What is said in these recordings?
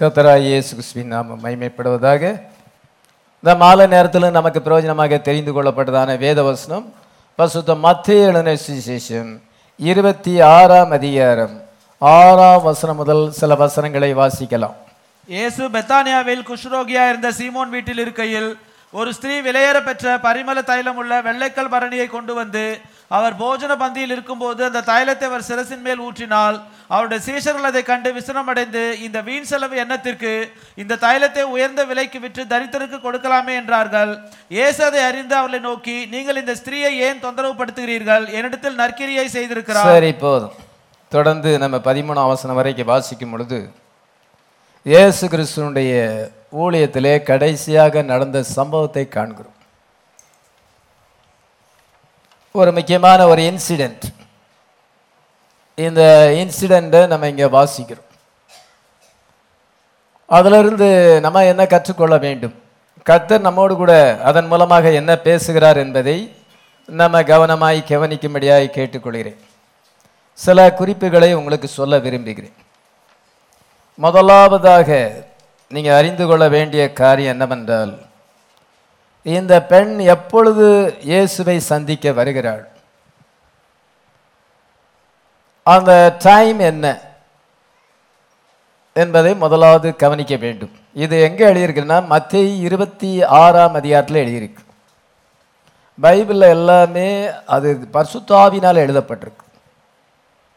கத்தராய் இயேசு கிறிஸ்துவின் நாம மைமைப்படுவதாக இந்த மாலை நேரத்தில் நமக்கு பிரயோஜனமாக தெரிந்து கொள்ளப்பட்டதான வேத வசனம் பசுத்த மத்திய எழுதின இருபத்தி ஆறாம் அதிகாரம் ஆறாம் வசனம் முதல் சில வசனங்களை வாசிக்கலாம். இயேசு பெத்தானியாவில் குஷ்ரோகியா இருந்த சீமோன் வீட்டில் இருக்கையில் ஒரு ஸ்திரீ விலையேற பெற்ற பரிமள தைலம் உள்ள வெள்ளைக்கல் பரணியை கொண்டு வந்து அவர் போஜன பந்தியில் இருக்கும்போது அந்த தைலத்தை அவர் சிரசின் மேல் ஊற்றினால் அவருடைய சீஷர்கள் அதை கண்டு விசனமடைந்து இந்த வீண் செலவு எண்ணத்திற்கு இந்த தைலத்தை உயர்ந்த விலைக்கு விற்று தரித்திற்கு கொடுக்கலாமே என்றார்கள். இயேசு அதை அறிந்து அவர்களை நோக்கி நீங்கள் இந்த ஸ்திரீயை ஏன் தொந்தரவு படுத்துகிறீர்கள் என்னிடத்தில் நற்கிரியை செய்திருக்கிறார். சரி போதும். தொடர்ந்து நம்ம பதிமூணாம் வசனம் வரைக்கும் வாசிக்கும் பொழுது இயேசு கிறிஸ்துனுடைய ஊழியத்திலே கடைசியாக நடந்த சம்பவத்தை காண்கிறோம். ஒரு முக்கியமான ஒரு இன்சிடெண்ட் இந்த இன்சிடெண்ட்டை நம்ம இங்கே வாசிக்கிறோம். அதிலிருந்து நம்ம என்ன கற்றுக்கொள்ள வேண்டும்? கர்த்தர் நம்மோடு கூட அதன் மூலமாக என்ன பேசுகிறார் என்பதை நம்ம கவனமாய் கவனிக்கும்படியாய் கேட்டுக்கொள்கிறேன். சில குறிப்புகளை உங்களுக்கு சொல்ல விரும்புகிறேன். முதலாவதாக நீங்கள் அறிந்து கொள்ள வேண்டிய காரியம் என்னவென்றால் இந்த பெண் எப்பொழுது இயேசுவை சந்திக்க வருகிறாள்? அந்த டைம் என்ன? என்பதை முதலாவது கவனிக்க வேண்டும். இது எங்கே எழுதியிருக்குன்னா மத்திய இருபத்தி ஆறாம் அதிகாரத்தில் எழுதியிருக்கு. பைபிளில் எல்லாமே அது பரிசுத்தாவினால் எழுதப்பட்டிருக்கு.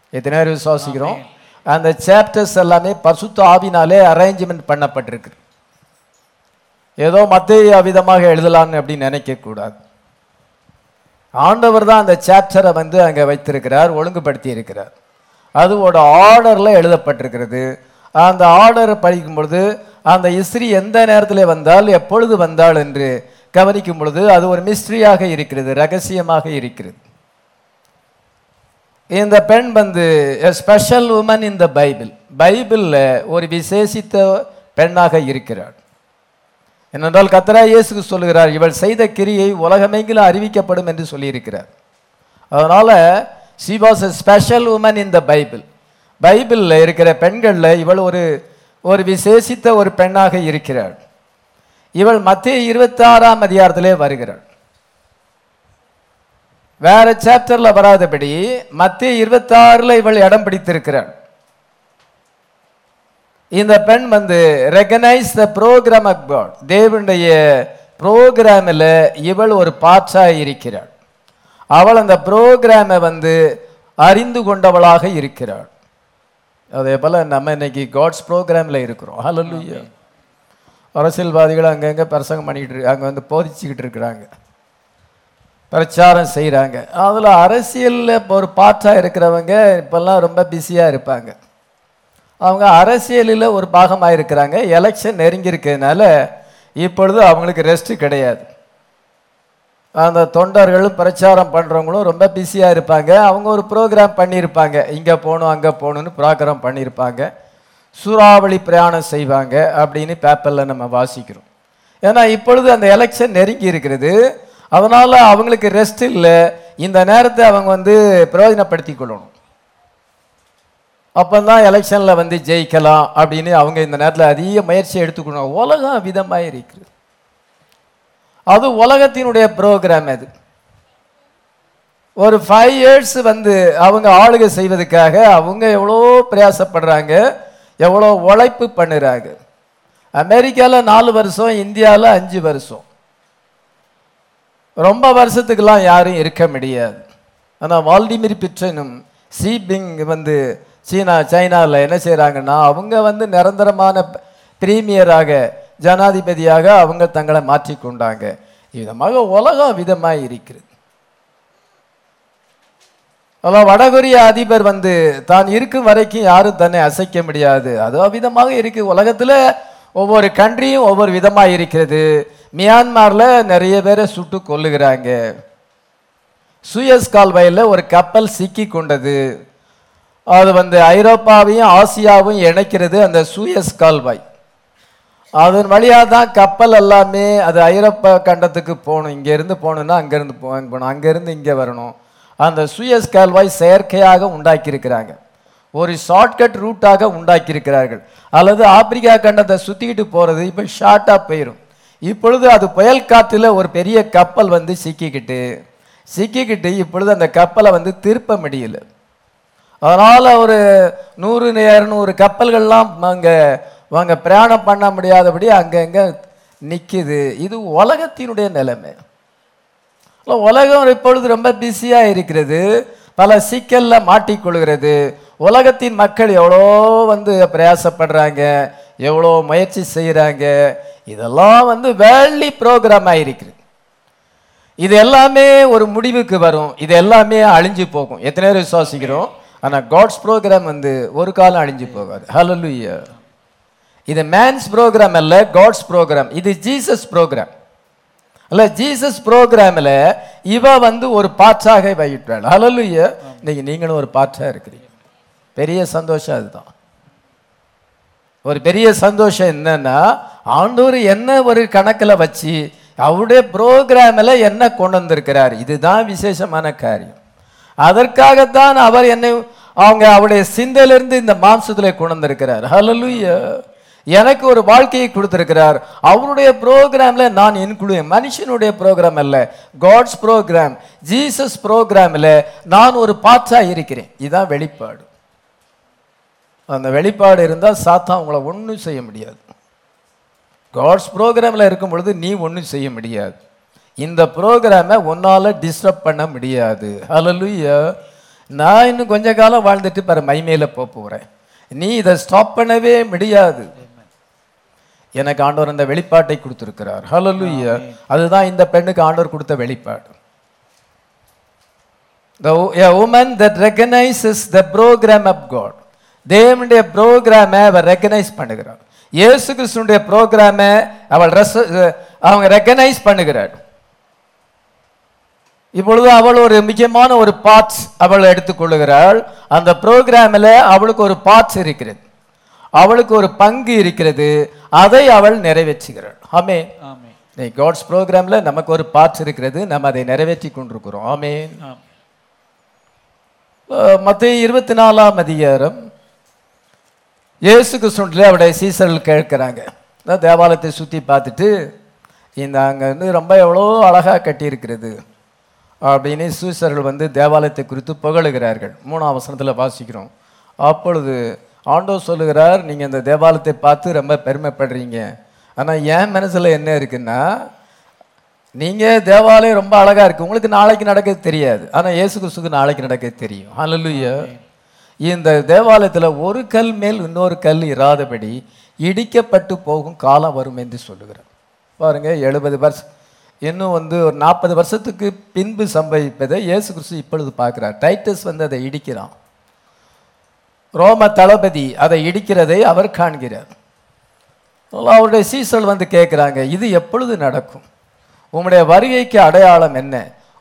எத்தனை பேர் விசுவாசிக்கிறோம். அந்த சாப்டர்ஸ் எல்லாமே பரிசுத்த ஆவினாலே அரேஞ்ச்மெண்ட் பண்ணப்பட்டிருக்கு. ஏதோ மத்திய விதமாக எழுதலான்னு அப்படின்னு நினைக்கக்கூடாது ஆண்டவர் தான் அந்த சாப்டரை வந்து அங்கே வைத்திருக்கிறார் ஒழுங்குபடுத்தி இருக்கிறார். அதுவோட ஆர்டரில் எழுதப்பட்டிருக்கிறது. அந்த ஆர்டரை படிக்கும் பொழுது அந்த இஸ்ரீ எந்த நேரத்தில் வந்தால் எப்பொழுது வந்தாள் என்று கவனிக்கும் பொழுது அது ஒரு மிஸ்ட்ரியாக இருக்கிறது ரகசியமாக இருக்கிறது. இந்த பெண் வந்து a special woman in the Bible பைபிளில் ஒரு விசேஷித்த பெண்ணாக இருக்கிறாள். ஏனென்றால் கத்தரா இயேசுக்கு சொல்லுகிறார் இவள் செய்த கிரியை உலகமெங்கிலும் அறிவிக்கப்படும் என்று சொல்லியிருக்கிறார். அதனால் she was a special woman in the Bible பைபிளில் இருக்கிற பெண்களில் இவள் ஒரு ஒரு விசேஷித்த ஒரு பெண்ணாக இருக்கிறாள். இவள் மத்திய இருபத்தாறாம் அதிகாரத்திலே வருகிறாள். வேற சாப்டரில் வராதபடி மத்திய இருபத்தாறில் இவள் இடம் பிடித்திருக்கிறாள். இந்த பெண் வந்து recognise the programme of God தேவனுடைய ப்ரோக்ராமில் இவள் ஒரு பாற்றாக இருக்கிறாள். அவள் அந்த ப்ரோக்ராமை வந்து அறிந்து கொண்டவளாக இருக்கிறாள். அதே போல் நம்ம இன்னைக்கு காட்ஸ் ப்ரோக்ராமில் இருக்கிறோம். ஹalleluya அரசியல்வாதிகள் அங்கங்கே பிரசங்கம் பண்ணிக்கிட்டு அங்கே வந்து போதிச்சுக்கிட்டு இருக்கிறாங்க. பிரச்சாரம் செய்கிறாங்க அதில் அரசியலில் இப்போ ஒரு பாட்டாக இருக்கிறவங்க இப்போல்லாம் ரொம்ப பிஸியாக இருப்பாங்க. அவங்க அரசியலில் ஒரு பாகமாக இருக்கிறாங்க எலெக்ஷன் நெருங்கியிருக்கிறதுனால இப்பொழுது அவங்களுக்கு ரெஸ்ட்டு கிடையாது. அந்த தொண்டர்களும் பிரச்சாரம் பண்ணுறவங்களும் ரொம்ப பிஸியாக இருப்பாங்க. அவங்க ஒரு ப்ரோக்ராம் பண்ணியிருப்பாங்க. இங்கே போகணும் அங்கே போகணுன்னு ப்ரோக்ராம் பண்ணியிருப்பாங்க. சூறாவளி பிரயாணம் செய்வாங்க அப்படின்னு பேப்பரில் நம்ம வாசிக்கிறோம். ஏன்னா இப்பொழுது அந்த எலெக்ஷன் நெருங்கி இருக்கிறது அதனால் அவங்களுக்கு ரெஸ்ட் இல்லை. இந்த நேரத்தை அவங்க வந்து பிரயோஜனப்படுத்தி கொள்ளணும். அப்போ தான் எலெக்ஷனில் வந்து ஜெயிக்கலாம் அப்படின்னு அவங்க இந்த நேரத்தில் அதிக முயற்சி எடுத்துக்கணும். உலகம் விதமாக இருக்குது அது உலகத்தினுடைய ப்ரோக்ராம் அது. ஒரு ஃபைவ் இயர்ஸ் வந்து அவங்க ஆளுகை செய்வதற்காக அவங்க எவ்வளோ பிரயாசப்படுறாங்க எவ்வளோ உழைப்பு பண்ணுறாங்க. அமெரிக்காவில் நாலு வருஷம் இந்தியாவில் அஞ்சு வருஷம். ரொம்ப வருஷத்துக்கெல்லாம் யாரும் இருக்க முடியாது. ஆனால் வால்டிமிர் பிச்சனும் சீபிங் வந்து சீனா சைனாவில் என்ன செய்கிறாங்கன்னா அவங்க வந்து நிரந்தரமான பிரீமியராக ஜனாதிபதியாக அவங்க தங்களை மாற்றிக்கொண்டாங்க. விதமாக உலகம் விதமாக இருக்கிறது. அதான் வடகொரிய அதிபர் வந்து தான் இருக்கும் வரைக்கும் யாரும் தன்னை அசைக்க முடியாது. அது விதமாக இருக்கு. உலகத்தில் ஒவ்வொரு கண்ட்ரியும் ஒவ்வொரு விதமாக இருக்கிறது. மியான்மாரில் நிறைய பேரை சுட்டு கொல்லுகிறாங்க. சுயஸ் கால்வாயில் ஒரு கப்பல் சிக்கி கொண்டது. அது வந்து ஐரோப்பாவையும் ஆசியாவையும் இணைக்கிறது அந்த சூயஸ் கால்வாய். அதன் வழியாக தான் கப்பல் எல்லாமே அது ஐரோப்பா கண்டத்துக்கு போகணும். இங்கேருந்து போகணுன்னா அங்கேருந்து போ போகணும். அங்கேருந்து இங்கே வரணும். அந்த சூயஸ் கால்வாய் செயற்கையாக உண்டாக்கியிருக்கிறாங்க. ஒரு ஷார்ட்கட் ரூட்டாக உண்டாக்கியிருக்கிறார்கள். அல்லது ஆப்பிரிக்கா கண்டத்தை சுற்றிக்கிட்டு போகிறது இப்போ ஷார்ட்டாக போயிடும் இப்பொழுது அது புயல் காற்றில் ஒரு பெரிய கப்பல் வந்து சிக்கிக்கிட்டு சிக்கிக்கிட்டு இப்பொழுது அந்த கப்பலை வந்து திருப்ப முடியலை. அதனால் ஒரு நூறு இரநூறு கப்பல்கள்லாம் அங்கே அங்கே பிரயாணம் பண்ண முடியாதபடி அங்கங்கே நிற்கிது இது உலகத்தினுடைய நிலைமை. உலகம் இப்பொழுது ரொம்ப பிஸியாக இருக்கிறது. பல சிக்கலில் மாட்டிக்கொள்கிறது. உலகத்தின் மக்கள் எவ்வளோ வந்து பிரயாசப்படுறாங்க எவ்வளோ முயற்சி செய்கிறாங்க இதெல்லாம் வந்து வேர்ல்டி ப்ரோக்ராமாக இருக்குது இது எல்லாமே ஒரு முடிவுக்கு வரும். இது எல்லாமே அழிஞ்சு போகும். எத்தனை பேர் விசுவாசிக்கிறோம். ஆனால் காட்ஸ் ப்ரோக்ராம் வந்து ஒரு காலம் அழிஞ்சு போகாது. ஹalleluya இது மேன்ஸ் ப்ரோக்ராம் அல்ல காட்ஸ் ப்ரோக்ராம் இது ஜீசஸ் ப்ரோக்ராம் அல்ல ஜீசஸ் ப்ரோக்ராமில் இவ வந்து ஒரு பாற்றாக வகிட்டாள் ஹalleluya இன்னைக்கு நீங்களும் ஒரு பாற்றாக இருக்கிறீங்க. பெரிய சந்தோஷம் அதுதான். ஒரு பெரிய சந்தோஷம் என்னன்னா ஆண்டூர் என்ன ஒரு கணக்கில் வச்சு அவருடைய ப்ரோக்ராமில் என்ன கொண்டு வந்திருக்கிறார் இதுதான் விசேஷமான காரியம். அதற்காகத்தான் அவர் என்னை அவங்க அவருடைய சிந்தையிலிருந்து இந்த மாம்சத்தில் கொண்டு வந்திருக்கிறார் எனக்கு ஒரு வாழ்க்கையை கொடுத்திருக்கிறார். அவருடைய ப்ரோக்ராமில் நான் இன்க்ளூ மனுஷனுடைய ப்ரோக்ராம் அல்ல. காட்ஸ் ப்ரோக்ராம் ஜீசஸ் ப்ரோக்ராமில் நான் ஒரு பாற்றாக இருக்கிறேன். இதுதான் வெளிப்பாடு. அந்த வெளிப்பாடு இருந்தால் சாத்தா உங்களை ஒன்றும் செய்ய முடியாது. காட்ஸ் ப்ரோக்ராமில் இருக்கும் பொழுது நீ ஒன்றும் செய்ய முடியாது. இந்த ப்ரோக்ராமை உன்னால் டிஸ்டர்ப் பண்ண முடியாது. ஹalleluya நான் இன்னும் கொஞ்ச காலம் வாழ்ந்துட்டு பாரு மைமேல போக போகிறேன் நீ இதை ஸ்டாப் பண்ணவே முடியாது. எனக்கு ஆண்டவர் அந்த வெளிப்பாட்டை கொடுத்திருக்கிறார். ஹalleluya அதுதான் இந்த பெண்ணுக்கு ஆண்டவர் கொடுத்த வெளிப்பாடு. The woman that recognizes the program of God. தேவனுடைய ப்ரோக்ராமை அவர் ரெக்கனைஸ் பண்ணுகிறார். இயேசு கிறிஸ்துனுடைய ப்ரோக்ராமை அவள் அவங்க ரெக்கனைஸ் பண்ணுகிறார். இப்பொழுது அவள் ஒரு முக்கியமான ஒரு பார்ட்ஸ் அவள் எடுத்துக்கொள்ளுகிறாள். அந்த ப்ரோக்ராமில் அவளுக்கு ஒரு பார்ட்ஸ் இருக்கிறது. அவளுக்கு ஒரு பங்கு இருக்கிறது. அதை அவள் நிறைவேற்றுகிறாள். ஆமே ஆமென். காட்ஸ் ப்ரோக்ராமில் நமக்கு ஒரு பார்ட்ஸ் இருக்கிறது. நம்ம அதை நிறைவேற்றி கொண்டிருக்கிறோம். ஆம். மத்திய இருபத்தி நாலாம் அதிகாரம். இயேசு கிறிஸ்துவில் அவருடைய சீசர்கள் கேட்குறாங்க. தேவாலயத்தை சுற்றி பார்த்துட்டு இந்த அங்கே வந்து ரொம்ப எவ்வளோ அழகாக கட்டியிருக்கிறது. அப்படின்னு சீசர்கள் வந்து தேவாலயத்தை குறித்து புகழுகிறார்கள். மூணாம் வசனத்தில் வாசிக்கிறோம். அப்பொழுது ஆண்டோ சொல்லுகிறார் நீங்கள் இந்த தேவாலயத்தை பார்த்து ரொம்ப பெருமைப்படுறீங்க. ஆனால் என் மனசில் என்ன இருக்குன்னா நீங்கள் தேவாலயம் ரொம்ப அழகாக இருக்கு. உங்களுக்கு நாளைக்கு நடக்கிறது தெரியாது. ஆனால் இயேசு கிறிஸ்துக்கு நாளைக்கு நடக்கிறது தெரியும். ஹalleluya இந்த தேவாலயத்தில் ஒரு கல் மேல் இன்னொரு கல் இராதபடி இடிக்கப்பட்டு போகும் காலம் வரும் என்று சொல்லுகிறார். பாருங்க எழுபது வருஷம் இன்னும் வந்து ஒரு நாற்பது வருஷத்துக்கு பின்பு சம்பவிப்பதை இயேசு கிறிஸ்து இப்பொழுது பார்க்கிறார். டைட்டஸ் வந்து அதை இடிக்கிறான். ரோம தளபதி அதை இடிக்கிறதை அவர் காண்கிறார். அவருடைய சீசல் வந்து கேட்குறாங்க இது எப்பொழுது நடக்கும்? உங்களுடைய வருகைக்கு அடையாளம் என்ன?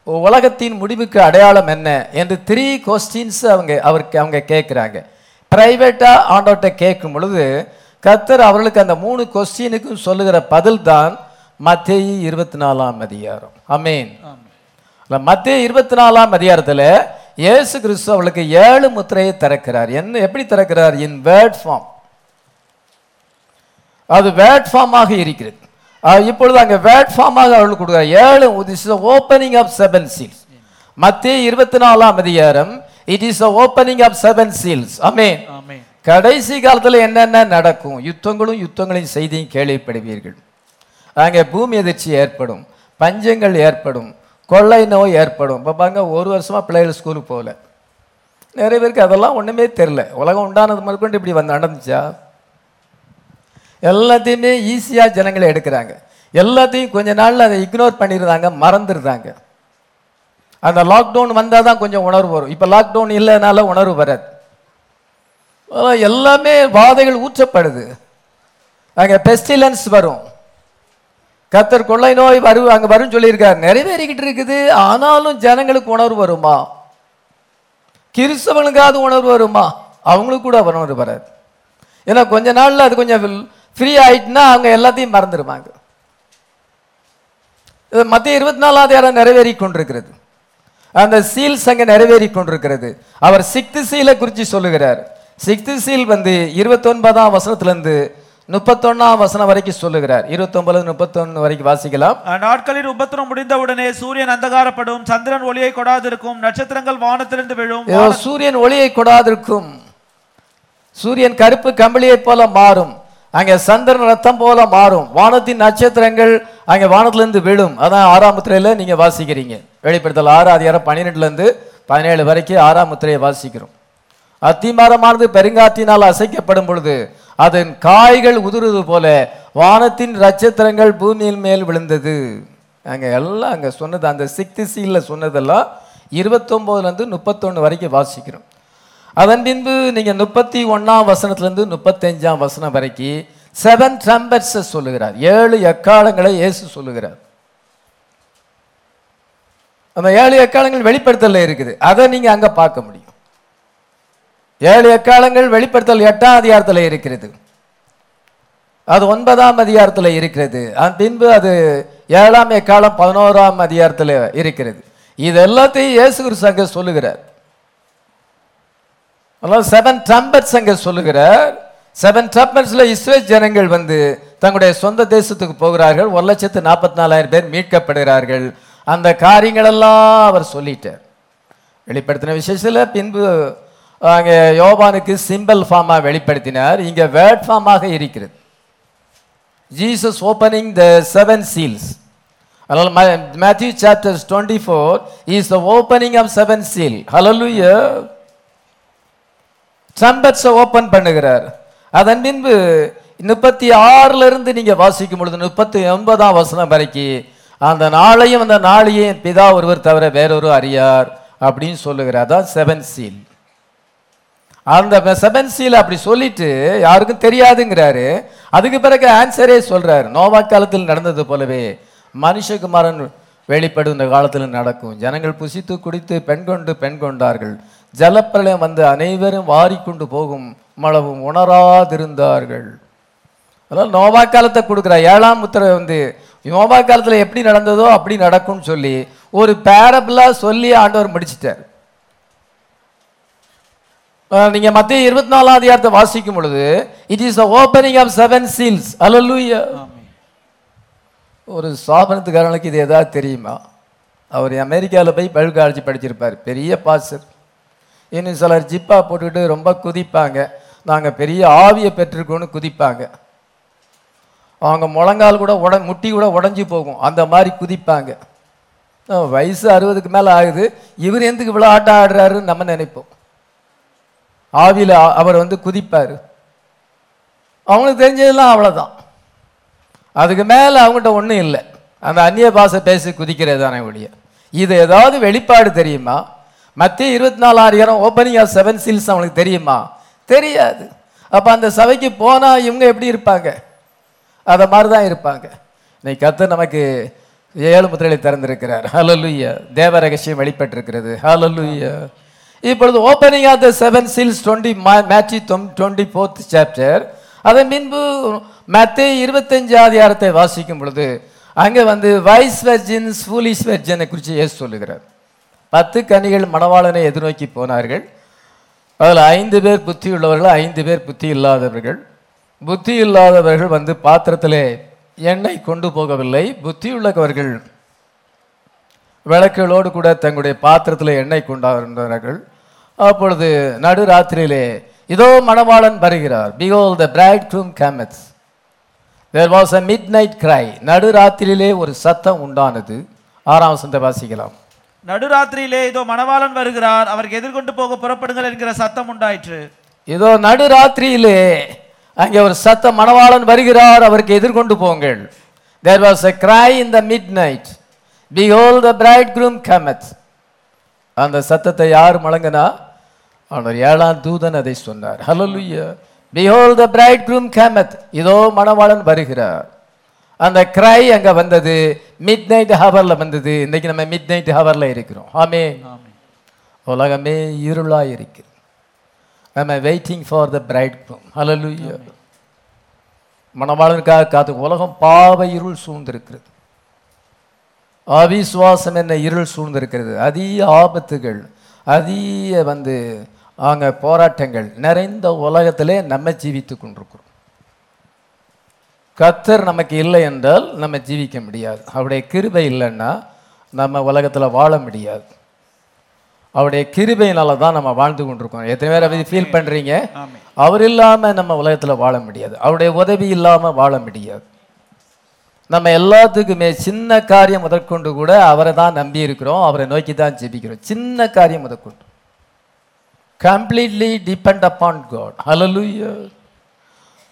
உலகத்தின் முடிவுக்கு அடையாளம் என்ன? என்று த்ரீ கொஸ்டின்ஸ் அவங்க அவருக்கு அவங்க கேட்குறாங்க. ப்ரைவேட்டாக ஆண்டோட்ட கேட்கும் பொழுது கத்தர் அவர்களுக்கு அந்த மூணு கொஸ்டினுக்கும் சொல்லுகிற பதில் தான் மத்தேயு இருபத்தி நாலாம் அதிகாரம் அமேன் மத்திய இருபத்தி நாலாம் அதிகாரத்தில் இயேசு கிறிஸ்து அவளுக்கு ஏழு முத்திரையை திறக்கிறார். என்ன எப்படி திறக்கிறார்? இன் வேர்ட் ஃபார்ம் அது வேர்ட் ஃபார்மாக இருக்கிறது. இப்பொழுது அங்கே வேர்ட் ஃபார்மாக அவளுக்கு கொடுக்குறார். ஏழு is opening of seven seals மத்திய இருபத்தி நாலாம் அதிகாரம் it is opening of seven seals amen கடைசி காலத்தில் என்னென்ன நடக்கும்? யுத்தங்களும் யுத்தங்களின் செய்தியும் கேள்விப்படுவீர்கள். அங்கே பூமி எதிர்ச்சி ஏற்படும் பஞ்சங்கள் ஏற்படும் கொள்ளை நோய் ஏற்படும். இப்போ பாருங்க ஒரு வருஷமாக பிள்ளைகள் ஸ்கூலுக்கு போகல. நிறைய பேருக்கு அதெல்லாம் ஒன்றுமே தெரில உலகம் உண்டானது முதற்கொண்டு இப்படி வந்து நடந்துச்சா? எல்லாத்தையுமே ஈஸியாக ஜனங்களை எடுக்கிறாங்க. எல்லாத்தையும் கொஞ்ச நாளில் அதை இக்னோர் பண்ணிடுறாங்க மறந்துடுறாங்க. அந்த லாக்டவுன் வந்தால் தான் கொஞ்சம் உணர்வு வரும். இப்போ லாக்டவுன் இல்லைனால உணர்வு வராது. எல்லாமே வாதைகள் ஊற்றப்படுது. அங்கே பெஸ்டிலன்ஸ் வரும். கத்தர் கொள்ளை நோய் வரும் அங்கே வரும் சொல்லியிருக்கார். நிறைவேறிக்கிட்டு இருக்குது. ஆனாலும் ஜனங்களுக்கு உணர்வு வருமா? கிறிஸ்தவனுக்காவது உணர்வு வருமா? அவங்களுக்கு கூட உணர்வு வராது. ஏன்னா கொஞ்ச நாள்ல அது கொஞ்சம் ஃப்ரீ ஆயிட்டுனா அவங்க எல்லாத்தையும் மறந்துடுவாங்க இது மத்திய இருபத்தி நாலாவது இடம் நிறைவேறி கொண்டிருக்கிறது. அந்த சீல்ஸ் அங்கே நிறைவேறி கொண்டிருக்கிறது. அவர் சிக்து சீலை குறித்து சொல்லுகிறார். சிக்து சீல் வந்து இருபத்தொன்பதாம் வசனத்திலிருந்து முப்பத்தொன்னாம் வசனம் வரைக்கும் சொல்லுகிறார். இருபத்தொன்பது முப்பத்தொன்னு வரைக்கும் வாசிக்கலாம். அந்நாட்களில் உபத்திரம் முடிந்தவுடனே சூரியன் அந்தகாரப்படும். சந்திரன் ஒளியை கொடாதிருக்கும். நட்சத்திரங்கள் வானத்திலிருந்து விழும். சூரியன் ஒளியை கொடாதிருக்கும். சூரியன் கருப்பு கம்பளியைப் போல மாறும். அங்கே சந்திரன் ரத்தம் போல மாறும். வானத்தின் நட்சத்திரங்கள் அங்கே வானத்திலிருந்து விழும். அதான் ஆறாம் முத்திரையில நீங்க வாசிக்கிறீங்க. வெளிப்படுத்தல் ஆறு அதிகாரம் பன்னிரெண்டுல இருந்து பதினேழு வரைக்கும் ஆறாம் முத்திரையை வாசிக்கிறோம். அத்திமரமானது பெருங்காற்றினால் அசைக்கப்படும் பொழுது அதன் காய்கள் உதிருது போல வானத்தின் நட்சத்திரங்கள் பூமியின் மேல் விழுந்தது. அங்கே எல்லாம் அங்கே சொன்னது அந்த சிக்ஸ்த் சீலில் சொன்னதெல்லாம் இருபத்தொம்போதுலேருந்து முப்பத்தொன்று வரைக்கும் வாசிக்கிறோம். அதன் பின்பு நீங்கள் முப்பத்தி ஒன்றாம் வசனத்துலேருந்து முப்பத்தஞ்சாம் வசனம் வரைக்கும் செவன் ட்ரம்பர்ஸை சொல்லுகிறார். ஏழு எக்காலங்களை இயேசு சொல்லுகிறார். அந்த ஏழு எக்காலங்கள் வெளிப்படுத்தல இருக்குது. அதை நீங்கள் அங்கே பார்க்க முடியும். ஏழு எக்காலங்கள் வெளிப்படுத்தல் எட்டாம் அதிகாரத்தில் இருக்கிறது. அது ஒன்பதாம் அதிகாரத்தில் இருக்கிறது. அதன் பின்பு அது ஏழாம் எக்காலம் பதினோராம் அதிகாரத்தில் இருக்கிறது. இது எல்லாத்தையும் இயேசு கிறிஸ்து அங்க சொல்லுகிறார். அதாவது செவன் ட்ரம்பட்ஸ் அங்க சொல்லுகிறார். செவன் ட்ரம்பட்ஸ்ல இஸ்ரேல் ஜனங்கள் வந்து தங்களுடைய சொந்த தேசத்துக்கு போகிறார்கள். ஒரு லட்சத்து நாற்பத்தி நாலாயிரம் பேர் மீட்கப்படுகிறார்கள். அந்த காரியங்களெல்லாம் அவர் சொல்லிட்டார். வெளிப்படுத்தின விசேஷத்தில் பின்பு அங்கே யோவானுக்கு சிம்பிள் ஃபார்மாக வெளிப்படுத்தினார். இங்கே வேர்ட் ஃபார்மாக இருக்கிறது. Jesus opening the seven seals அதனால் Matthew chapters twenty four is the opening of seven seal hallelujah ட்ரம்பட்ஸை open பண்ணுகிறார். அதன் பின்பு முப்பத்தி ஆறிலிருந்து நீங்கள் வாசிக்கும் பொழுது முப்பத்தி ஒன்பதாம் வசனம் வரைக்கும் அந்த நாளையும் அந்த நாளையும் பிதா ஒருவர் தவிர வேறொரு அறியார் அப்படின்னு சொல்லுகிறார். தான் செவன் சீல் அந்த செபன்சியில் அப்படி சொல்லிட்டு யாருக்கும் தெரியாதுங்கிறாரு. அதுக்கு பிறகு ஆன்சரே சொல்கிறாரு நோவா காலத்தில் நடந்தது போலவே மனுஷகுமாரன் வெளிப்படும் இந்த காலத்தில் நடக்கும். ஜனங்கள் புசித்து குடித்து பெண் கொண்டு பெண் கொண்டார்கள். ஜலப்பிரளயம் வந்து அனைவரும் வாரிக்கொண்டு போகும் மளவும் உணராதிருந்தார்கள். அதனால் நோவா காலத்தை கொடுக்குற. ஏழாம் உத்தரவை வந்து நோவா காலத்தில் எப்படி நடந்ததோ அப்படி நடக்கும்னு சொல்லி ஒரு பேரபிளாக சொல்லி ஆண்டவர் முடிச்சிட்டார். நீங்கள் நீங்க மத்திய இருபத்தி நாலாம் அதிகாரத்தை வாசிக்கும் பொழுது it is opening of seven seals hallelujah ஒரு ஸ்தாபனத்துக்காரனுக்கு இது எதாவது தெரியுமா? அவர் அமெரிக்காவில் போய் பைபிள் காலேஜ் படிச்சிருப்பார். பெரிய பாசர். இன்னும் சிலர் ஜிப்பா போட்டுக்கிட்டு ரொம்ப குதிப்பாங்க. நாங்கள் பெரிய ஆவியை பெற்றிருக்கோன்னு குதிப்பாங்க. அவங்க முழங்கால் கூட உட முட்டி கூட உடஞ்சி போகும். அந்த மாதிரி குதிப்பாங்க. வயசு அறுபதுக்கு மேலே ஆகுது. இவர் எந்துக்கு இவ்வளோ ஆட்டம் ஆடுறாருன்னு நம்ம நினைப்போம். ஆவியில் அவர் வந்து குதிப்பார். அவங்களுக்கு தெரிஞ்சதெல்லாம் அவ்வளோதான் அதுக்கு மேலே அவங்ககிட்ட ஒன்றும் இல்லை. அந்த அந்நிய பாஷை பேசி குதிக்கிறது தானே ஒழிய. இது ஏதாவது வெளிப்பாடு தெரியுமா? மத்திய இருபத்தி நாலு அதிகாரம் ஓப்பனிங் ஆஃப் செவன் சீல்ஸ் அவங்களுக்கு தெரியுமா? தெரியாது. அப்போ அந்த சபைக்கு போனால் இவங்க எப்படி இருப்பாங்க? அதை மாதிரி தான் இருப்பாங்க. இன்னைக்கு கத்து நமக்கு ஏழு முத்திரைகளை திறந்திருக்கிறார். ஹலலுய்யா தேவ ரகசியம் வெளிப்பட்டிருக்கிறது. ஹலலுய்யா இப்பொழுது opening of the seven seals twenty match twenty fourth chapter அதன் பின்பு மத்திய இருபத்தஞ்சு அதிகாரத்தை வாசிக்கும் பொழுது அங்கே வந்து வைஸ் வெர்ஜின்ஸ் ஃபூலிஷ் வெர்ஜனை குறித்து ஏசு சொல்லுகிறார். பத்து கனிகள் மணவாளனை எதிர்நோக்கி போனார்கள். அதில் ஐந்து பேர் புத்தி உள்ளவர்கள் ஐந்து பேர் புத்தி இல்லாதவர்கள். புத்தி இல்லாதவர்கள் வந்து பாத்திரத்திலே எண்ணெய் கொண்டு போகவில்லை. புத்தி உள்ளவர்கள் விளக்குகளோடு கூட தங்களுடைய பாத்திரத்தில் எண்ணெய் கொண்டாடுகிறார்கள் அப்பொழுது நடுராத்திரியிலே இதோ மணவாளன் வருகிறார். பிகோல் the bridegroom cometh there was a midnight cry நடுராத்திரியிலே ஒரு சத்தம் உண்டானது. ஆறாம் வசனத்தை வாசிக்கலாம். நடுராத்திரியிலே இதோ மணவாளன் வருகிறார். அவருக்கு எதிர்கொண்டு போக புறப்படுங்கள் என்கிற சத்தம் உண்டாயிற்று. இதோ நடுராத்திரியிலே அங்கே ஒரு சத்தம் மணவாளன் வருகிறார். அவருக்கு எதிர்கொண்டு போங்கள். There was a cry in the midnight. Behold the bridegroom cometh. அந்த சத்தத்தை யார் முழங்கினா அவனர் ஏழாம் தூதன் அதை சொன்னார். ஹalleluya behold the bridegroom cometh. இதோ மணவாளன் வருகிறார். அந்த கிரை அங்க வந்தது. மிட் நைட் ஹவர்ல வந்தது. இன்னைக்கு நம்ம மிட் நைட் ஹவர்ல இருக்கிறோம். ஆமே உலகமே இருளாய் இருக்கிறது நம்ம waiting for the bridegroom hallelujah மணவாளனுக்காக காத்து உலகம் பாவ இருள் சூழ்ந்திருக்கிறது. அவிசுவாசம் என்ன? இருள் சூழ்ந்திருக்கிறது. அதிக ஆபத்துகள் அதிக வந்து அங்கே போராட்டங்கள் நிறைந்த உலகத்திலே நம்ம ஜீவித்து கொண்டிருக்கிறோம். கத்தர் நமக்கு இல்லை என்றால் நம்ம ஜீவிக்க முடியாது. அவருடைய கிருபை இல்லைன்னா நம்ம உலகத்தில் வாழ முடியாது. அவருடைய கிருபையினால தான் நம்ம வாழ்ந்து கொண்டிருக்கோம் எத்தனை பேர் அதை ஃபீல் பண்ணுறீங்க அவர் இல்லாமல் நம்ம உலகத்தில் வாழ முடியாது. அவருடைய உதவி இல்லாமல் வாழ முடியாது. நம்ம எல்லாத்துக்குமே சின்ன காரியம் முதற்கொண்டு கூட அவரை தான் நம்பி இருக்கிறோம். அவரை நோக்கி தான் ஜெபிக்கிறோம். சின்ன காரியம் முதற்கொண்டு. Completely depend upon God hallelujah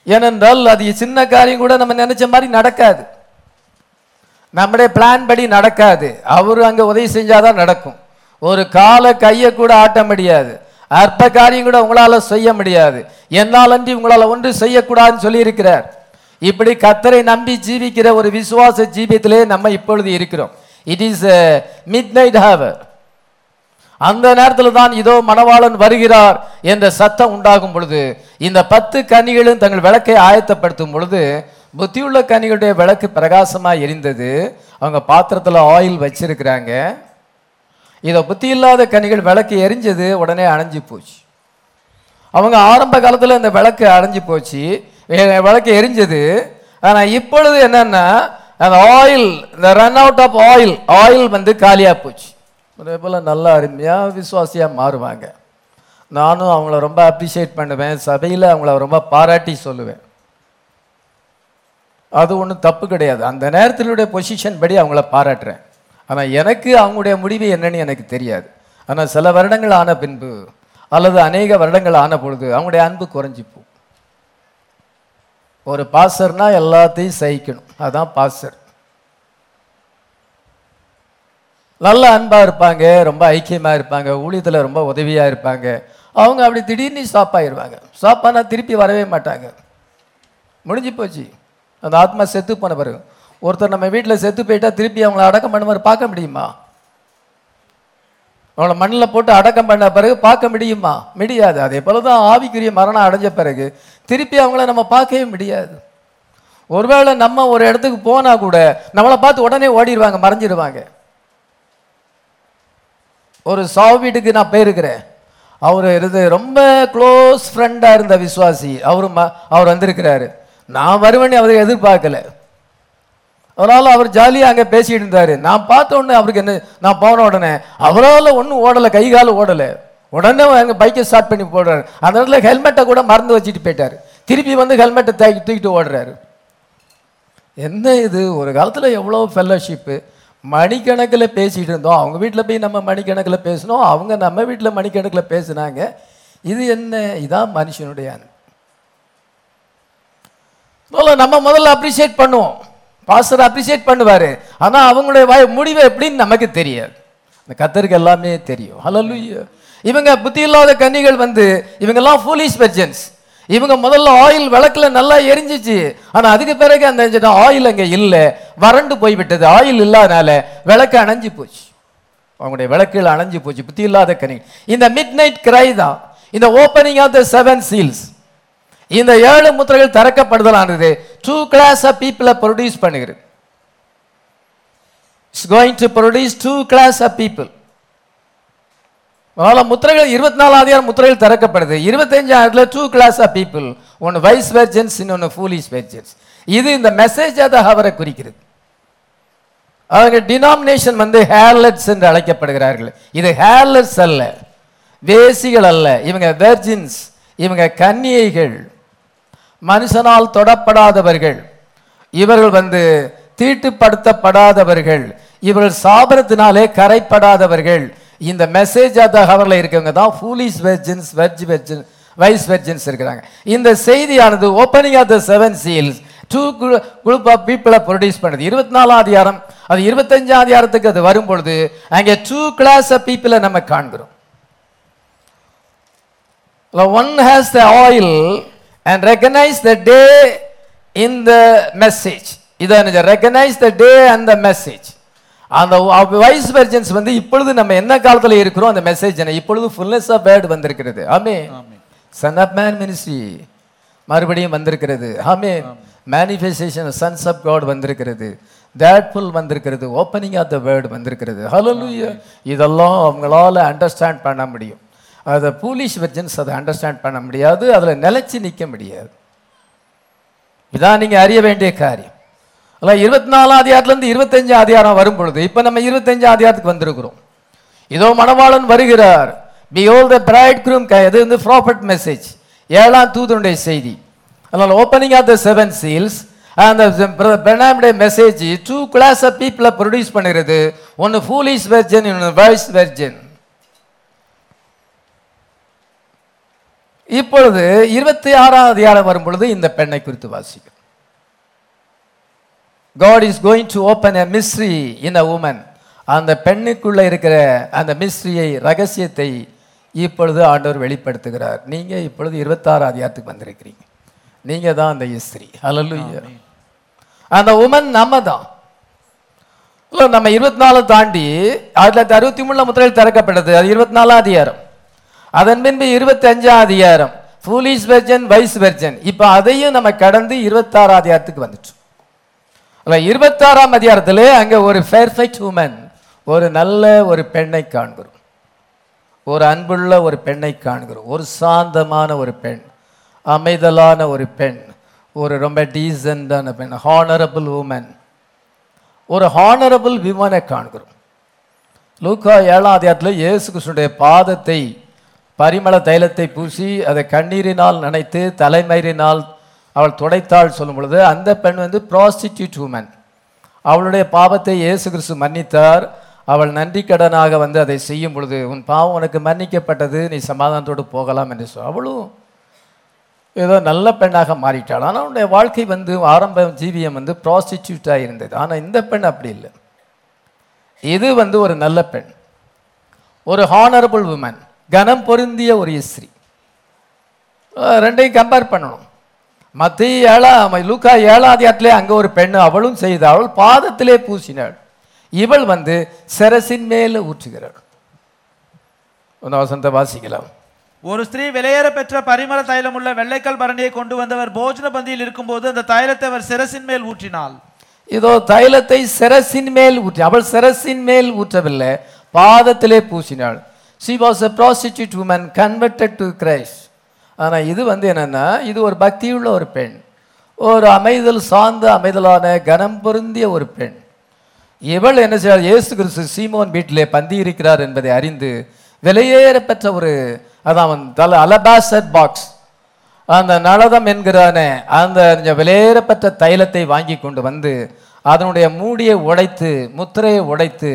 ஏனென்றால் அது சின்ன காரியம் கூட நம்ம நினைச்ச மாதிரி நடக்காது. நம்முடைய பிளான் படி நடக்காது. அவர் அங்கே உதவி செஞ்சாதான் நடக்கும். ஒரு காலை கையை கூட ஆட்ட முடியாது. அற்ப காரியம் கூட உங்களால் செய்ய முடியாது. என்னால் அன்றி உங்களால் ஒன்று செய்யக்கூடாதுன்னு சொல்லியிருக்கிறார். இப்படி கத்தரை நம்பி ஜீவிக்கிற ஒரு விசுவாச ஜீவியத்திலே நம்ம இப்பொழுது இருக்கிறோம். It is midnight hour அந்த நேரத்தில் தான் இதோ மணவாளன் வருகிறார் என்ற சத்தம் உண்டாகும் பொழுது இந்த பத்து கனிகளும் தங்கள் விளக்கை ஆயத்தப்படுத்தும் பொழுது புத்தியுள்ள கனிகளுடைய விளக்கு பிரகாசமாக எரிந்தது. அவங்க பாத்திரத்தில் ஆயில் வச்சிருக்கிறாங்க. இதை புத்தி இல்லாத கனிகள் விளக்கு எரிஞ்சது உடனே அணைஞ்சு போச்சு. அவங்க ஆரம்ப காலத்தில் இந்த விளக்கு அணைஞ்சு போச்சு. விளக்கு எரிஞ்சது. ஆனால் இப்பொழுது என்னன்னா அந்த ஆயில் இந்த run out of oil oil வந்து காலியாக போச்சு. அதே போல் நல்லா அருமையாக விசுவாசியாக மாறுவாங்க. நானும் அவங்கள ரொம்ப அப்ரிஷியேட் பண்ணுவேன். சபையில் அவங்கள ரொம்ப பாராட்டி சொல்லுவேன். அது ஒன்றும் தப்பு கிடையாது. அந்த நேரத்தினுடைய பொசிஷன் படி அவங்கள பாராட்டுறேன். ஆனால் எனக்கு அவங்களுடைய முடிவு என்னன்னு எனக்கு தெரியாது. ஆனால் சில வருடங்கள் ஆன பின்பு அல்லது அநேக வருடங்கள் ஆன பொழுது அவங்களுடைய அன்பு குறைஞ்சிப்போம் ஒரு பாசர்னா எல்லாத்தையும் சகிக்கணும். அதுதான் பாசர். நல்ல அன்பாக இருப்பாங்க ரொம்ப ஐக்கியமாக இருப்பாங்க ஊழியத்தில் ரொம்ப உதவியாக இருப்பாங்க. அவங்க அப்படி திடீர்னு ஸ்டாப் ஆயிருவாங்க ஸ்டாப் திருப்பி வரவே மாட்டாங்க. முடிஞ்சு போச்சு. அந்த ஆத்மா செத்து போன பிறகு ஒருத்தர் நம்ம வீட்டில் செத்து போயிட்டால் திருப்பி அவங்கள அடக்கம் பண்ண மாதிரி பார்க்க முடியுமா? அவளை மண்ணில் போட்டு அடக்கம் பண்ண பிறகு பார்க்க முடியுமா? முடியாது. அதே போல தான் ஆவிக்குரிய மரணம் அடைஞ்ச பிறகு திருப்பி அவங்கள நம்ம பார்க்கவே முடியாது. ஒருவேளை நம்ம ஒரு இடத்துக்கு போனால் கூட நம்மளை பார்த்து உடனே ஓடிடுவாங்க மறைஞ்சிடுவாங்க ஒரு சாவு வீட்டுக்கு நான் போயிருக்கிறேன். அவர் இருந்து ரொம்ப க்ளோஸ் ஃப்ரெண்டாக இருந்த விசுவாசி. அவரு ம- அவர் வந்திருக்கிறாரு. நான் வருவேன்னு அவரை எதிர்பார்க்கல. அதனால அவர் ஜாலியாக அங்கே பேசிட்டு இருந்தார். நான் பார்த்த உடனே அவருக்கு என்ன நான் போன உடனே அவரால் ஒன்றும் ஓடலை கை கால் ஓடலை. உடனே அங்கே பைக்கை ஸ்டார்ட் பண்ணி போடுறாரு. அந்த இடத்துல ஹெல்மெட்டை கூட மறந்து வச்சுட்டு போயிட்டார். திருப்பி வந்து ஹெல்மெட்டை தாக்கி தூக்கிட்டு ஓடுறாரு. என்ன இது? ஒரு காலத்தில் எவ்வளோ ஃபெல்லோஷிப்பு மணிக்கணக்கில் பேசிகிட்டு இருந்தோம். அவங்க வீட்டில் போய் நம்ம மணிக்கணக்கில் பேசினோம். அவங்க நம்ம வீட்டில் மணிக்கணக்கில் பேசுனாங்க. இது என்ன? இதான் மனுஷனுடைய நம்ம முதல்ல அப்ரிஷியேட் பண்ணுவோம். பாஸ்டர் அப்ரிஷியேட் பண்ணுவார். ஆனால் அவங்களுடைய வாய் முடிவு எப்படின்னு நமக்கு தெரியாது. இந்த கத்தருக்கு எல்லாமே தெரியும். ஹalleluya இவங்க புத்தி இல்லாத கன்னிகள் வந்து இவங்கெல்லாம் ஃபூலிஷ் வெர்ஜன்ஸ் இவங்க முதல்ல ஆயில் விளக்குல நல்லா எரிஞ்சிச்சு. ஆனால் அதுக்கு பிறகு அந்த ஆயில் அங்கே இல்லை. வறண்டு போய்விட்டது. ஆயில் இல்லாதனால விளக்கு அணைஞ்சு போச்சு. அவங்களுடைய விளக்குகள் அணைஞ்சு போச்சு. புத்தி இல்லாத கனி இந்த மிட் நைட் கிரை தான். இந்த opening of the seven seals இந்த ஏழு முத்திரைகள் திறக்கப்படுதலானது டூ கிளாஸ் ஆஃப் பீப்புளை ப்ரொடியூஸ் பண்ணுகிறது. It's going to produce two class of people அதனால முத்திரைகள் இருபத்தி நாலாவது முத்திரைகள் திறக்கப்படுது. இருபத்தஞ்சாயிரத்துல டூ கிளாஸ் ஆஃப் பீப்புள் ஒன்று வைஸ் வெர்ஜன்ஸ் இன்னொன்று ஃபூலிஸ் வெர்ஜன்ஸ் இது இந்த மெசேஜ் அதை அவரை குறிக்கிறது. அவங்க டினாமினேஷன் வந்து ஹேர்லெட்ஸ் என்று அழைக்கப்படுகிறார்கள். இது ஹேர்லெட்ஸ் அல்ல வேசிகள் அல்ல. இவங்க வெர்ஜின்ஸ் இவங்க கன்னியைகள் மனுஷனால் தொடப்படாதவர்கள். இவர்கள் வந்து தீட்டுப்படுத்தப்படாதவர்கள். இவர்கள் சாபரத்தினாலே கரைப்படாதவர்கள். இந்த மெசேஜ் அந்த ஹவரில் இருக்கவங்க தான் ஃபூலிஸ் வெர்ஜின்ஸ் வெர்ஜ் வெர்ஜின் வைஸ் வெர்ஜின்ஸ் இருக்கிறாங்க. இந்த செய்தியானது opening of the seven seals two group of பீப்புளை ப்ரொடியூஸ் பண்ணுது இருபத்தி நாலாம் அதிகாரம் அது இருபத்தஞ்சாம் அதிகாரத்துக்கு அது வரும் பொழுது அங்கே டூ கிளாஸ் ஆஃப் பீப்புளை நம்ம காண்கிறோம். One has the oil and recognise the day in the message இதை recognise the day and the message அந்த வைஸ் வெர்ஜன்ஸ் வந்து இப்பொழுது நம்ம என்ன காலத்துல இருக்கிறோம் அந்த மெசேஜ் என்ன? இப்பொழுது ஃபுல்னஸ் ஆஃப் வேர்ட் வந்திருக்கிறது. ஆமே. சன் ஆஃப் மேன் மினிஸ்ட்ரி மறுபடியும் வந்திருக்கிறது. ஆமே மேனிஃபெஸ்டேஷன் சன்ஸ் ஆஃப் காட் வந்திருக்கிறது. தேட்ஃபுல் வந்திருக்கிறது. ஓப்பனிங் ஆஃப் த வேர்ட் வந்திருக்கிறது. ஹalleluya இதெல்லாம் அவங்களால அண்டர்ஸ்டாண்ட் பண்ண முடியும். அதை பூலிஷ் வெர்ஜன்ஸ் அதை அண்டர்ஸ்டாண்ட் பண்ண முடியாது அதில் நிலச்சி நிற்க முடியாது. இதான் நீங்கள் அறிய வேண்டிய காரியம். அதான் இருபத்தி நாலாம் அதிகாரத்துலேருந்து இருபத்தஞ்சு அதிகாரம் வரும் பொழுது இப்போ நம்ம இருபத்தஞ்சு அதிகாரத்துக்கு வந்திருக்கிறோம். இதோ மணவாளன் வருகிறார். Behold the bridegroom இது வந்து ப்ராஃபட் மெசேஜ் ஏழாம் தூதனுடைய செய்தி. அதனால் opening of the seven seals அந்த பெனாமுடைய மெசேஜ் டூ கிளாஸ் ஆஃப் பீப்புளை ப்ரொடியூஸ் பண்ணுறது ஒன்று ஃபூலிஷ் வெர்ஜன் இன்னொன்று வாய்ஸ் வெர்ஜன் இப்பொழுது இருபத்தி ஆறாம் அதிகாரம் வரும் பொழுது இந்த பெண்ணை குறித்து வாசிக்கிறோம் God is going to open a mystery in a woman. அந்த பெண்ணுக்குள்ள இருக்கிற அந்த மிஸ்ட்ரியை ரகசியத்தை இப்பொழுது ஆண்டவர் வெளிப்படுத்துகிறார். நீங்க இப்பொழுது இருபத்தாறு அதிகாரத்துக்கு வந்திருக்கிறீங்க. நீங்க தான் அந்த இஸ்திரி ஹalleluya அந்த உமன் நம்ம தான். இல்ல, நம்ம இருபத்தி நாலு தாண்டி ஆயிரத்தி தொள்ளாயிரத்தி அறுபத்தி மூணுல முத்திரையில் திறக்கப்பட்டது. அது இருபத்தி நாலாம் அதிகாரம். அதன் பின்பு இருபத்தி அஞ்சாம் அதிகாரம். ஃபூலிஷ் வெர்ஜன் வைஸ் வெர்ஜன் இப்போ அதையும் நம்ம கடந்து இருபத்தாறாம் அதிகாரத்துக்கு வந்துட்டோம். இருபத்தாறாம் அதிகாரத்தில் அங்கே ஒரு பெர்ஃபெக்ட் உமன் ஒரு நல்ல ஒரு பெண்ணை காண்கிறோம். ஒரு அன்புள்ள ஒரு பெண்ணை காண்கிறோம். ஒரு சாந்தமான ஒரு பெண் அமைதலான ஒரு பெண் ஒரு ரொம்ப டீசெண்டான பெண் ஹானரபிள் உமன் ஒரு ஹானரபிள் விமனை காண்கிறோம். லூக்கா ஏழாம் அதிகாரத்தில் இயேசு கிருஷ்ணனுடைய பாதத்தை பரிமள தைலத்தை பூசி அதை கண்ணீரினால் நனைத்து தலைமயிரினால் அவள் துடைத்தாள் சொல்லும் பொழுது அந்த பெண் வந்து ப்ராஸ்டிடியூட் உமன் அவளுடைய பாவத்தை இயேசு கிறிஸ்து மன்னித்தார். அவள் நன்றி கடனாக வந்து அதை செய்யும் பொழுது உன் பாவம் உனக்கு மன்னிக்கப்பட்டது நீ சமாதானத்தோடு போகலாம் என்று சொல் அவளும் ஏதோ நல்ல பெண்ணாக மாறிட்டாள். ஆனால் அவனுடைய வாழ்க்கை வந்து ஆரம்ப ஜீவியம் வந்து ப்ராஸ்டிடியூட்டாக இருந்தது. ஆனால் இந்த பெண் அப்படி இல்லை. இது வந்து ஒரு நல்ல பெண். ஒரு ஹானரபுள் உமன் கனம் பொருந்திய ஒரு இஸ்திரி அஹ் ரெண்டையும் கம்பேர் பண்ணணும். மத்திய ஏழாம் லூக்கா அதிகாரத்திலே அங்கே ஒரு பெண் அவளும் செய்தாள் பாதத்திலே பூசினாள். இவள் வந்து சிரசின் மேல ஊற்றுகிறாள். ஒரு வசந்த வாசிக்கலாம். ஒரு ஸ்திரீ விலையேற பெற்ற பரிமள தைலம் உள்ள வெள்ளைக்கல் பரணியை கொண்டு வந்தவர் போஜன பந்தியில் இருக்கும்போது அந்த தைலத்தை அவர் சிரசின் மேல் ஊற்றினாள். இதோ தைலத்தை சிரசின் மேல் ஊற்றி அவள் சிரசின் மேல் ஊற்றவில்லை பாதத்திலே பூசினாள். She was a prostitute woman converted to Christ. ஆனால் இது வந்து என்னென்னா இது ஒரு பக்தியுள்ள ஒரு பெண். ஒரு அமைதல் சார்ந்த அமைதலான கனம் பொருந்திய ஒரு பெண். இவள் என்ன செய்ய இயேசு கிறிஸ்து சீமோன் வீட்டிலே பந்தி இருக்கிறார் என்பதை அறிந்து விலையேற பெற்ற ஒரு அதான் தல அலபாசர் பாக்ஸ் அந்த நலதம் என்கிறான அந்த விலையேறப்பட்ட தைலத்தை வாங்கி கொண்டு வந்து அதனுடைய மூடியை உடைத்து முத்திரையை உடைத்து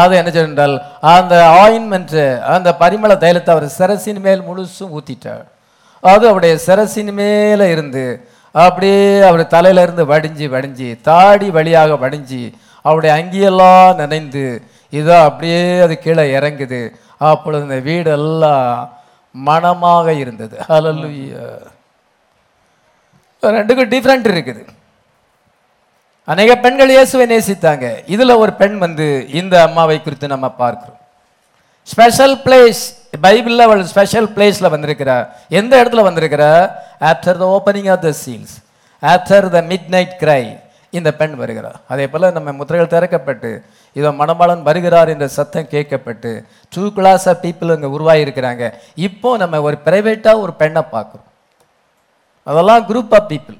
அதை என்ன சொன்னால் அந்த ஆயின்மெண்ட் அந்த பரிமள தைலத்தை அவர் சிரசின் மேல் முழுசும் ஊற்றிட்டார் அது அவருடைய சிரசின் மேலே இருந்து அப்படியே அவர் தலையிலிருந்து வடிஞ்சு வடிஞ்சு தாடி வழியாக வடிஞ்சு அவருடைய அங்கியெல்லாம் நனைந்து இதோ அப்படியே அது கீழே இறங்குது. அப்பொழுது இந்த வீடெல்லாம் மணமாக இருந்தது. அலல்லு ரெண்டுக்கும் டிஃப்ரெண்ட் இருக்குது. அநேக பெண்கள் இயேசுவை நேசித்தாங்க. இதுல ஒரு பெண் வந்து இந்த அம்மாவை குறித்து நம்ம பார்க்கிறோம். ஸ்பெஷல் பிளேஸ் பைபிளில் அவள் ஸ்பெஷல் பிளேஸில் வந்திருக்கிறா. எந்த இடத்துல வந்திருக்கிறா? After the opening of the seals after the midnight cry இந்த பெண் வருகிறார் அதே போல் நம்ம முத்திரைகள் திறக்கப்பட்டு இதோ மணமாளன் வருகிறார் என்ற சத்தம் கேட்கப்பட்டு டூ கிளாஸ் ஆஃப் பீப்புள் அங்கே உருவாகியிருக்கிறாங்க இப்போ நம்ம ஒரு பிரைவேட்டாக ஒரு பெண்ணை பார்க்குறோம். அதெல்லாம் குரூப் ஆஃப் பீப்புள்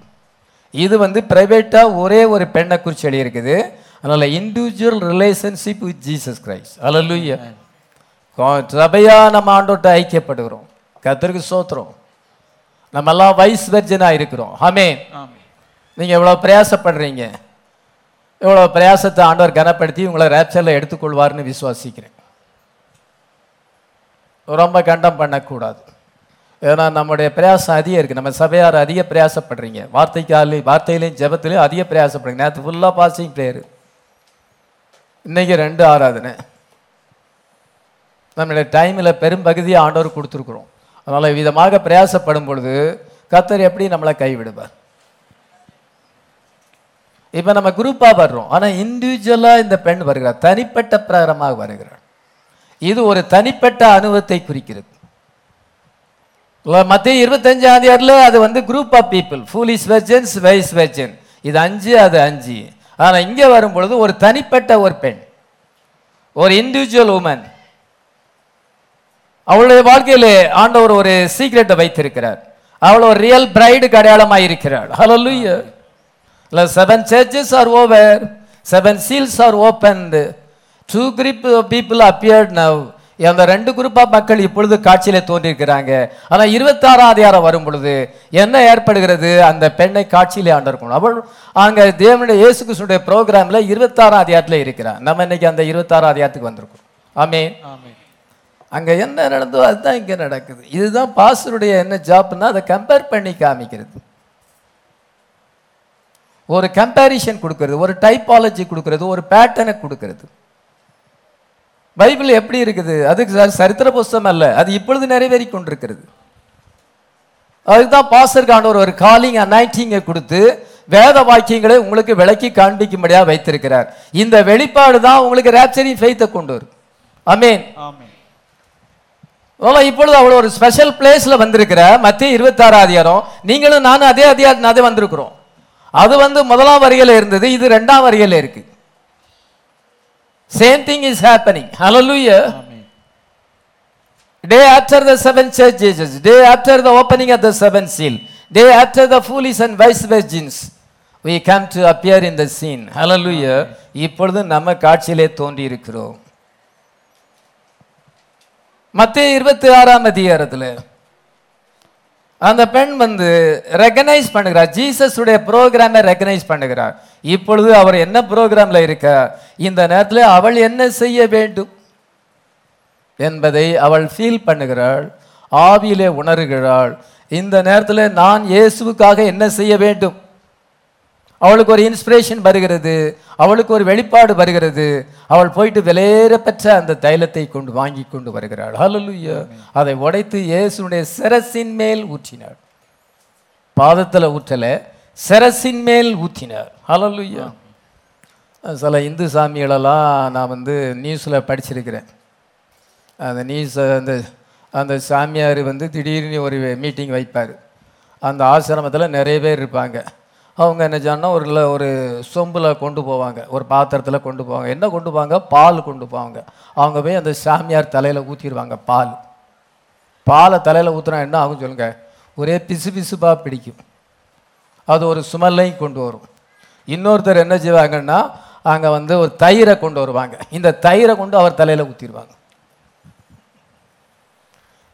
இது வந்து பிரைவேட்டாக ஒரே ஒரு பெண்ணை குறித்து எழுதியிருக்குது. அதனால் individual relationship with Jesus Christ hallelujah சபையா நம்ம ஆண்டோட்ட ஐக்கியப்படுகிறோம். கத்தருக்கு சோத்திரம் நம்ம எல்லாம் வைஸ் வெர்ஜனாக இருக்கிறோம் ஆமே நீங்கள் இவ்வளோ பிரயாசப்படுறீங்க? இவ்வளோ பிரயாசத்தை ஆண்டவர் கனப்படுத்தி உங்களை ரேப்சரில் எடுத்துக்கொள்வார்னு விசுவாசிக்கிறேன். ரொம்ப கண்டம் பண்ணக்கூடாது. ஏன்னா நம்முடைய பிரயாசம் அதிகம் இருக்குது நம்ம சபையார் அதிக பிரயாசப்படுறீங்க. வார்த்தைக்காலையும் வார்த்தையிலையும் ஜெபத்திலையும் அதிக பிரயாசப்படுறீங்க. நேற்று ஃபுல்லாக பாசிங் ப்ரேயர் இன்றைக்கி ரெண்டு ஆராதனை. நம்மளுடைய டைமில் பெரும்பகுதியை ஆண்டவர் கொடுத்துருக்குறோம். அதனால் விதமாக பிரயாசப்படும் பொழுது கத்தர் எப்படி நம்மளை கைவிடுவார்? இப்போ நம்ம குரூப்பாக வர்றோம். ஆனால் இண்டிவிஜுவலாக இந்த பெண் வருகிறார். தனிப்பட்ட பிரகாரமாக வருகிறார். இது ஒரு தனிப்பட்ட அனுபவத்தை குறிக்கிறது. மத்திய இருபத்தஞ்சாம் அதிகாரில் அது வந்து group of people foolish virgins wise virgin இது அஞ்சு அது அஞ்சு. ஆனால் இங்கே வரும் பொழுது ஒரு தனிப்பட்ட ஒரு பெண். ஒரு இண்டிவிஜுவல் உமன் அவளுடைய வாழ்க்கையில் ஆண்டவர் ஒரு சீக்ரெட்டை வைத்திருக்கிறார். அவள் ஒரு ரியல் பிரைடுக்கு அடையாளமாக இருக்கிறாள். லூயர் இல்லை seven churches are over seven seals are opened two group people appeared now அந்த ரெண்டு குரூப்பா மக்கள் இப்பொழுது காட்சியிலே தோன்றியிருக்கிறாங்க. ஆனா இருபத்தாறாம் அதிகாரம் வரும் பொழுது என்ன ஏற்படுகிறது? அந்த பெண்ணை காட்சியிலே ஆண்டிருக்கணும். அவள் அங்க தேவனுடைய இயேசு கிறிஸ்துடைய ப்ரோக்ராம்ல இருபத்தாறாம் அதிகாரத்துல இருக்கிறார் நம்ம இன்னைக்கு அந்த இருபத்தாறாம் அதிகாரத்துக்கு வந்திருக்கோம். ஆமென். அங்க என்ன நடந்தோ அதுதான் இங்க நடக்குது. இதுதான் பாஸ்டருடைய என்ன ஜாப்னா அதை கம்பேர் பண்ணி காமிக்கிறது. ஒரு கம்பேரிஷன் கொடுக்கிறது ஒரு டைப்பாலஜி கொடுக்கிறது ஒரு பேட்டர்னை கொடுக்கிறது. பைபிள் எப்படி இருக்குது? அதுக்கு சரித்திர புஸ்தகம் அல்ல. அது இப்பொழுது நிறைவேறி கொண்டிருக்கிறது அதுதான் பாஸ்டருக்கு ஆண்டவர் ஒரு காலிங் அனைட்டிங்கை கொடுத்து வேத வாக்கியங்களை உங்களுக்கு விளக்கி காண்பிக்கும்படியாக வைத்திருக்கிறார். இந்த வெளிப்பாடு தான் உங்களுக்கு ரேப்சரிங் ஃபெய்த்தை கொண்டு வரும். அமேன் ஆமென் ஓ இப்பொழுது அவள் ஒரு ஸ்பெஷல் பிளேஸ்ல வந்திருக்கிற மத்திய இருபத்தாறு அதிகாரம் நீங்களும் நானும் அதே அதிகாரம் அதே வந்திருக்கிறோம். அது வந்து முதலாம் வரியில இருந்தது இது ரெண்டாம் வரியில இருக்கு. Same thing is happening hallelujah amen day after the seven churches day after the opening of the seven seal day after the foolish and wise virgins we come to appear in the scene hallelujah இப்பொழுது நம்ம காட்சியிலே தோன்றி இருக்கிறோம் மத்திய இருபத்தி ஆறாம் அதிகாரத்துல அந்த பெண் வந்து ரெகனைஸ் பண்ணுகிறார் ஜீசஸ் உடைய ப்ரோக்ராமை ரெகனைஸ் பண்ணுகிறார் இப்பொழுது அவர் என்ன ப்ரோக்ராம்ல இருக்க இந்த நேரத்தில் அவள் என்ன செய்ய வேண்டும் என்பதை அவள் ஃபீல் பண்ணுகிறாள் ஆவியிலே உணர்கிறாள். இந்த நேரத்தில் நான் இயேசுவுக்காக என்ன செய்ய வேண்டும்? அவளுக்கு ஒரு இன்ஸ்பிரேஷன் வருகிறது அவளுக்கு ஒரு வெளிப்பாடு வருகிறது. அவள் போயிட்டு விலையேற பெற்ற அந்த தைலத்தை கொண்டு வாங்கி கொண்டு வருகிறாள். ஹalleluya அதை உடைத்து இயேசுடைய சிரசின் மேல் ஊற்றினாள். பாதத்தில் ஊற்றலை சிரசின் மேல் ஊற்றினார் ஹalleluya. சில இந்து சாமிகளெல்லாம் நான் வந்து நியூஸில் படிச்சிருக்கிறேன். அந்த நியூஸ் அந்த அந்த சாமியார் வந்து திடீர்னு ஒரு மீட்டிங் வைப்பார். அந்த ஆசிரமத்தில் நிறைய பேர் இருப்பாங்க. அவங்க என்ன சொன்னால் ஒரு ஒரு சொம்பில் கொண்டு போவாங்க. ஒரு பாத்திரத்தில் கொண்டு போவாங்க. என்ன கொண்டு போவாங்க? பால் கொண்டு போவாங்க. அவங்க போய் அந்த சாமியார் தலையில் ஊற்றிடுவாங்க பால். பாலை தலையில் ஊற்றுனா என்ன ஆகும் சொல்லுங்கள் ஒரே பிசு பிசுப்பாக பிடிக்கும். அது ஒரு சுமல்லையும் கொண்டு வரும். இன்னொருத்தர் என்ன செய்வாங்கன்னா அங்கே வந்து ஒரு தயிரை கொண்டு வருவாங்க. இந்த தயிரை கொண்டு அவர் தலையில் ஊற்றிடுவாங்க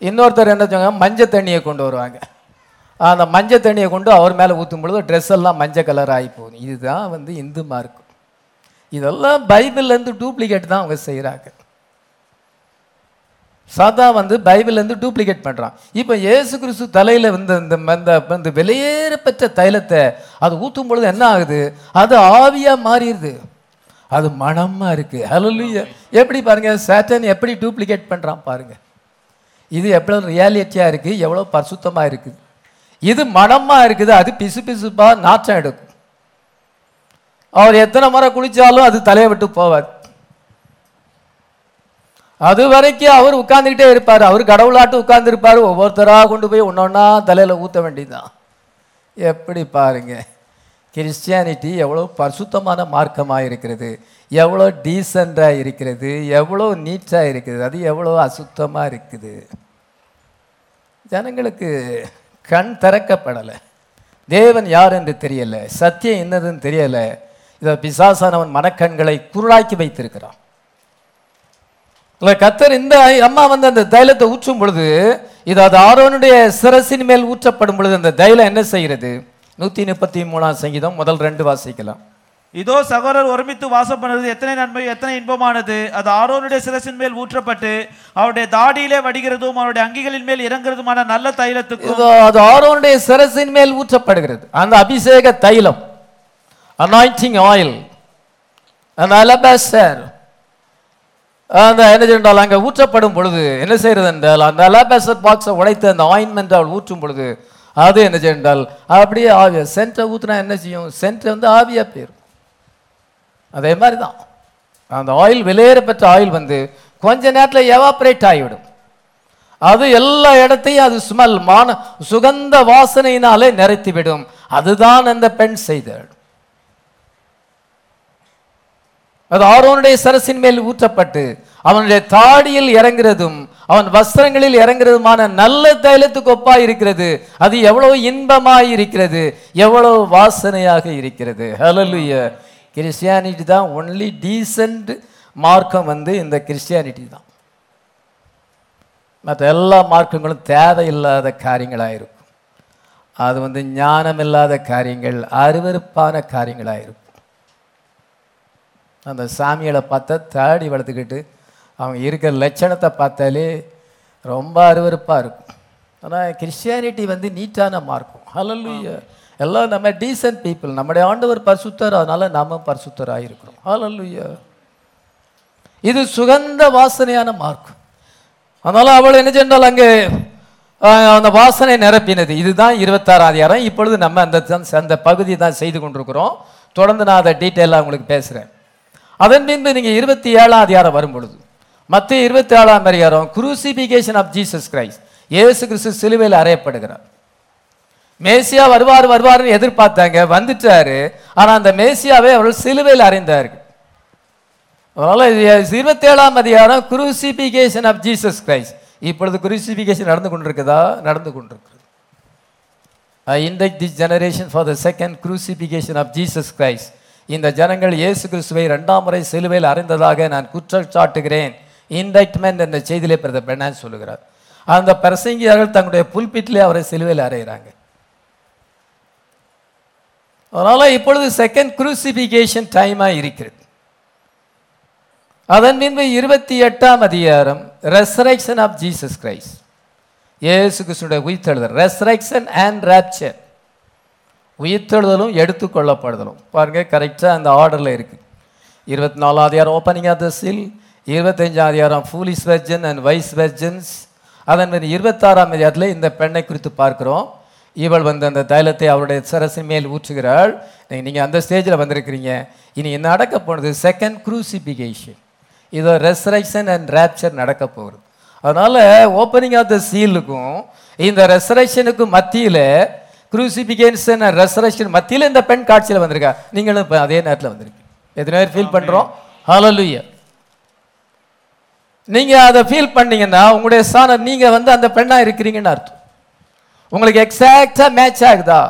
இன்னொருத்தர் என்ன செய்வாங்க மஞ்சள் தண்ணியை கொண்டு வருவாங்க. அந்த மஞ்சள் தண்ணியை கொண்டு அவர் மேலே ஊற்றும் பொழுது ட்ரெஸ் எல்லாம் மஞ்சள் கலர் ஆகி போகும். இதுதான் வந்து இந்து மார்க்கு இதெல்லாம் பைபிள்லேருந்து டூப்ளிகேட் தான் அவங்க செய்கிறாங்க சாதா வந்து பைபிள்லேருந்து டூப்ளிகேட் பண்ணுறான் இப்போ இயேசு கிறிஸ்து தலையில் வந்து இந்த இந்த இந்த வெளியேற பெற்ற தைலத்தை அது ஊற்றும் பொழுது என்ன ஆகுது? அது ஆவியாக மாறிடுது. அது மணமாக இருக்குது ஹலலுய எப்படி பாருங்கள் சேட்டன் எப்படி டூப்ளிகேட் பண்ணுறான் பாருங்கள் இது எவ்வளோ ரியாலிட்டியாக இருக்குது எவ்வளோ பரிசுத்தமாக இருக்குது இது மணமாக இருக்குது. அது பிசு பிசுப்பாக நாற்றம் எடுக்கும். அவர் எத்தனை முறை குளித்தாலும் அது தலையை விட்டு போவார். அது வரைக்கும் அவர் உட்கார்ந்துக்கிட்டே இருப்பார். அவர் கடவுளாட்டு உட்கார்ந்துருப்பார். ஒவ்வொருத்தராக கொண்டு போய் ஒன்றொன்னா தலையில் ஊற்ற வேண்டியதுதான். எப்படி பாருங்க? கிறிஸ்டியானிட்டி எவ்வளோ பரிசுத்தமான மார்க்கமாக இருக்கிறது எவ்வளோ டீசண்டாக இருக்கிறது. எவ்வளோ நீட்டாக இருக்குது. அது எவ்வளோ அசுத்தமாக இருக்குது. ஜனங்களுக்கு கண் திறக்கப்படலை. தேவன் யார் என்று தெரியலை. சத்தியம் என்னதுன்னு தெரியலை. இதை பிசாசானவன் மனக்கண்களை குருளாக்கி வைத்திருக்கிறான். இல்லை கத்தர் இந்த அம்மா வந்து அந்த தைலத்தை ஊற்றும் பொழுது இது அது ஆரோனுடைய சிரசின் மேல் ஊற்றப்படும் பொழுது அந்த தைலம் என்ன செய்கிறது? நூத்தி முப்பத்தி மூணாம் சங்கீதம் முதல் ரெண்டு வாசிக்கலாம். இதோ சகோதரர் ஒருமித்து வாசம் பண்ணுறது எத்தனை நன்மை எத்தனை இன்பமானது. அது ஆரோனுடைய சிரசின் மேல் ஊற்றப்பட்டு அவருடைய தாடியிலே வடிகிறதும் அவருடைய அங்கிகளின் மேல் இறங்குறதுமான நல்ல தைலத்துக்கும் இதோ அது ஆரோனுடைய சிரசின் மேல் ஊற்றப்படுகிறது. அந்த அபிஷேக தைலம் அனாயிண்டிங் ஆயில் அந்த அலபாஸ்டர் அந்த என்ன செய்தால் அங்கே ஊற்றப்படும் பொழுது என்ன செய்கிறது என்றால் அந்த அலாபேசர் பாக்ஸை உடைத்து அந்த ஆயின்மெண்ட் அவள் ஊற்றும் பொழுது அது என்ன செய்தால் அப்படியே ஆவியா சென்ட்டை ஊற்றினா என்ன செய்யும்? சென்ட் வந்து ஆவியா போயிரும். அதே மாதிரி தான் அந்த ஆயில் வெளியேற பெற்ற ஆயில் வந்து கொஞ்ச நேரத்தில் எவாப்ரேட் ஆகிவிடும். அது எல்லா இடத்தையும் அது ஸ்மெல் மான சுகந்த வாசனையினாலே நிறைத்துவிடும் அதுதான் அந்த பெண் செய்தாள் அது ஆரோனுடைய சரசின் மேல் ஊற்றப்பட்டு அவனுடைய தாடியில் இறங்குறதும் அவன் வஸ்திரங்களில் இறங்குறதுமான நல்ல தைலத்துக்கு ஒப்பாய் இருக்கிறது. அது எவ்வளவு இன்பமாய் இருக்கிறது. எவ்வளவு வாசனையாக இருக்கிறது. ஹலலுய கிறிஸ்டியானிட்டி தான் ஒன்லி டீசன்ட் மார்க்கம் வந்து இந்த கிறிஸ்டியானிட்டி தான். மற்ற எல்லா மார்க்கங்களும் தேவையில்லாத காரியங்களாக இருக்கும் அது வந்து ஞானம் இல்லாத காரியங்கள் அருவருப்பான காரியங்களாக இருக்கும் அந்த சாமிகளை பார்த்தா தாடி வளர்த்துக்கிட்டு அவங்க இருக்கிற லட்சணத்தை பார்த்தாலே ரொம்ப அருவருப்பாக இருக்கும். ஆனால் கிறிஸ்டியானிட்டி வந்து நீட்டான மார்க்கும் ஹalleluya எல்லாம் நம்ம டீசன்ட் பீப்புள் நம்முடைய ஆண்டவர் பரிசுத்தர் அதனால் நாம பரிசுத்தராக இருக்கிறோம் ஹalleluya இது சுகந்த வாசனையான மார்க்கும் அதனால் அவள் என்ன சென்றால் அங்கே? அந்த வாசனை நிரப்பினது. இதுதான் இருபத்தாறாம் அதிகாரம். இப்பொழுது நம்ம அந்த அந்த பகுதி தான் செய்து கொண்டிருக்கிறோம். தொடர்ந்து நான் அதை டீட்டெயிலாக உங்களுக்கு பேசுகிறேன் அதன் பின்பு நீங்கள் இருபத்தி ஏழாம் அதிகாரம் வரும் பொழுது மத்திய இருபத்தி ஏழாம் அதிகாரம் குரூசிபிகேஷன் ஆஃப் ஜீசஸ் கிரைஸ்ட் இயேசு கிறிஸ்து சிலுவையில் அறையப்படுகிறார். மேசியா வருவார் வருவார்னு எதிர்பார்த்தாங்க வந்துட்டாரு. ஆனால் அந்த மேசியாவை அவர்கள் சிலுவையில் அறைந்தார்கள். அதனால் இருபத்தி ஏழாம் அதிகாரம் குரூசிபிகேஷன் ஆஃப் ஜீசஸ் கிரைஸ்ட் இப்பொழுது குரூசிபிகேஷன் நடந்து கொண்டிருக்குதா? நடந்து கொண்டிருக்கிறது. I indict this generation for the second crucifixion of Jesus Christ இந்த ஜனங்கள் இயேசு கிறிஸ்துவை ரெண்டாம் முறை சிலுவையில் அறிந்ததாக நான் குற்றச்சாட்டுகிறேன் சாட்டுகிறேன். என்ற செய்தியிலே பிரதர் பெர்னான் சொல்லுகிறார். அந்த பிரசங்கியார்கள் தங்களுடைய புல்பிட்டிலே அவரை சிலுவையில் அறைகிறாங்க அதனால் இப்பொழுது செகண்ட் குரூசிபிகேஷன் டைமாக இருக்கிறது. அதன் பின்பு இருபத்தி எட்டாம் அதிகாரம் ரெசரக்ஷன் ஆஃப் ஜீசஸ் கிரைஸ்ட் இயேசு கிறிஸ்துடைய உயிர்த்தெழுதல் ரெசரக்ஷன் அண்ட் ராப்சர் உயிர்த்தெழுதலும் எடுத்துக்கொள்ளப்படுதலும். பாருங்கள் கரெக்டாக அந்த ஆர்டரில் இருக்குது இருபத்தி நாலாம் அதிகாரம் ஓப்பனிங் ஆஃப் த சீல் இருபத்தஞ்சாம் அதிகாரம் foolish virgin and wise virgins அதன் மாதிரி இருபத்தாறாம் அதிகாரத்தில் இந்த பெண்ணை குறித்து பார்க்குறோம். இவள் வந்து அந்த தைலத்தை அவருடைய சரசின் மேல் ஊற்றுகிறாள். நீங்கள் அந்த ஸ்டேஜில் வந்திருக்கிறீங்க. இனி நடக்க போனது செகண்ட் குரூசிபிகேஷன் இதோ ரெசரக்ஷன் அண்ட் ரேப்சர் நடக்க போகிறது அதனால் ஓப்பனிங் ஆஃப் த சீலுக்கும் இந்த ரெசரக்ஷனுக்கும் மத்தியில் குரூசிபிகேஷன் அண்ட் ரெசரக்ஷன் மத்தியில் இந்த பெண் காட்சியில் வந்திருக்கா? நீங்களும் இப்போ அதே நேரத்தில் வந்திருக்கீங்க. எத்தனை பேர் ஃபீல் பண்ணுறோம் ஹalleluya நீங்க அதை ஃபீல் பண்ணீங்கன்னா உங்களுடைய சாணம் நீங்க வந்து அந்த பெண்ணா இருக்கிறீங்கன்னு அர்த்தம். உங்களுக்கு எக்ஸாக்டா மேட்ச் ஆகுதா?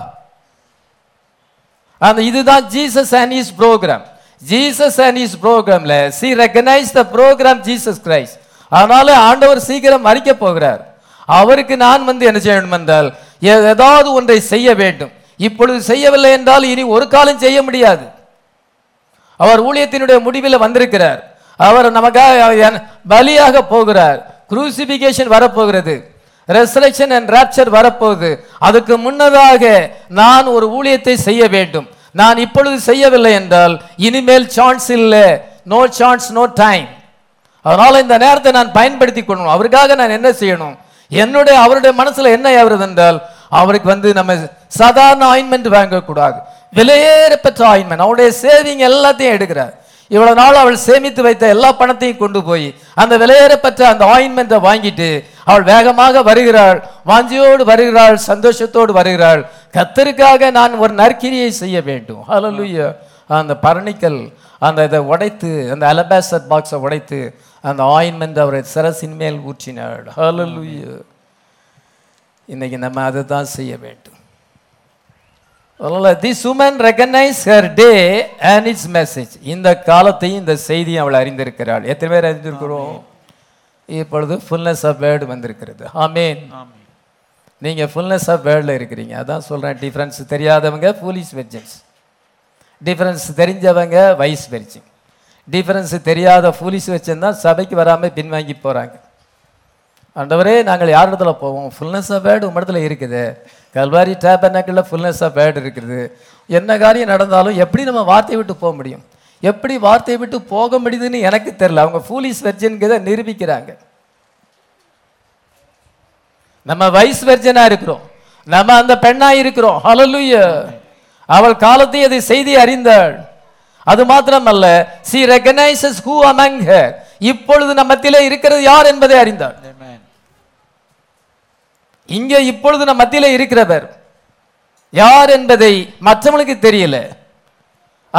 அந்த இதுதான் Jesus and his programme Jesus and his ப்ரோக்ராம்ல she recognise the programme Jesus Christ அதனால ஆண்டவர் சீக்கிரம் மறிக்க போகிறார். அவருக்கு நான் வந்து என்ன செய்யணும் என்றால் ஏ- ஏதாவது ஒன்றை செய்ய வேண்டும். இப்பொழுது செய்யவில்லை என்றால் இனி ஒரு காலம் செய்ய முடியாது. அவர் ஊழியத்தினுடைய முடிவில் வந்திருக்கிறார். அவர் நமக்காக பலியாக போகிறார். குரூசிபிகேஷன் வரப்போகிறது. ரெசரக்ஷன் அண்ட் ராப்சர் வரப்போகுது. அதுக்கு முன்னதாக நான் ஒரு ஊழியத்தை செய்ய வேண்டும். நான் இப்பொழுது செய்யவில்லை என்றால் இனிமேல் சான்ஸ் இல்லை. நோ சான்ஸ் நோ டைம் அதனால் இந்த நேரத்தை நான் பயன்படுத்தி கொள்ளணும். அவருக்காக நான் என்ன செய்யணும்? என்னுடைய அவருடைய மனசுல என்ன ஆகுறது என்றால் அவருக்கு வந்து நம்ம சாதாரண ஆயின்மெண்ட் வாங்கக்கூடாது. விலையேற பெற்ற ஆயின்மெண்ட் அவருடைய சேவிங் எல்லாத்தையும் எடுக்கிறார். இவ்வளவு நாள் அவள் சேமித்து வைத்த எல்லா பணத்தையும் கொண்டு போய் அந்த விலையேறப்பட்ட அந்த ஆயின்மெண்ட்டை வாங்கிட்டு அவள் வேகமாக வருகிறாள். வாஞ்சியோடு வருகிறாள் சந்தோஷத்தோடு வருகிறாள். கத்தருக்காக நான் ஒரு நற்கிரியை செய்ய வேண்டும். ஹalleluya அந்த பரணிக்கல் அந்த இதை உடைத்து அந்த அலபேசர் பாக்ஸை உடைத்து அந்த ஆயின்மெண்ட் அவரை சிரசின் மேல் ஊற்றினாள் ஹalleluya இன்னைக்கு நம்ம அதை தான் செய்ய வேண்டும். அதனால this woman recognise her day and its message இந்த காலத்தையும் இந்த செய்தியும் அவள் அறிந்திருக்கிறாள். எத்தனை பேர் அறிந்திருக்கிறோம்? இப்பொழுது ஃபுல்னஸ் ஆஃப் வேர்டு வந்திருக்கிறது. ஆமேன். ஆமென். நீங்க ஃபுல்னஸ் ஆஃப் வேர்டில் இருக்கிறீங்க. அதான் சொல்றேன் டிஃபரன்ஸ் தெரியாதவங்க போலீஸ் வெர்ஜன்ஸ் டிஃபரன்ஸ் தெரிஞ்சவங்க வைஸ் வெர்ஜன் டிஃபரன்ஸ் தெரியாத ஃபூலிஸ் வச்சுருந்தா சபைக்கு வராமல் பின்வாங்கி போகிறாங்க ஆண்டவரே நாங்கள் யார் இடத்துல போவோம்? ஃபுல்னஸ் ஆஃப் வேர்டு இடத்துல இருக்குது. கல்வாரி டேபர்னாக்கில் ஃபுல்னஸ் ஆஃப் வேர்டு இருக்குது. என்ன காரியம் நடந்தாலும் எப்படி நம்ம வார்த்தையை விட்டு போக முடியும்? எப்படி வார்த்தையை விட்டு போக முடியுதுன்னு எனக்கு தெரில அவங்க ஃபூலிஸ் வெர்ஜன்கிறத நிரூபிக்கிறாங்க. நம்ம வைஸ் வெர்ஜனாக இருக்கிறோம். நம்ம அந்த பெண்ணாக இருக்கிறோம். ஹலலுய அவள் காலத்தை அதை செய்தி அறிந்தாள். அது மாத்திரமல்ல she recognises who among her. இப்பொழுது நம்ம மத்தியிலே இருக்கிறது யார் என்பதை Amen. இங்க இப்பொழுது நம் மத்தியிலே இருக்கிறவர் யார் என்பதை மற்றவங்களுக்கு தெரியல.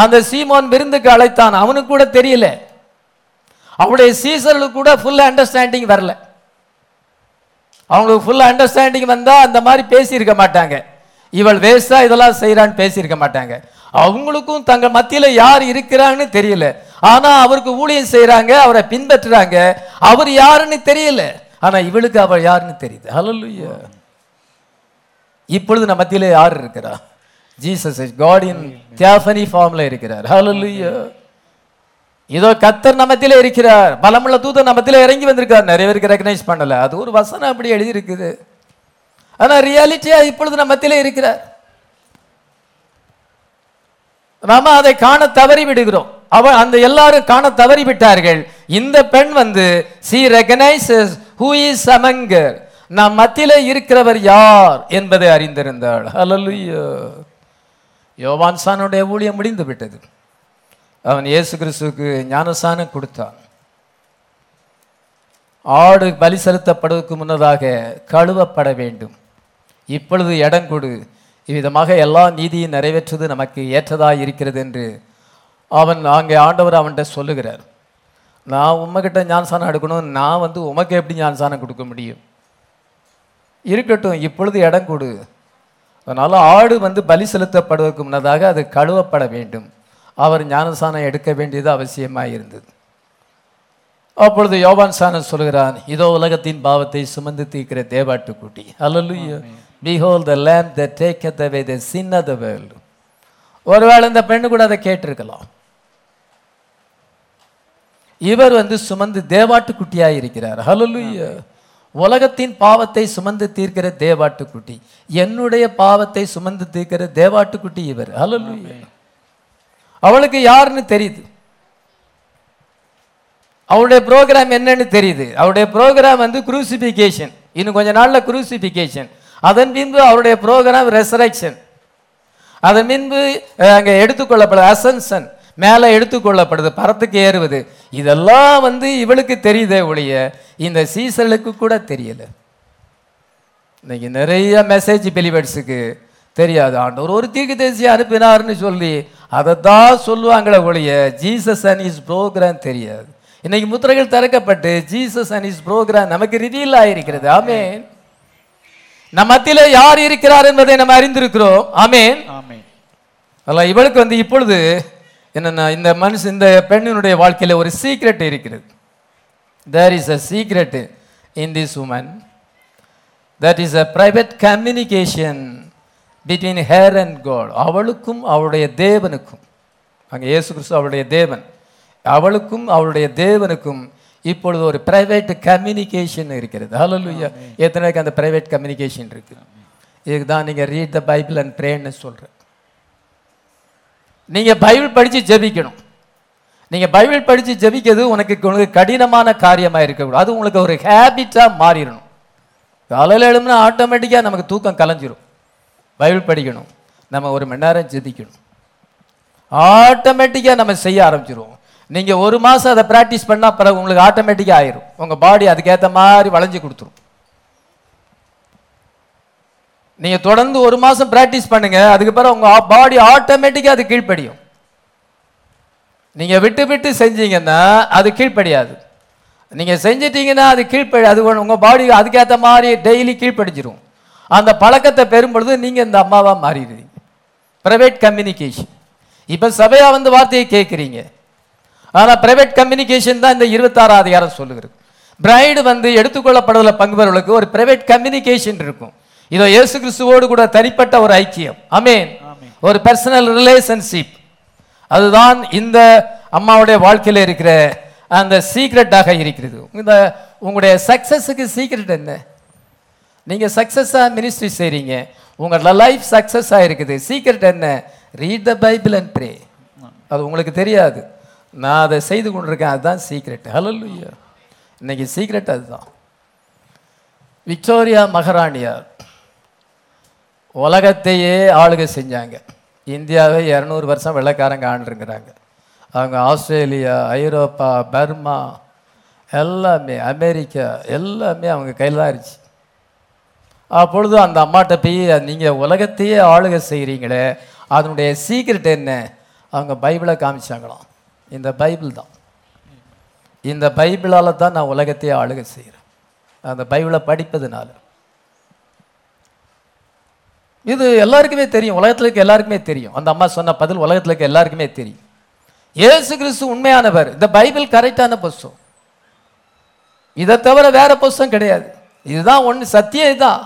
அந்த சீமோன் விருந்துக்கு அழைத்தான் அவனுக்கு கூட தெரியல. அவருடைய சீசர்களுக்கு கூட ஃபுல் அண்டர்ஸ்டாண்டிங் வரல. அவங்களுக்கு ஃபுல் அண்டர்ஸ்டாண்டிங் வந்தா அந்த மாதிரி பேசியிருக்க மாட்டாங்க. இவள் வேஸ்டா இதெல்லாம் செய்றான்னு பேசியிருக்க மாட்டாங்க. அவங்களுக்கும் தங்கள் மத்தியில் யார் இருக்கிறான்னு தெரியல. ஆனா அவருக்கு ஊழியம் செய்கிறாங்க அவரை பின்பற்றுறாங்க. அவர் யாருன்னு தெரியல. ஆனா இவளுக்கு அவள் யாருன்னு தெரியுது. ஹalleluya இப்பொழுது நம்ம மத்தியில் யார் இருக்கிறா? ஜீசஸ் காடின் தியாஃபனி ஃபார்ம்ல இருக்கிறார். ஹalleluya இதோ கத்தர் நமத்திலே இருக்கிறார். பலமுள்ள தூதர் நமத்திலே இறங்கி வந்திருக்கார். நிறைய பேருக்கு ரெக்கனைஸ் பண்ணல. அது ஒரு வசனம் அப்படி எழுதி இருக்குது ஆனா ரியாலிட்டியா இப்பொழுது நம்ம மத்தியிலே இருக்கிறார். நாம அதை காண தவறி விடுகிறோம் அவ அந்த எல்லாரும் காண தவறி விட்டார்கள் இந்த பெண் வந்து she recognises who is among her நாம் மத்தியில இருக்கிறவர் யார் என்பதை அறிந்திருந்தாள். ஹalleluya யோவான் சானுடைய ஊழியம் முடிந்து விட்டது. அவன் இயேசு கிறிஸ்துவுக்கு ஞானசானம் கொடுத்தான். ஆடு பலி செலுத்தப்படுவதற்கு முன்னதாக கழுவப்பட வேண்டும். இப்பொழுது இடம் கொடு. இவ்விதமாக எல்லா நீதியும் நிறைவேற்றுவது நமக்கு ஏற்றதாக இருக்கிறது என்று அவன் அங்கே ஆண்டவர் அவன்கிட்ட சொல்லுகிறார். நான் உம்மகிட்ட ஞானசானம் எடுக்கணும் நான் வந்து உமக்கு எப்படி ஞானசானம் கொடுக்க முடியும்? இருக்கட்டும் இப்பொழுது இடம் கொடு. அதனால் ஆடு வந்து பலி செலுத்தப்படுவதற்கு முன்னதாக அது கழுவப்பட வேண்டும். அவர் ஞானசானம் எடுக்க வேண்டியது அவசியமாக இருந்தது. அப்பொழுது யோபான் சாணன் சொல்கிறான் இதோ உலகத்தின் பாவத்தை சுமந்து தீர்க்கிற தேவாட்டுக்குட்டி. அல்லலுயா behold the lamb that taketh away the sin of the world. ஒருவேளை இந்த பெண்ணு கூட அதை கேட்டிருக்கலாம். இவர் வந்து சுமந்து தேவாட்டுக்குட்டியாக இருக்கிறார். ஹalleluya உலகத்தின் பாவத்தை சுமந்து தீர்க்கிற தேவாட்டுக்குட்டி. என்னுடைய பாவத்தை சுமந்து தீர்க்கிற தேவாட்டுக்குட்டி இவர். ஹalleluya அவளுக்கு யாருன்னு தெரியுது? அவருடைய ப்ரோக்ராம் என்னன்னு தெரியுது. அவருடைய ப்ரோக்ராம் வந்து குரூசிபிகேஷன் இன்னும் கொஞ்ச நாள்ல குரூசிபிகேஷன் அதன் பின்பு அவருடைய ப்ரோக்ராம் ரெசரக்ஷன் அதன் பின்பு அங்கே எடுத்துக்கொள்ளப்படுது அசன்சன் மேலே எடுத்துக்கொள்ளப்படுது பரத்துக்கு ஏறுவது. இதெல்லாம் வந்து இவளுக்கு தெரியுதே ஒழிய இந்த சீசனுக்கு கூட தெரியல. இன்னைக்கு நிறைய மெசேஜ் பிலிவர்ஸுக்கு தெரியாது. ஆண்டவர் ஒரு தீர்க்கதரிசியை அனுப்பினார்னு சொல்லி அதை தான் சொல்லுவாங்களே ஒழிய ஜீசஸ் அண்ட் இஸ் ப்ரோக்ராம் தெரியாது. இன்னைக்கு முத்திரைகள் திறக்கப்பட்டு ஜீசஸ் அண்ட் இஸ் ப்ரோக்ராம் நமக்கு ரிவீல் ஆகிருக்கிறது ஆமென். நம் மத்தியில யார் இருக்கிறார் என்பதை நம்ம அறிந்திருக்கிறோம். ஆமென். அல்ல இவளுக்கு வந்து இப்பொழுது என்னன்னா இந்த மனுஷன் இந்த பெண்ணினுடைய வாழ்க்கையில ஒரு சீக்ரெட் இருக்கிறது. There is a secret in this woman that is a private communication between her and God அவளுக்கும் அவளுடைய தேவனுக்கும். அங்கே இயேசு கிறிஸ்து அவளுடைய தேவன். அவளுக்கும் அவளுடைய தேவனுக்கும் இப்பொழுது ஒரு பிரைவேட் கம்யூனிகேஷன் இருக்கிறது. ஹalleluya எத்தனை பேருக்கு அந்த பிரைவேட் கம்யூனிகேஷன் இருக்கு? இதுக்கு தான் நீங்க ரீட் த பைபிள் அண்ட் ப்ரேன்னு சொல்றேன் நீங்க பைபிள் படிச்சு ஜெபிக்கணும். நீங்க பைபிள் படிச்சு ஜெபிக்கிறது உனக்கு உனக்கு கடினமான காரியமா இருக்கக்கூடாது. அது உங்களுக்கு ஒரு ஹேபிட்டா மாறிடணும். காலையில் எழும்புனா ஆட்டோமேட்டிக்காக நமக்கு தூக்கம் கலைஞ்சிரும். பைபிள் படிக்கணும். நம்ம ஒரு மணி நேரம் ஜெபிக்கணும். ஆட்டோமேட்டிக்காக நம்ம செய்ய ஆரம்பிச்சிருவோம். நீங்க ஒரு மாசம் அதை ப்ராக்டிஸ் பண்ணா பிறகு உங்களுக்கு ஆட்டோமேட்டிக்காக ஆயிரும். உங்க பாடி அதுக்கேற்ற மாதிரி வளைஞ்சு கொடுத்துரும். நீங்க தொடர்ந்து ஒரு மாசம் பிராக்டிஸ் பண்ணுங்க அதுக்கு பிறகு உங்க பாடி ஆட்டோமேட்டிக்கா அது கீழ்ப்படியும். நீங்க விட்டு விட்டு செஞ்சீங்கன்னா அது கீழ்ப்படியாது. நீங்க செஞ்சிட்டீங்கன்னா அது கீழ்ப்படி அது உங்கள் உங்க பாடி அதுக்கேற்ற மாதிரி டெய்லி கீழ்ப்படிச்சிரும் அந்த பழக்கத்தை பெறும் பொழுது நீங்க இந்த அம்மாவா மாறிடுறீங்க பிரைவேட் கம்யூனிகேஷன் இப்ப சபையா வந்து வார்த்தையை கேட்குறீங்க. ஆனா பிரைவேட் கம்யூனிகேஷன் தான் இந்த இருபத்தாறாம் அதிகாரம் சொல்லுகிறது. பிரைடு வந்து எடுத்துக்கொள்ளப்படுவதில் பங்கு ஒரு பிரைவேட் கம்யூனிகேஷன் இருக்கும். இதோ இயேசு கிறிஸ்துவோடு கூட தனிப்பட்ட ஒரு ஐக்கியம். அமேன். ஒரு பர்சனல் ரிலேஷன்ஷிப் அதுதான் இந்த அம்மாவுடைய வாழ்க்கையில இருக்கிற அந்த சீக்ரெட்டாக இருக்கிறது. இந்த உங்களுடைய சக்சஸுக்கு சீக்ரெட் என்ன? நீங்க சக்சஸா மினிஸ்ட்ரி செய்றீங்க. உங்களோட லைஃப் சக்சஸா இருக்குது. சீக்ரெட் என்ன? Read the Bible and pray அது உங்களுக்கு தெரியாது. நான் அதை செய்து கொண்டிருக்கேன் அதுதான் சீக்ரெட் ஹalleluya இன்னைக்கு சீக்ரெட் அதுதான். விக்டோரியா மகாராணியார் உலகத்தையே ஆளுகை செஞ்சாங்க. இந்தியாவை இரநூறு வருஷம் வெள்ளைக்காரங்க ஆண்டுருங்கிறாங்க அவங்க ஆஸ்திரேலியா ஐரோப்பா பர்மா எல்லாமே அமெரிக்கா எல்லாமே அவங்க கையில் தான் இருந்துச்சு. அப்பொழுது அந்த அம்மாட்ட போய் நீங்கள் உலகத்தையே ஆளுகை செய்கிறீங்களே அதனுடைய சீக்ரெட் என்ன? அவங்க பைபிளை காமிச்சாங்களாம். இந்த பைபிள் தான். இந்த பைபிளால் தான் நான் உலகத்தையே ஆளுகை செய்கிறேன். அந்த பைபிளை படிப்பதுனால. இது எல்லாருக்குமே தெரியும். உலகத்தில் இருக்க எல்லாருக்குமே தெரியும். அந்த அம்மா சொன்ன பதில் உலகத்தில் இருக்க எல்லாருக்குமே தெரியும். ஏசு கிறிஸ்து உண்மையானவர். இந்த பைபிள் கரெக்டான புஸ்தம் இதை தவிர வேற புஸ்தம் கிடையாது. இதுதான் ஒன்று சத்தியம் இதுதான்.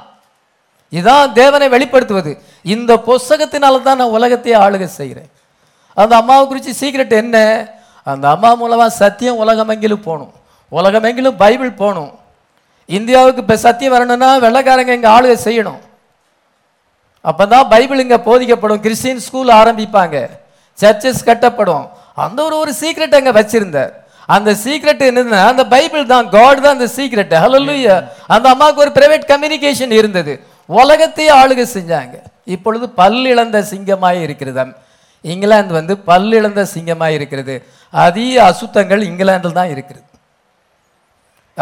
இதுதான் தேவனை வெளிப்படுத்துவது. இந்த புஸ்தகத்தினால தான் நான் உலகத்தையே ஆளுகை செய்கிறேன். அந்த அம்மாவை குறித்து சீக்ரெட் என்ன? அந்த அம்மா மூலமாக சத்தியம் உலகமெங்கிலும் போகணும். உலகமெங்கிலும் பைபிள் போகணும். இந்தியாவுக்கு இப்போ சத்தியம் வரணும்னா வெள்ளைக்காரங்க இங்கே ஆளுகை செய்யணும். அப்போ தான் பைபிள் இங்கே போதிக்கப்படும். கிறிஸ்டின் ஸ்கூல் ஆரம்பிப்பாங்க. சர்ச்சஸ் கட்டப்படும். அந்த ஒரு ஒரு சீக்ரெட் அங்கே வச்சிருந்தார். அந்த சீக்ரெட் என்னதுன்னா அந்த பைபிள் தான். காட் தான் அந்த சீக்ரெட் ஹalleluya அந்த அம்மாவுக்கு ஒரு பிரைவேட் கம்யூனிகேஷன் இருந்தது. உலகத்தையே ஆளுகை செஞ்சாங்க. இப்பொழுது பல்லிழந்த சிங்கமாக இருக்கிறது இங்கிலாந்து வந்து பல்லிழந்த சிங்கமாய் இருக்கிறது. அதிக அசுத்தங்கள் இங்கிலாந்தில் தான் இருக்கிறது.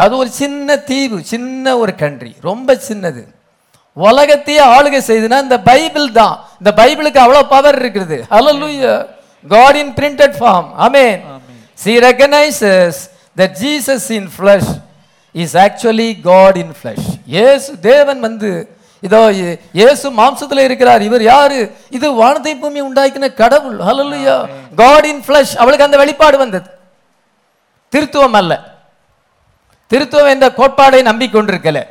அது ஒரு சின்ன தீவு சின்ன ஒரு கண்ட்ரி ரொம்ப சின்னது. உலகத்தையே ஆளுகை செய்துனா இந்த பைபிள் தான். இந்த பைபிளுக்கு அவ்வளவு பவர் இருக்குது. ஹalleluya God in printed form. Amen. She recognizes that Jesus in flesh is actually God in flesh. இயேசு தேவன் வந்து இதோ இயேசு மாம்சத்துல இருக்கிறார். இவர் யாரு? இது வானத்தை பூமி உண்டாக்கின கடவுள். ஹalleluya God in flesh. அவளுக்கு அந்த வெளிப்பாடு வந்தது. திருத்துவம் அல்ல. திருத்துவம் என்ற கோட்பாடை நம்பிக்கொண்டிருக்கல.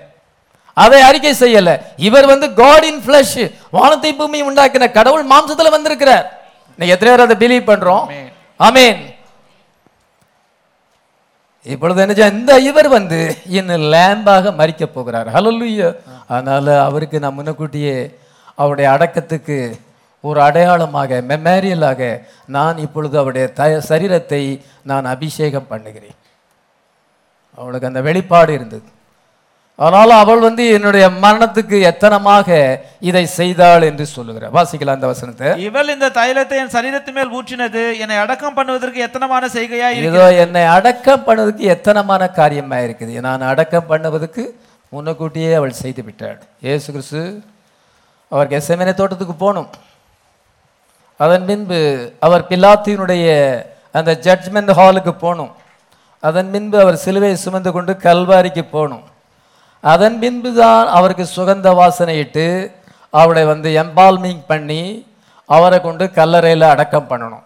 அதை அறிக்கை செய்யல. இவர் வந்து காட் இன் ஃபிளஷ் வானத்தை பூமி உண்டாக்கின கடவுள் மாம்சத்துல வந்திருக்கிறார். எத்தனை பேர் அதை பிலீவ் பண்றோம். ஆமென் இப்பொழுது என்ன இந்த இவர் வந்து இன்னும் லேம்பாக மறிக்க போகிறார். ஹalleluya அதனால அவருக்கு நான் முன்னக்கூட்டியே அவருடைய அடக்கத்துக்கு ஒரு அடையாளமாக மெமேரியலாக நான் இப்பொழுது அவருடைய த சரீரத்தை நான் அபிஷேகம் பண்ணுகிறேன். அவளுக்கு அந்த வெளிப்பாடு இருந்தது. அதனால அவள் வந்து என்னுடைய மரணத்துக்கு எத்தனமாக இதை செய்தாள் என்று சொல்லுகிறார். வாசிக்கலாம் அந்த வசனத்தை. இவள் இந்த தைலத்தை என் சரீரத்து மேல் ஊற்றினது என்னை அடக்கம் பண்ணுவதற்கு எத்தனமான செய்கையா இதோ என்னை அடக்கம் பண்ணதுக்கு எத்தனமான காரியமா இருக்குது? நான் அடக்கம் பண்ணுவதற்கு முன்னக்கூட்டியே அவள் செய்து விட்டாள். இயேசு கிறிஸ்து அவர் கெசமேனே தோட்டத்துக்கு போகணும். அதன் பின்பு அவர் பிலாத்தினுடைய அந்த ஜட்ஜ்மெண்ட் ஹாலுக்கு போகணும். அதன் பின்பு அவர் சிலுவை சுமந்து கொண்டு கல்வாரிக்கு போகணும். அதன் பின்பு தான் அவருக்கு சுகந்த வாசனையிட்டு அவளை வந்து எம்பால்மிங் பண்ணி அவரை கொண்டு கல்லறையில் அடக்கம் பண்ணணும்.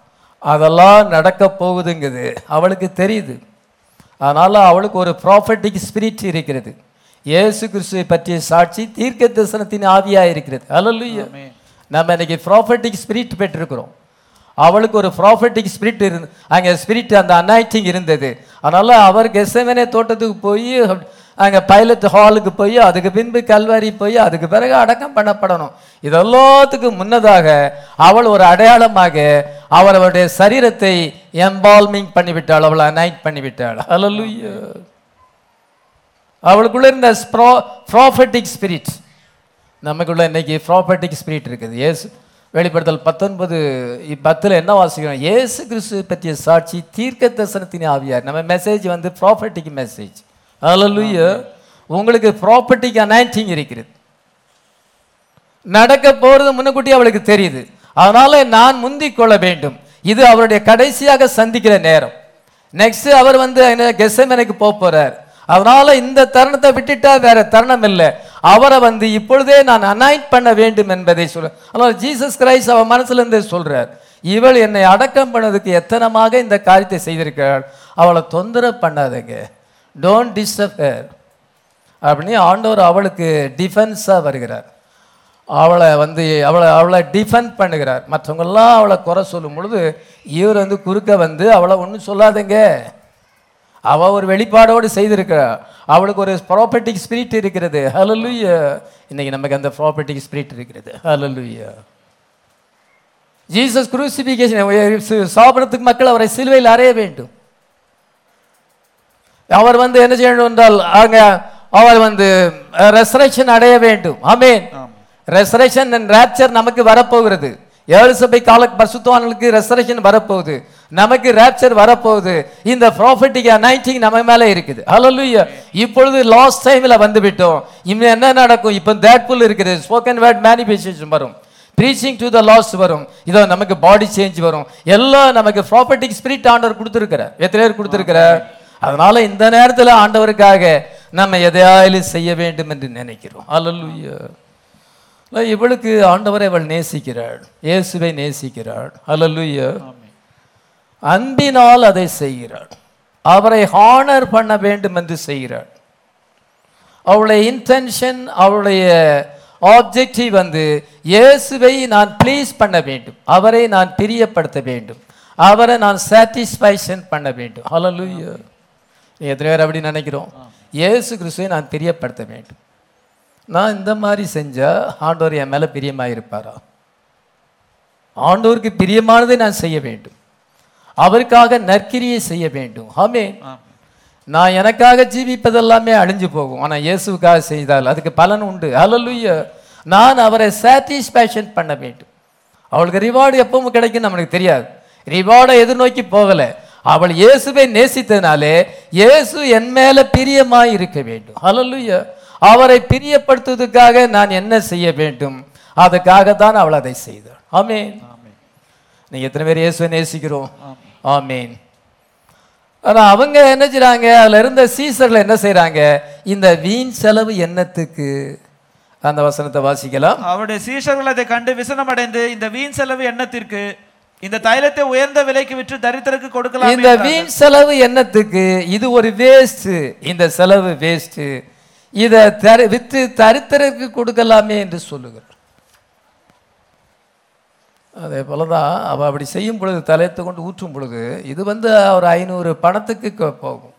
அதெல்லாம் நடக்க போகுதுங்குது. அவளுக்கு தெரியுது. அதனால் அவளுக்கு ஒரு ப்ராஃபட்டிக் ஸ்பிரிட் இருக்கிறது. இயேசு கிறிஸ்துவை பற்றிய சாட்சி தீர்க்க தரிசனத்தின் ஆவியாக இருக்கிறது. அல்லல்லையா நம்ம இன்னைக்கு ப்ராஃபட்டிக் ஸ்பிரிட் பெற்றிருக்கிறோம். அவளுக்கு ஒரு ப்ராஃபட்டிக் ஸ்பிரிட் இருந்து அங்கே ஸ்பிரிட் அந்த அனாய்டிங் இருந்தது. அதனால அவர் கெசவனே தோட்டத்துக்கு போய் அங்கே பைலட் ஹாலுக்கு போய் அதுக்கு பின்பு கல்வாரி போய் அதுக்கு பிறகு அடக்கம் பண்ணப்படணும். இதெல்லாத்துக்கும் முன்னதாக அவள் ஒரு அடையாளமாக அவள் அவளுடைய சரீரத்தை எம்பால்மிங் பண்ணிவிட்டாள். அவளை அனைட் பண்ணிவிட்டாள். ஹalleluya அவளுக்குள்ள இருந்த ப்ராஃபட்டிக் ஸ்பிரிட் நமக்குள்ள இன்னைக்கு ப்ராப்பர்ட்டிக் ஸ்பிரிட் இருக்குது. ஏசு வெளிப்படுத்தல் பத்தொன்பது பத்தில் என்ன வாசிக்கிறோம்? ஏசு கிறிஸ்து பற்றிய சாட்சி தீர்க்க தரிசனத்தின் ஆவியார். நம்ம மெசேஜ் வந்து ப்ராப்பர்ட்டிக் மெசேஜ் ஹalleluya உங்களுக்கு ப்ராப்பர்ட்டிக்கு அனாயிண்டிங் இருக்கிறது. நடக்க போறது முன்னக்கூட்டி அவளுக்கு தெரியுது. அதனால நான் முந்திக் கொள்ள வேண்டும். இது அவருடைய கடைசியாக சந்திக்கிற நேரம். நெக்ஸ்ட் அவர் வந்து கெசமனுக்கு போக போறார். அதனால இந்த தருணத்தை விட்டுட்டா வேற தருணம் இல்லை. அவரை வந்து இப்பொழுதே நான் அனாயிட் பண்ண வேண்டும் என்பதை சொல்ல அதனால ஜீசஸ் கிரைஸ்ட் அவர் மனசுலேருந்தே சொல்றார். இவள் என்னை அடக்கம் பண்ணதுக்கு எத்தனமாக இந்த காரியத்தை செய்திருக்கிறாள். அவளை தொந்தரவு பண்ணாதங்க. டோன்ட் டிஸ்டர்ப் ஹேர் அப்படின்னு ஆண்டவர் அவளுக்கு டிஃபென்ஸாக வருகிறார். அவளை வந்து அவளை அவளை டிஃபெண்ட் பண்ணுகிறார். மற்றவங்கெல்லாம் அவளை குறை சொல்லும் பொழுது இவர் வந்து குறுக்க வந்து அவளை ஒன்றும் சொல்லாதங்க. அவள் ஒரு வெளிப்பாடோடு செய்திருக்கிறார் அவளுக்கு ஒரு ப்ராப்பர்ட்டிக் ஸ்பிரிட் இருக்கிறது. ஹalleluya இன்னைக்கு நமக்கு அந்த ப்ராப்பர்ட்டிக் ஸ்பிரிட் இருக்கிறது. ஹalleluya ஜீசஸ் குரூசிபிகேஷன் சாப்பிட்றதுக்கு மக்கள் அவரை சிலுவையில் அறைய வேண்டும். அவர் வந்து என்ன செய்யணும் என்றால் அங்க அவர் வந்து ரெசரேஷன் அடைய வேண்டும். ஆமென். ரெசரேஷன் அண்ட் ரேப்சர் நமக்கு வரப்போகிறது. ஏழு சபை கால பரிசுத்தவான்களுக்கு ரெசரேஷன் வரப்போகுது. நமக்கு ரேப்சர் வரப்போகுது. இந்த ப்ராஃபட்டிக் அனைட்டிங் நம்ம மேல இருக்குது. ஹalleluya இப்பொழுது லாஸ்ட் டைம்ல வந்து விட்டோம் இன்னும் என்ன நடக்கும்? இப்போ தேட்ஃபுல் இருக்குது. ஸ்போக்கன் வேர்ட் மேனிஃபெஸ்டேஷன் வரும். ப்ரீச்சிங் டு த லாஸ் வரும். இதோ நமக்கு பாடி சேஞ்ச் வரும். எல்லாம் நமக்கு ப்ராப்பர்ட்டிக் ஸ்பிரிட் ஆண்டவர் கொடுத்துருக்கிறார். எத்தனை பேர் கொடுத்துருக்கிறார் அதனால இந்த நேரத்தில் ஆண்டவருக்காக நம்ம எதையாலும் செய்ய வேண்டும் என்று நினைக்கிறோம். அலல்லுயா இவளுக்கு ஆண்டவரை அவள் நேசிக்கிறாள். இயேசுவை நேசிக்கிறாள். அலல்லுயா அன்பினால் அதை செய்கிறாள். அவரை ஹானர் பண்ண வேண்டும் என்று செய்கிறாள். அவளுடைய இன்டென்ஷன் அவளுடைய ஆப்ஜெக்டிவ் வந்து இயேசுவை நான் ப்ளீஸ் பண்ண வேண்டும். அவரை நான் பிரியப்படுத்த வேண்டும். அவரை நான் சாட்டிஸ்ஃபைஷன் பண்ண வேண்டும். ஹalleluya எத்தனை பேர் அப்படி நினைக்கிறோம். இயேசு கிறிஸ்துவை நான் தெரியப்படுத்த வேண்டும். நான் இந்த மாதிரி செஞ்சால் ஆண்டோர் என் மேலே பிரியமாக இருப்பாரா? ஆண்டோருக்கு பிரியமானதை நான் செய்ய வேண்டும். அவருக்காக நற்கிரியை செய்ய வேண்டும். ஆமே நான் எனக்காக ஜீவிப்பதெல்லாமே அழிஞ்சு போகும். ஆனால் இயேசுக்காக செய்தால் அதுக்கு பலன் உண்டு. அலலுய நான் அவரை சாட்டிஸ்ஃபேக்ஷன் பண்ண வேண்டும். அவளுக்கு ரிவார்டு எப்பவும் கிடைக்கும் நம்மளுக்கு தெரியாது. ரிவார்டை எதிர்நோக்கி போகலை. அவள் இயேசுவை நேசித்தனாலே இயேசு என் மேல பிரியமாய் இருக்க வேண்டும். ஹalleluya அவரை பிரியப்படுத்துவதற்காக நான் என்ன செய்ய வேண்டும்? அதுக்காக தான் அவள் அதை செய்தாள். ஆமென் நீங்க எத்தனை பேர் இயேசுவை நேசிக்கிறோம்? ஆமென் ஆனா அவங்க என்ன செய்றாங்க? அதுல இருந்த சீசர்ல என்ன செய்றாங்க? இந்த வீண் செலவு எண்ணத்துக்கு அந்த வசனத்தை வாசிக்கலாம். அவருடைய சீஷர்கள் அதை கண்டு விசனமடைந்து இந்த வீண் செலவு எண்ணத்திற்கு இந்த தைலத்தை உயர்ந்த விலைக்கு விற்று தரித்திரருக்கு கொடுக்கலாம் இந்த வீண் செலவு எண்ணத்துக்கு இது ஒரு வேஸ்ட் இந்த செலவு வேஸ்ட் இதை தரு வித்து தரித்திரருக்கு கொடுக்கலாமே என்று சொல்லுகிறார். அதே போல தான் அவள் அப்படி செய்யும் பொழுது தலையத்தை கொண்டு ஊற்றும் பொழுது இது வந்து ஒரு ஐநூறு பணத்துக்கு போகும்.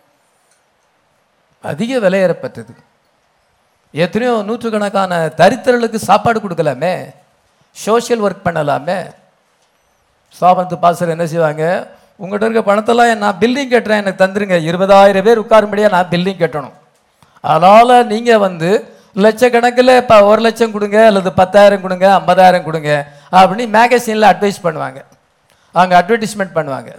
அதிக விலையேறப்பட்டது. எத்தனையோ நூற்றுக்கணக்கான தரித்திரர்களுக்கு சாப்பாடு கொடுக்கலாமே? சோஷியல் ஒர்க் பண்ணலாமே? சோபனத்து பாசர் என்ன செய்வாங்க? உங்கள்கிட்ட இருக்க பணத்தெல்லாம் நான் பில்டிங் கட்டுறேன் எனக்கு தந்துருங்க. இருபதாயிரம் பேர் உட்காரும்படியாக நான் பில்டிங் கட்டணும். அதனால் நீங்கள் வந்து லட்சக்கணக்கில் இப்போ ஒரு லட்சம் கொடுங்க அல்லது பத்தாயிரம் கொடுங்க ஐம்பதாயிரம் கொடுங்க அப்படின்னு மேகசினில் அட்வைஸ் பண்ணுவாங்க. அவங்க அட்வர்டைஸ்மெண்ட் பண்ணுவாங்க.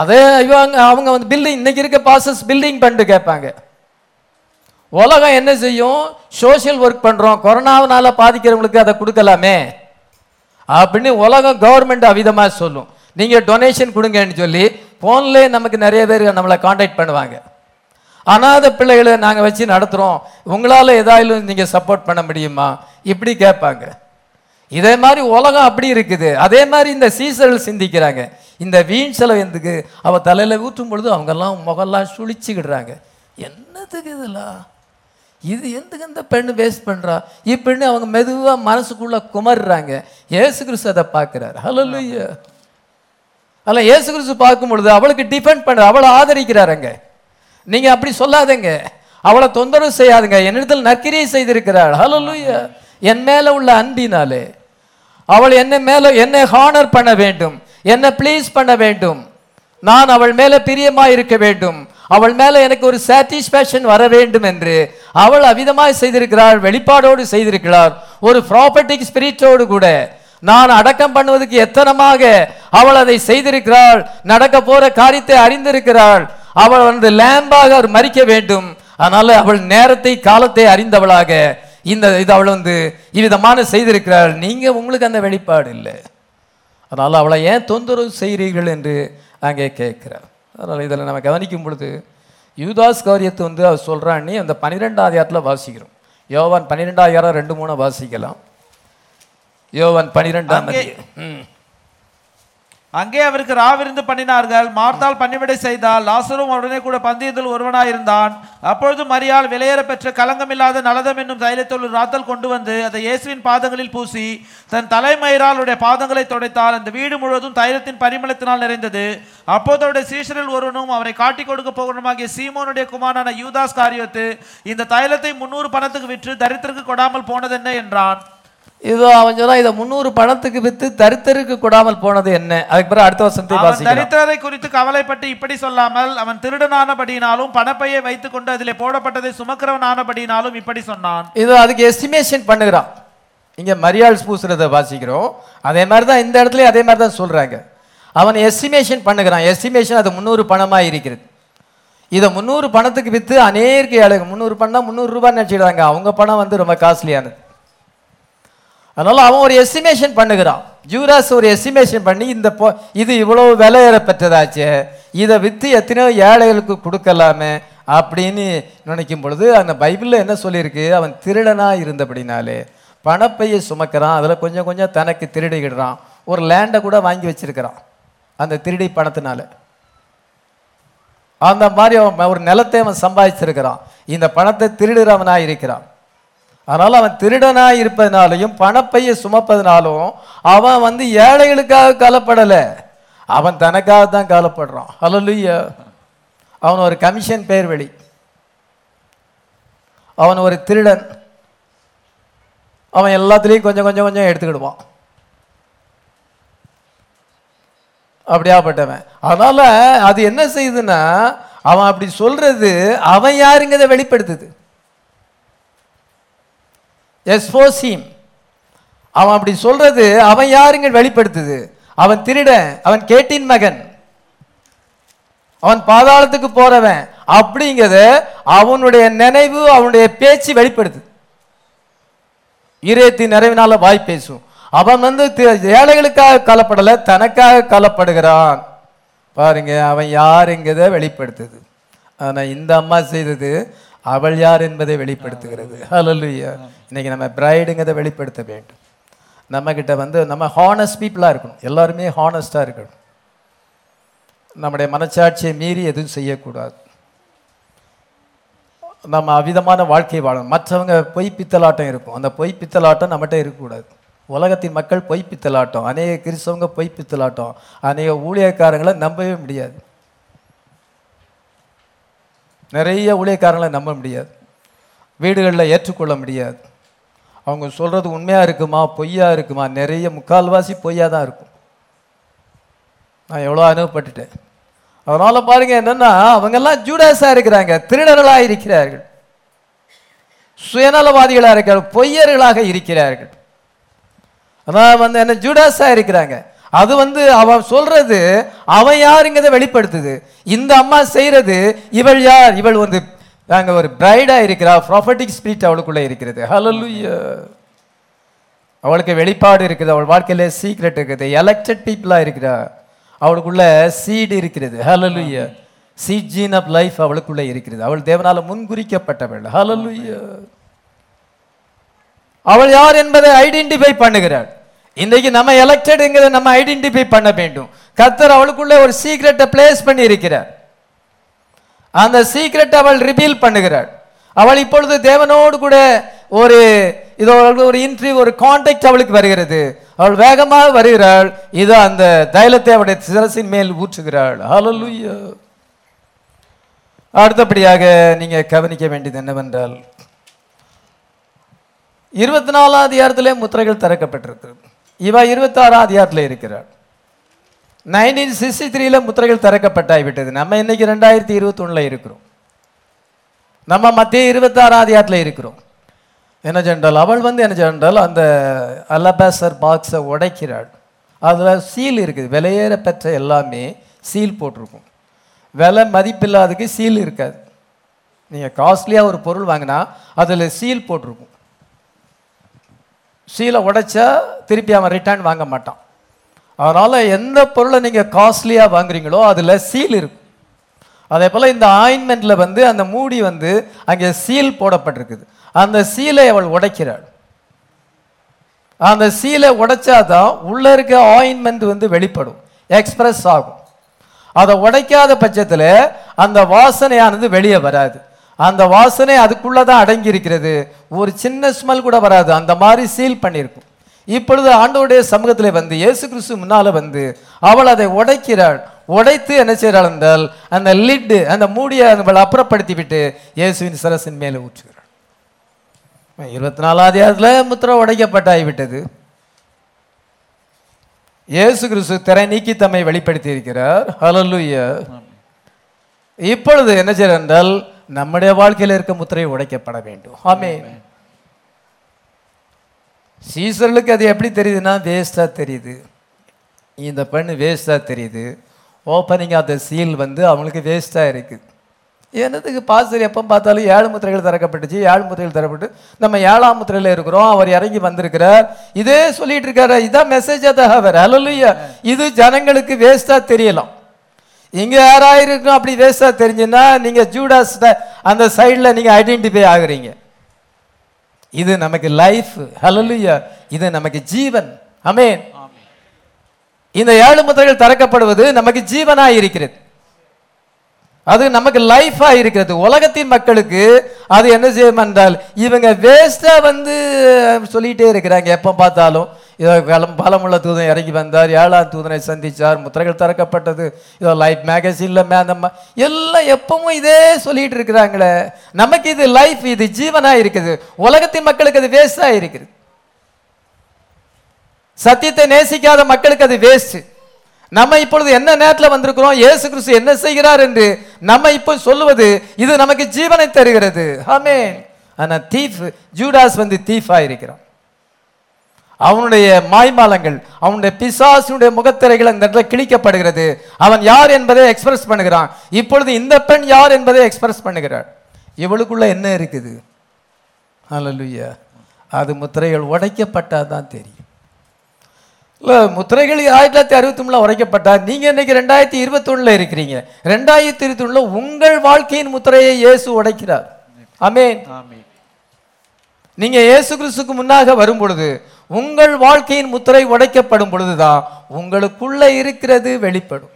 அதே இவங்க அவங்க வந்து பில்டிங் இன்னைக்கு இருக்க பாசஸ் பில்டிங் பண்ணிட்டு கேட்பாங்க. உலகம் என்ன செய்யும்? சோஷியல் ஒர்க் பண்ணுறோம் கொரோனாவினால பாதிக்கிறவங்களுக்கு அதை கொடுக்கலாமே. அப்படின்னு உலகம் கவர்மெண்ட் அவிதமாக சொல்லும். நீங்கள் டொனேஷன் கொடுங்கன்னு சொல்லி ஃபோன்லேயே நமக்கு நிறைய பேர் நம்மளை காண்டாக்ட் பண்ணுவாங்க. அனாதை பிள்ளைகளை நாங்கள் வச்சு நடத்துகிறோம் உங்களால் ஏதாயிலும் நீங்கள் சப்போர்ட் பண்ண முடியுமா? இப்படி கேட்பாங்க. இதே மாதிரி உலகம் அப்படி இருக்குது. அதே மாதிரி இந்த சீசர்கள் சிந்திக்கிறாங்க. இந்த வீண் செலவு எதுக்கு? அவள் தலையில் ஊற்றும் பொழுது அவங்கெல்லாம் முகம்லாம் சுழிச்சுக்கிடுறாங்க. என்னத்துக்கு இதெல்லாம்? இது எதுக்கு இந்த பெண்ணு வேஸ்ட் பண்ணுறா இப்படின்னு அவங்க மெதுவாக மனசுக்குள்ளே குமர்றாங்க. ஏசு கிறிஸ்து அதை பார்க்குறாரு. ஹalleluya அல்ல ஏசு கிறிஸ்து பார்க்கும் பொழுது அவளுக்கு டிஃபெண்ட் பண்ண அவளை ஆதரிக்கிறாருங்க நீங்கள் அப்படி சொல்லாதங்க. அவளை தொந்தரவு செய்யாதுங்க. என்னிடத்தில் நற்கிரியை செய்திருக்கிறாள். ஹalleluya என் மேலே உள்ள அன்பினாலே அவள் என்ன மேலே என்னை ஹானர் பண்ண வேண்டும். என்னை ப்ளீஸ் பண்ண வேண்டும். நான் அவள் மேலே பிரியமாக இருக்க வேண்டும். அவள் மேல எனக்கு ஒரு சாட்டிஸ்பேக்ஷன் வர வேண்டும் என்று. அவள் அவிதமாய் செய்திருக்கிறாள் வெளிப்பாடோடு செய்திருக்கிறாள் ஒரு ப்ராப்பர்ட்டிக் ஸ்பிரிட்டோடு கூட. நான் அடக்கம் பண்ணுவதற்கு எத்தனமாக அவள் அதை செய்திருக்கிறாள் நடக்க போற காரியத்தை அறிந்திருக்கிறாள். அவள் வந்து லேம்பாக அவர் மறிக்க வேண்டும். அதனால அவள் நேரத்தை காலத்தை அறிந்தவளாக. இந்த இது அவள் வந்து இவ்விதமான செய்திருக்கிறாள். நீங்க உங்களுக்கு அந்த வெளிப்பாடு இல்லை. அதனால் அவளை ஏன் தொந்தரவு செய்கிறீர்கள் என்று அங்கே கேட்கிறார். அதனால் இதில் நம்ம கவனிக்கும் பொழுது யூதாஸ் காரியத்தை வந்து அவர் சொல்கிறான்னு அந்த பன்னிரெண்டாம் அதிகாரத்தில் வாசிக்கிறோம். யோவான் பன்னிரெண்டாம் அதிகாரம் ரெண்டு மூணு வாசிக்கலாம். யோவான் பன்னிரெண்டாம் அங்கே- அவருக்கு ராவிருந்து பண்ணினார்கள். மார்த்தால் பணிவிடை செய்தால் லாசரும் உடனே கூட பந்தியத்தில் ஒருவனாயிருந்தான். அப்பொழுது மரியால் விலையேற பெற்ற கலங்கமில்லாத நலதம் என்னும் தைலத்தோடு ராத்தல் கொண்டு வந்து அதை இயேசுவின் பாதங்களில் பூசி தன் தலைமயிராளுடைய பாதங்களை துடைத்தால் அந்த வீடு முழுவதும் தைலத்தின் பரிமளத்தினால் நிறைந்தது. அப்போது அவருடைய சீஷரில் ஒருவனும் அவரை காட்டி கொடுக்க போகணுமாகிய சீமோனுடைய குமாரான யூதாஸ் காரியத்து இந்த தைலத்தை முன்னூறு பணத்துக்கு விற்று தரித்திற்கு கொடாமல் போனதென்ன? என்றான். இதோ அவன் சொன்னா இதை முந்நூறு பணத்துக்கு வித்து தரித்தருக்கு கொடாமல் போனது என்ன? அதுக்கு பிறகு அடுத்த வருஷத்தை அவன் தரித்திரரை குறித்து கவலைப்பட்டு இப்படி சொல்லாமல் அவன் திருடனானபடியினாலும் பணப்பையை வைத்துக்கொண்டு அதிலே போடப்பட்டதை சுமக்கிறவனானபடியினாலும் இப்படி சொன்னான். இது அதுக்கு எஸ்டிமேஷன் பண்ணுகிறான். இங்க மரியாள் பூசுறதை வாசிக்கிறோம். அதே மாதிரி தான் இந்த இடத்துல அதே மாதிரி தான் சொல்றாங்க. அவன் எஸ்டிமேஷன் பண்ணுகிறான். எஸ்டிமேஷன் அது முந்நூறு பணமா இருக்கிறது. இதை முந்நூறு பணத்துக்கு வித்து அநேக ஏழைங்க முந்நூறு பணம் முந்நூறு ரூபாய் நினச்சிடுறாங்க அவங்க பணம் வந்து ரொம்ப காஸ்ட்லியானது அதனால் அவன் ஒரு எஸ்டிமேஷன் பண்ணுகிறான். ஜூராஸ் ஒரு எஸ்டிமேஷன் பண்ணி இந்த பொ இது இவ்வளோ விலையேற பெற்றதாச்சே இதை விற்று எத்தனையோ ஏழைகளுக்கு கொடுக்கலாமே அப்படின்னு நினைக்கும் பொழுது அந்த பைபிளில் என்ன சொல்லியிருக்கு? அவன் திருடனாக இருந்தபடினாலே பணப்பையை சுமக்கிறான் அதில் கொஞ்சம் கொஞ்சம் தனக்கு திருடிக்கிடுறான். ஒரு லேண்டை கூட வாங்கி வச்சிருக்கிறான் அந்த திருடி பணத்தினால. அந்த மாதிரி அவன் ஒரு நிலத்தை அவன் சம்பாதிச்சிருக்கிறான். இந்த பணத்தை திருடுறவனாக இருக்கிறான் அதனால் அவன் திருடனாக இருப்பதனாலையும் பணப்பையை சுமப்பதனாலும் அவன் வந்து ஏழைகளுக்காக காலப்படலை. அவன் தனக்காக தான் கலப்படுறான். ஹalleluya அவன் ஒரு கமிஷன் பேர் வழி அவன் ஒரு திருடன். அவன் எல்லாத்துலேயும் கொஞ்சம் கொஞ்சம் கொஞ்சம் எடுத்துக்கிடுவான். அப்படியாப்பட்டவன். அதனால் அது என்ன செய்யுதுன்னா அவன் அப்படி சொல்கிறது அவன் யாருங்கிறத வெளிப்படுத்துது. எஸ்போசிம் அவன் அப்படி சொல்றது அவன் யாருங்க வெளிப்படுத்துது? அவன் திருடன் அவன் கேட்டின் மகன். அவன் பாதாளத்துக்கு போறவன். அப்படிங்கிறத அவனுடைய நினைவு அவனுடைய பேச்சு வெளிப்படுது இதயத்தின் நிறைவினால வாய் பேசும். அவன் வந்து ஏழைகளுக்காக கலப்படல தனக்காக கலப்படுகிறான். பாருங்க அவன் யாருங்கிறத வெளிப்படுத்துது. ஆனா இந்த அம்மா செய்தது அவள் யார் என்பதை வெளிப்படுத்துகிறது. ஹalleluya இன்னைக்கு நம்ம பிரைடுங்கிறத வெளிப்படுத்த வேண்டும். நம்ம கிட்ட வந்து நம்ம ஹானஸ்ட் பீப்புளாக இருக்கணும். எல்லாருமே ஹானஸ்டாக இருக்கணும். நம்முடைய மனச்சாட்சியை மீறி எதுவும் செய்யக்கூடாது. நம்ம அவிதமான வாழ்க்கை வாழணும். மற்றவங்க பொய் பித்தலாட்டம் இருக்கும். அந்த பொய் பித்தலாட்டம் நம்மகிட்ட இருக்கக்கூடாது. உலகத்தின் மக்கள் பொய் பித்தலாட்டம். அநேக கிறிஸ்தவங்க பொய் பித்தலாட்டம். அநேக ஊழியக்காரங்களை நம்பவே முடியாது. நிறைய ஊழியக்காரங்களை நம்ப முடியாது. வீடுகளில் ஏற்றுக்கொள்ள முடியாது. அவங்க சொல்கிறது உண்மையாக இருக்குமா பொய்யா இருக்குமா நிறைய முக்கால்வாசி பொய்யாக தான் இருக்கும். நான் எவ்வளோ அனுபவப்பட்டுட்டேன். அதனால் பாருங்கள் என்னென்னா அவங்கெல்லாம் ஜூடாஸாக இருக்கிறாங்க திருடர்களாக இருக்கிறார்கள். சுயநலவாதிகளாக இருக்கிறார்கள் பொய்யர்களாக இருக்கிறார்கள். அதான் வந்து என்ன ஜூடாஸாக இருக்கிறாங்க. அது வந்து அவன் சொல்றது அவன் யாருங்கிறத வெளிப்படுத்துது. இந்த அம்மா செய்யறது இவள் யார்? இவள் வந்து நாங்கள் ஒரு பிரைடா இருக்கிறா ப்ராஃபட்டிக் ஸ்பிரிட் அவளுக்குள்ள இருக்கிறது. ஹalleluya அவளுக்கு வெளிப்பாடு இருக்குது அவள் வாழ்க்கையில சீக்ரெட் இருக்குது எலெக்டட் பீப்புளா இருக்கிறா. அவளுக்குள்ள சீடு இருக்கிறது. Hallelujah seed gene of life அவளுக்குள்ள இருக்கிறது. அவள் தேவனால முன்குறிக்கப்பட்டவள். ஹalleluya அவள் யார் என்பதை ஐடென்டிஃபை பண்ணுகிறாள். இன்றைக்கு நம்ம எலெக்டடுங்கிறத நம்ம ஐடென்டிஃபை பண்ண வேண்டும். கத்தர் அவளுக்குள்ளே ஒரு சீக்ரெட்டை பிளேஸ் பண்ணி இருக்கிறார் அந்த சீக்ரெட் அவள் ரிவீல் பண்ணுகிறாள். அவள் இப்பொழுது தேவனோடு கூட ஒரு இதோ ஒரு இன்ட்ரிவ் ஒரு கான்டாக்ட் அவளுக்கு வருகிறது. அவள் வேகமாக வருகிறாள். இது அந்த தைலத்தை அவளுடைய சிரசின் மேல் ஊற்றுகிறாள். ஹalleluya அடுத்தபடியாக நீங்க கவனிக்க வேண்டியது என்னவென்றால் இருபத்தி நாலாவது அதிகாரத்திலே முத்திரைகள் திறக்கப்பட்டிருக்கிறது. இவ இருபத்தாறாம் அதிகாரத்தில் இருக்கிறாள். நைன்டீன் சிக்ஸ்டி த்ரீல முத்திரைகள் திறக்கப்பட்டாய் விட்டது. நம்ம இன்னைக்கு ரெண்டாயிரத்தி இருபத்தொன்னில் இருக்கிறோம். நம்ம மத்திய இருபத்தாறாம் அதிகாரத்தில் இருக்கிறோம். என்ன ஜென்றால் அவள் வந்து என்ன ஜென்றால் அந்த அலபாசர் பாக்ஸை உடைக்கிறாள். அதில் சீல் இருக்குது. விலையேற பெற்ற எல்லாமே சீல் போட்டிருக்கும். விலை மதிப்பில்லாததுக்கு சீல் இருக்காது. நீங்கள் காஸ்ட்லியாக ஒரு பொருள் வாங்கினா அதில் சீல் போட்டிருக்கும். சீலை உடைச்சா திருப்பி அவன் ரிட்டர்ன் வாங்க மாட்டான். அதனால் எந்த பொருளை நீங்கள் காஸ்ட்லியாக வாங்குறீங்களோ அதில் சீல் இருக்கும். அதே போல் இந்த ஆயின்மெண்ட்டில் வந்து அந்த மூடி வந்து அங்கே சீல் போடப்பட்டிருக்குது. அந்த சீலை அவள் உடைக்கிறாள். அந்த சீலை உடைச்சாதான் உள்ளே இருக்க ஆயின்மெண்ட் வந்து வெளிப்படும் எக்ஸ்பிரஸ் ஆகும். அதை உடைக்காத பட்சத்தில் அந்த வாசனையானது வெளியே வராது. அந்த வாசனை அதுக்குள்ளே தான் அடங்கி இருக்கிறது ஒரு சின்ன ஸ்மெல் கூட வராது. அந்த மாதிரி சீல் பண்ணியிருக்கும். இப்பொழுது ஆண்டோடைய சமூகத்தில் வந்து இயேசு கிறிஸ்து முன்னால் வந்து அவள் அதை உடைக்கிறாள். உடைத்து என்ன செய்கிறாள் என்றால் அந்த லிட்டு அந்த மூடியை அவள் அப்புறப்படுத்தி விட்டு இயேசுவின் சரசின் மேலே ஊற்றுகிறாள். இருபத்தி நாலாவது அதிகாரத்தில் முத்திரை உடைக்கப்பட்டாய் விட்டது இயேசு கிறிஸ்து திரை நீக்கி தம்மை வெளிப்படுத்தி இருக்கிறார் ஹalleluya இப்பொழுது என்ன செய்கிறார் என்றால் நம்முடைய வாழ்க்கையில் இருக்க முத்திரை உடைக்கப்பட வேண்டும். ஆமென். சீசர்களுக்கு அது எப்படி தெரியுதுன்னா வேஸ்டா தெரியுது. இந்த பெண் வேஸ்டா தெரியுது. ஓப்பனிங் ஆஃப் த சீல் வந்து அவங்களுக்கு வேஸ்டா இருக்குது என்னதுக்கு பாஸ்டர் எப்போ பார்த்தாலும் ஏழு முத்திரைகள் திறக்கப்பட்டுச்சு. ஏழு முத்திரைகள் திறப்பட்டு நம்ம ஏழாம் முத்திரையில் இருக்கிறோம். அவர் இறங்கி வந்திருக்கிறார். இதே சொல்லிட்டு இருக்காரு. இதான் மெசேஜ் அவர் அலலுயா இது ஜனங்களுக்கு வேஸ்டா தெரியலாம். இங்கே யாராயிருக்கும் அப்படி வேஸ்ட்டாக தெரிஞ்சுன்னா நீங்கள் ஜூடாஸ் அந்த சைடில் நீங்கள் ஐடென்டிஃபை ஆகுறீங்க. இது நமக்கு லைஃப் ஹலலுயா இது நமக்கு ஜீவன். அமேன் இந்த ஏழு முத்திரைகள் திறக்கப்படுவது நமக்கு ஜீவனாக இருக்கிறது. அது நமக்கு லைஃபாக இருக்கிறது. உலகத்தின் மக்களுக்கு அது என்ன செய்யும் என்றால் இவங்க வேஸ்ட்டாக வந்து சொல்லிகிட்டே இருக்கிறாங்க. எப்போ பார்த்தாலும் இதோ பலம் பலமுள்ள தூதன் இறங்கி வந்தார். ஏழாம் தூதனை சந்தித்தார் முத்திரைகள் திறக்கப்பட்டது. இதோ லைஃப் மேகசின்ல மே எல்லாம் எப்பவும் இதே சொல்லிட்டு இருக்கிறாங்களே. நமக்கு இது லைஃப் இது ஜீவனாக இருக்குது. உலகத்தின் மக்களுக்கு அது வேஸ்ட்டாக இருக்குது. சத்தியத்தை நேசிக்காத மக்களுக்கு அது வேஸ்ட் நம்ம இப்பொழுது என்ன நேரத்தில் வந்திருக்கிறோம்? இயேசு கிறிஸ்து என்ன செய்கிறார் என்று நம்ம இப்போ சொல்லுவது இது நமக்கு ஜீவனை தருகிறது. ஆமே ஆனால் தீஃப் ஜூடாஸ் வந்து தீஃபாக இருக்கிறான் அவனுடைய மாய்மாலங்கள் அவனுடைய பிசாசினுடைய முகத்திரைகள் அந்த இடத்துல கிழிக்கப்படுகிறது. அவன் யார் என்பதை எக்ஸ்பிரஸ் பண்ணுகிறான். இப்பொழுது இந்த பெண் யார் என்பதை எக்ஸ்பிரஸ் பண்ணுகிறாள். இவளுக்குள்ள என்ன இருக்குது? ஹalleluya அது முத்திரைகள் உடைக்கப்பட்டாதான் தெரியும். இல்லை முத்திரைகள் ஆயிரத்தி தொள்ளாயிரத்தி அறுபத்தி மூணுல உடைக்கப்பட்டா நீங்க இன்னைக்கு ரெண்டாயிரத்தி இருபத்தொன்னுல இருக்கிறீங்க. ரெண்டாயிரத்தி இருபத்தி ஒண்ணுல உங்கள் வாழ்க்கையின் முத்திரையை இயேசு உடைக்கிறார். ஆமென் ஆமென் நீங்க இயேசு கிறிஸ்துக்கு முன்னாக வரும் பொழுது உங்கள் வாழ்க்கையின் முத்திரை உடைக்கப்படும் பொழுதுதான் உங்களுக்குள்ள இருக்கிறது வெளிப்படும்.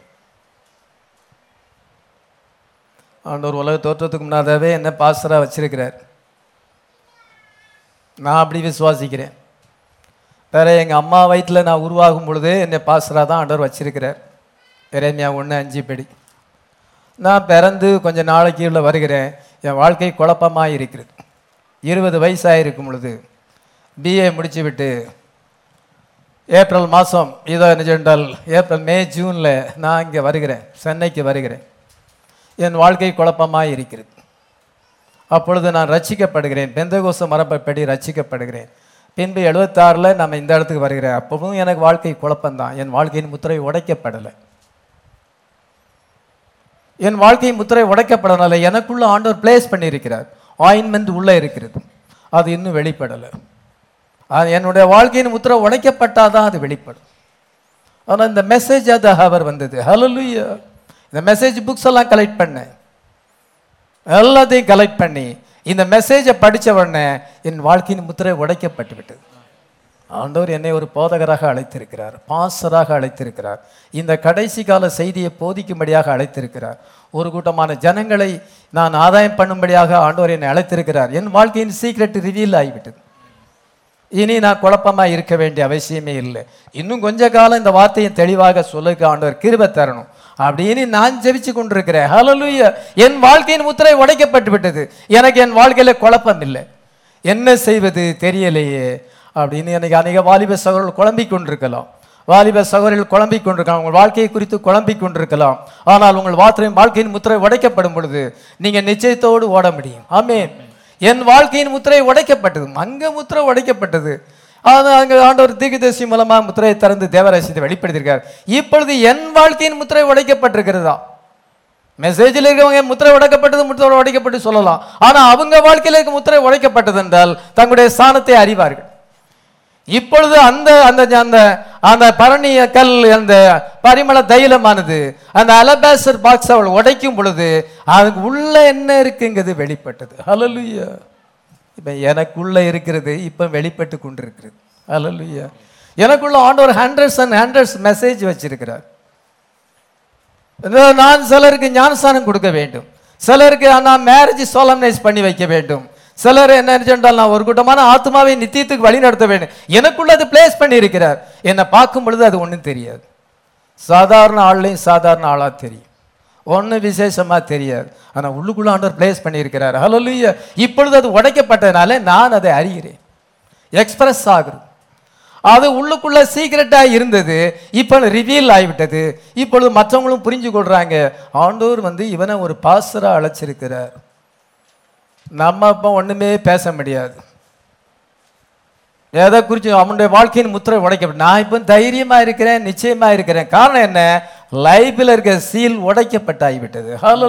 ஆண்டவர் உலக தோற்றத்துக்கு முன்னாதாவே என்ன பாஸ்டராக வச்சிருக்கிறார். நான் அப்படி விசுவாசிக்கிறேன். வேற எங்கள் அம்மா வயிற்றுல நான் உருவாகும் பொழுது என்னை பாஸ்டராக தான் ஆண்டவர் வச்சிருக்கிறார். இறைமையா ஒன்று அஞ்சு படி. நான் பிறந்து கொஞ்சம் நாளைக்கு உள்ள வருகிறேன். என் வாழ்க்கை குழப்பமாக இருக்கிறது இருபது வயசாக இருக்கும் பொழுது பிஏ முடிச்சு விட்டு ஏப்ரல் மாதம் இதோ என்ன ஏப்ரல் மே ஜூனில் நான் இங்கே வருகிறேன் சென்னைக்கு வருகிறேன். என் வாழ்க்கை குழப்பமாக இருக்கிறது. அப்பொழுது நான் ரட்சிக்கப்படுகிறேன் பெந்தகோச மரபப்படி ரட்சிக்கப்படுகிறேன். பின்பு எழுபத்தாறில் நம்ம இந்த இடத்துக்கு வருகிறேன். அப்பவும் எனக்கு வாழ்க்கை குழப்பம்தான். என் வாழ்க்கையின் முத்திரை உடைக்கப்படலை. என் வாழ்க்கை முத்திரை உடைக்கப்படனால எனக்குள்ள ஆண்டவர் பிளேஸ் பண்ணியிருக்கிறார். ஆயின்மெண்ட் உள்ளே இருக்கிறது. அது இன்னும் வெளிப்படலை. அது என்னுடைய வாழ்க்கையின் முத்திரை உடைக்கப்பட்டாதான் அது வெளிப்படும். ஆனால் இந்த மெசேஜ் அது அவர் வந்தது. ஹalleluya இந்த மெசேஜ் புக்ஸ் எல்லாம் கலெக்ட் பண்ணேன் எல்லாத்தையும் கலெக்ட் பண்ணி இந்த மெசேஜை படித்த உடனே என் வாழ்க்கையின் முத்திரை உடைக்கப்பட்டு விட்டது. ஆண்டவர் என்னை ஒரு போதகராக அழைத்திருக்கிறார் பாசராக அழைத்திருக்கிறார். இந்த கடைசி கால செய்தியை போதிக்கும்படியாக அழைத்திருக்கிறார். ஒரு கூட்டமான ஜனங்களை நான் ஆதாயம் பண்ணும்படியாக ஆண்டவர் என்னை அழைத்திருக்கிறார். என் வாழ்க்கையின் சீக்ரெட் ரிவீல் ஆகிவிட்டது. இனி நான் குழப்பமா இருக்க வேண்டிய அவசியமே இல்லை. இன்னும் கொஞ்ச காலம் இந்த வார்த்தையை தெளிவாக சொல்லுக்கு ஆண்டவர் கிருபை தரணும். அப்படின்னு நான் ஜெபிச்சு கொண்டிருக்கிறேன். ஹலலுய என் வாழ்க்கையின் முத்திரை உடைக்கப்பட்டு விட்டது. எனக்கு என் வாழ்க்கையில் குழப்பம் இல்லை. என்ன செய்வது தெரியலையே. அப்படின்னு எனக்கு அநேக வாலிப சகோதரர்கள் குழம்பிக் கொண்டிருக்கலாம். வாலிப சகோதரர்கள் குழம்பிக் கொண்டிருக்கலாம். உங்கள் வாழ்க்கையை குறித்து குழம்பிக் கொண்டிருக்கலாம். ஆனால் உங்கள் வார்த்தையின் வாழ்க்கையின் முத்திரை உடைக்கப்படும் பொழுது நீங்கள் நிச்சயத்தோடு ஓட முடியும். ஆமென் என் வாழ்க்கையின் முத்திரை உடைக்கப்பட்டது. அங்க முத்திரை உடைக்கப்பட்டது. அது அங்கே ஆண்டவர் தீர்க்கதரிசி மூலமாக முத்திரையை திறந்து தேவராசியத்தை வெளிப்படுத்தியிருக்கார். இப்பொழுது என் வாழ்க்கையின் முத்திரை உடைக்கப்பட்டிருக்கிறதா? மெசேஜில் இருக்கிறவங்க முத்திரை உடைக்கப்பட்டது முத்திரை உடைக்கப்பட்டு சொல்லலாம். ஆனால் அவங்க வாழ்க்கையில் இருக்க முத்திரை உடைக்கப்பட்டது என்றால் தங்களுடைய ஸ்தானத்தை அறிவார்கள். இப்பொழுது அந்த அந்த அந்த அந்த பரணிய கல் அந்த பரிமள தைலமானது அந்த அலபாஸ்டர் பாக்ஸ் அவள் உடைக்கும் பொழுது அதுக்கு உள்ள என்ன இருக்குங்கிறது வெளிப்பட்டது. ஹalleluya இப்ப எனக்குள்ள இருக்கிறது இப்ப வெளிப்பட்டு கொண்டிருக்கிறது. ஹalleluya எனக்குள்ள ஆண்டவர் ஹண்ட்ரட்ஸ் அண்ட் ஹண்ட்ரட்ஸ் மெசேஜ் வச்சிருக்கிறார். நான் சிலருக்கு ஞானஸ்தானம் கொடுக்க வேண்டும். சிலருக்கு நான் மேரேஜ் சோலம்னைஸ் பண்ணி வைக்க வேண்டும். சிலர் என்ன சொன்னால் நான் ஒரு கூட்டமான ஆத்மாவை நித்தியத்துக்கு வழி நடத்த வேண்டும். எனக்குள்ள அது பிளேஸ் பண்ணி இருக்கிறார் என்னை பார்க்கும் பொழுது அது ஒன்றும் தெரியாது. சாதாரண ஆள்லையும் சாதாரண ஆளாக தெரியும். ஒன்றும் விசேஷமாக தெரியாது. ஆனால் உள்ளுக்குள்ள ஆண்டவர் பிளேஸ் பண்ணியிருக்கிறார். ஹalleluya இப்பொழுது அது உடைக்கப்பட்டதுனால நான் அதை அறிகிறேன். எக்ஸ்பிரஸ் ஆகுது. அது உள்ளுக்குள்ள சீக்கிரட்டாக இருந்தது. இப்போ ரிவீல் ஆகிவிட்டது. இப்பொழுது மற்றவங்களும் புரிஞ்சு கொள்கிறாங்க ஆண்டோர் வந்து இவனை ஒரு பாசராக அழைச்சிருக்கிறார். நம்ம இப்போ ஒன்றுமே பேச முடியாது. எதை குறித்து அவனுடைய வாழ்க்கையின் முத்திரை உடைக்கப்பட்டு நான் இப்போ தைரியமாக இருக்கிறேன் நிச்சயமாக இருக்கிறேன். காரணம் என்ன? லைஃப்ல இருக்க சீல் உடைக்கப்பட்டாகிவிட்டது ஹலோ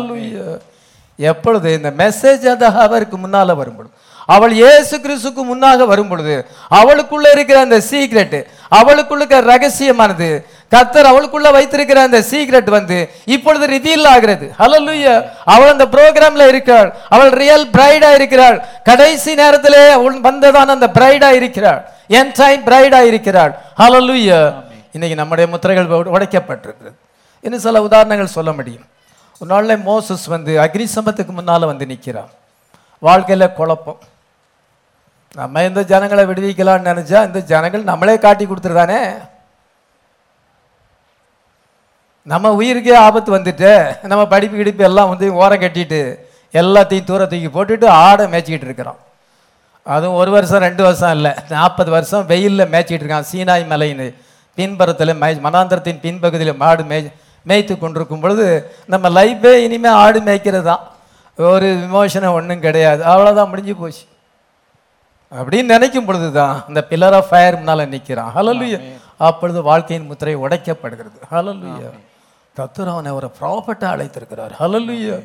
எப்பொழுது இந்த மெசேஜ் அந்த அவருக்கு முன்னால் வரும்பொழுது அவள் இயேசு கிறிஸ்துக்கு முன்னாக வரும் பொழுது அவளுக்குள்ள இருக்கிற அந்த சீக்ரெட் அவளுக்குள்ள இருக்கிற ரகசியமானது கத்தர் அவளுக்குள்ள வைத்திருக்கிற அந்த சீக்ரெட் வந்து இப்பொழுது ரிவீல் ஆகிறது ஹalleluya அவள் அந்த ப்ரோக்ராம்ல இருக்கிறாள். அவள் ரியல் பிரைடா இருக்கிறாள். கடைசி நேரத்திலே அவள் வந்ததான அந்த பிரைடா இருக்கிறாள். என் டைம் பிரைடா இருக்கிறாள். ஹalleluya இன்னைக்கு நம்முடைய முத்திரைகள் உட- உடைக்கப்பட்டிருக்கிறது. இன்னும் சில உதாரணங்கள் சொல்ல முடியும். ஒரு நாள்ல மோசஸ் வந்து அக்னி சம்பத்துக்கு முன்னால் வந்து நிற்கிறான் வாழ்க்கையில் குழப்பம். நம்ம இந்த ஜனங்களை விடுவிக்கலாம்னு நினச்சா இந்த ஜனங்கள் நம்மளே காட்டி கொடுத்துருதானே நம்ம உயிருக்கே ஆபத்து வந்துட்டு நம்ம படிப்பு கிடிப்பு எல்லாம் வந்து ஓரம் கட்டிட்டு எல்லாத்தையும் தூர தூக்கி போட்டுட்டு ஆடை மேய்ச்சிக்கிட்டு இருக்கிறோம். அதுவும் ஒரு வருஷம் ரெண்டு வருஷம் இல்லை நாற்பது வருஷம் வெயிலில் மேய்ச்சிக்கிட்டு இருக்கான் சீனாய் மலைன்னு. பின்புறத்தில் மே மனாந்திரத்தின் பின்பகுதியில் மாடு மேய் மேய்த்து கொண்டிருக்கும் பொழுது நம்ம லைஃபே இனிமேல் ஆடு மேய்க்கிறது தான் ஒரு விமோசனம் ஒன்றும் கிடையாது. அவ்வளோதான் முடிஞ்சு போச்சு. அப்படின்னு நினைக்கும் பொழுது தான் இந்த பில்லர் ஆஃப் ஃபயர் முன்னால் நிற்கிறான் ஹலலுயா அப்பொழுது வாழ்க்கையின் முத்திரை உடைக்கப்படுகிறது. ஹலலுயா கத்தர் அவனை ஒரு ப்ராஃபட்டை அழைத்திருக்கிறார். ஹலலுயா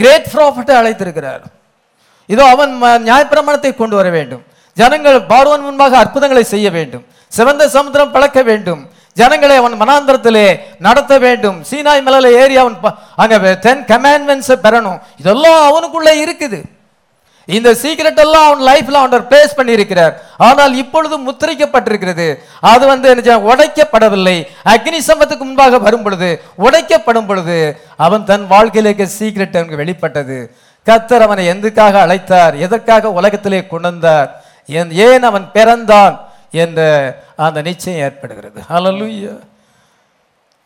கிரேட் ப்ராஃபட்டை அழைத்திருக்கிறார். இதோ அவன் நியாயப்பிரமாணத்தை கொண்டு வர வேண்டும். ஜனங்கள் பார்வன் முன்பாக அற்புதங்களை செய்ய வேண்டும். சிவந்த சமுத்திரம் பழக்க வேண்டும். ஜனங்களை அவன் மனாந்தரத்திலே நடத்த வேண்டும். சீனாய் மலையில ஏறி அவன் அங்க டென் கமாண்ட்மெண்ட்ஸை பெறணும். இதெல்லாம் அவனுக்குள்ள இருக்குது. இந்த சீக்கிரட் எல்லாம் அவன் லைஃப்ல அவன் பிளேஸ் பண்ணியிருக்கிறார். ஆனால் இப்பொழுது முத்திரிக்கப்பட்டிருக்கிறது. அது வந்து என்ன உடைக்கப்படவில்லை. அக்னி சமத்துக்கு முன்பாக வரும் பொழுது உடைக்கப்படும் பொழுது அவன் தன் வாழ்க்கையிலேக்கு சீக்கிரட் அவனுக்கு வெளிப்பட்டது. கத்தர் அவனை எதுக்காக அழைத்தார்? எதற்காக உலகத்திலே கொண்டார் ஏன் அவன் பிறந்தான்? என்ற அந்த நிச்சயம் ஏற்படுகிறது. ஹalleluya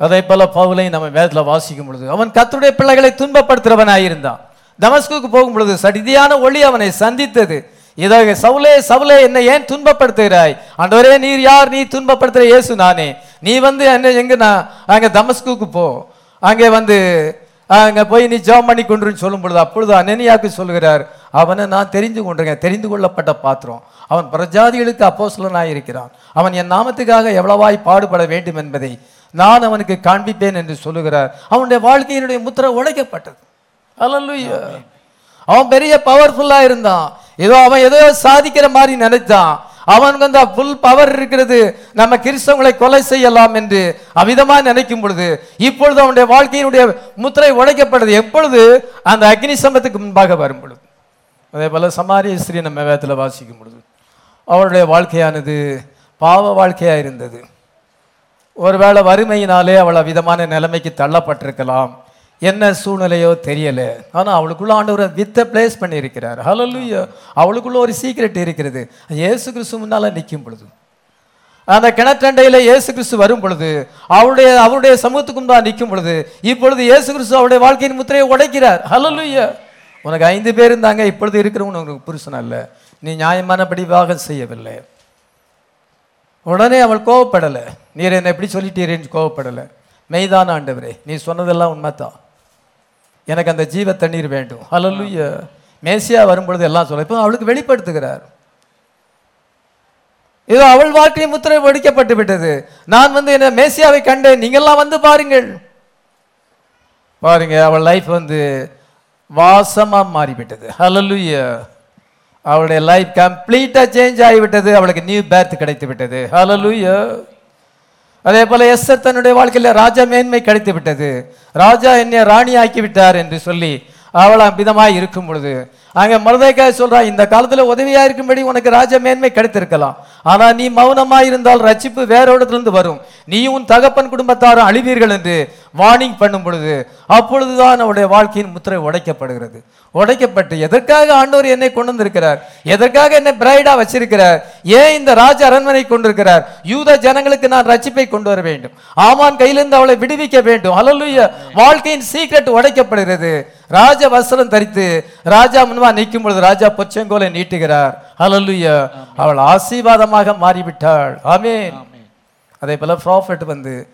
அதே போல பவுலை நம்ம வேதத்தில் வாசிக்கும் பொழுது அவன் கத்தருடைய பிள்ளைகளை துன்பப்படுத்துறவனாயிருந்தான். தமஸ்குக்கு போகும் பொழுது சடிதியான ஒளி அவனை சந்தித்தது. இதாக சவுலே சவுலே என்னை ஏன் துன்பப்படுத்துகிறாய்? ஆண்டவரே நீர் யார்? நீ துன்பப்படுத்துகிற இயேசு நானே. நீ வந்து என்ன எங்க நான் அங்கே தமஸ்குக்கு போ. அங்கே வந்து அங்கே போய் நீ ஜெபம் பண்ணி கொண்டுன்னு சொல்லும் பொழுது அப்பொழுது அனனியாக்கு சொல்கிறார் அவனை நான் தெரிந்து கொண்டிருக்கேன். தெரிந்து கொள்ளப்பட்ட பாத்திரம். அவன் பிரஜாதிகளுக்கு அப்போஸ்தலனாய் இருக்கிறான். அவன் என் நாமத்துக்காக எவ்வளவாய் பாடுபட வேண்டும் என்பதை நான் அவனுக்கு காண்பிப்பேன் என்று சொல்லுகிறார். அவனுடைய வாழ்க்கையினுடைய முத்திரை உடைக்கப்பட்டது. அவன் பெரிய பவர்ஃபுல்லா இருந்தான். ஏதோ அவன் ஏதோ சாதிக்கிற மாதிரி நினைச்சான். அவனுக்கு அந்த ஃபுல் பவர் இருக்கிறது. நம்ம கிறிஸ்தவங்களை கொலை செய்யலாம் என்று அவிதமா நினைக்கும் பொழுது இப்பொழுது அவனுடைய வாழ்க்கையினுடைய முத்திரை உடைக்கப்பட்டது எப்பொழுது? அந்த அக்னி சம்பத்துக்கு முன்பாக வரும் பொழுது. அதே போல சமாரிய ஸ்திரீ நம்ம வேதத்தில் வாசிக்கும் பொழுது. அவளுடைய வாழ்க்கையானது பாவ வாழ்க்கையா இருந்தது. ஒருவேளை வறுமையினாலே அவள் விதமான நிலைமைக்கு தள்ளப்பட்டிருக்கலாம். என்ன சூழ்நிலையோ தெரியல. ஆனால் அவளுக்குள்ள ஆண்டவர் வித்தை பிளேஸ் பண்ணியிருக்கிறார். ஹalleluya அவளுக்குள்ள ஒரு சீக்ரெட் இருக்கிறது. இயேசு கிறிஸ்து முன்னால் நிற்கும் பொழுது. அந்த கிணற்றண்டையில் இயேசு கிறிஸ்து வரும் பொழுது அவருடைய அவருடைய சமூகத்துக்கும் தான் நிற்கும் பொழுது இப்பொழுது இயேசு கிறிஸ்து அவருடைய வாழ்க்கையின் முத்திரையை உடைக்கிறார். ஹalleluya உனக்கு ஐந்து பேர் இருந்தாங்க இப்பொழுது இருக்கிறவங்க உனக்கு புருஷன் அல்ல. நீ நியாயமான விவாகம் செய்யவில்லை. உடனே அவள் கோவப்படலை. நீர் என்னை எப்படி சொல்லிட்டீரேன்னு கோவப்படலை. மெய்தான ஆண்டவரே நீ சொன்னதெல்லாம் உண்மைத்தான் எனக்கு அந்த ஜீவ தண்ணீர் வேண்டும். ஹalleluya. மேசியா வரும்பொழுது எல்லாம் சொல்ல இப்போ அவளுக்கு வெளிப்படுத்துகிறார். இதோ அவள் வாழ்க்கை முத்திரை ஒடிக்கப்பட்டு விட்டது. நான் வந்து என்ன மேசியாவை கண்டேன். நீங்கெல்லாம் வந்து பாருங்கள். பாருங்க அவள் லைஃப் வந்து வாசமா மாறிவிட்டது. ஹalleluya. அவளுடைய லைஃப் கம்ப்ளீட்டா சேஞ்ச் ஆகிவிட்டது. அவளுக்கு நியூ பேர்த் கிடைத்து விட்டது ஹalleluya. அதே போல எஸ்தர் தன்னுடைய வாழ்க்கையில் ராஜா மேன்மை கிடைத்து விட்டது ராஜா என்னை ராணி ஆக்கி விட்டார் என்று சொல்லி அவள் விதமாக இருக்கும் பொழுது அங்கே மருதைக்காய் சொல்கிறா இந்த காலத்தில் உதவியாக இருக்கும்படி உனக்கு ராஜ மேன்மை கிடைத்திருக்கலாம். ஆனால் நீ மௌனமாக இருந்தால் ரட்சிப்பு வேற இடத்துலேருந்து வரும். நீயும் உன் தகப்பன் குடும்பத்தாரும் அழிவீர்கள் என்று வார்னிங் பண்ணும் பொழுது அப்பொழுதுதான் அவருடைய வாழ்க்கையின் முத்திரை உடைக்கப்படுகிறது. உடைக்கப்பட்டு எதற்காக ஆண்டவர் என்னை கொண்டு வந்திருக்கிறார் எதற்காக என்னை பிரைடாக வச்சிருக்கிறார்? ஏன் இந்த ராஜ அரண்மனை கொண்டிருக்கிறார்? யூத ஜனங்களுக்கு நான் ரட்சிப்பை கொண்டு வர வேண்டும். ஆமான் கையிலிருந்து அவளை விடுவிக்க வேண்டும். ஹalleluya வாழ்க்கையின் சீக்ரெட் உடைக்கப்படுகிறது. ராஜ வஸ்திரம் தரித்து ராஜா முன்வா நிற்கும் பொழுது ராஜா பொச்சங்கோலை நீட்டுகிறார். ஹalleluya அவள் ஆசீர்வாதமாக மாறிவிட்டாள். ஆமென். அதே போல ப்ராஃபட் வந்து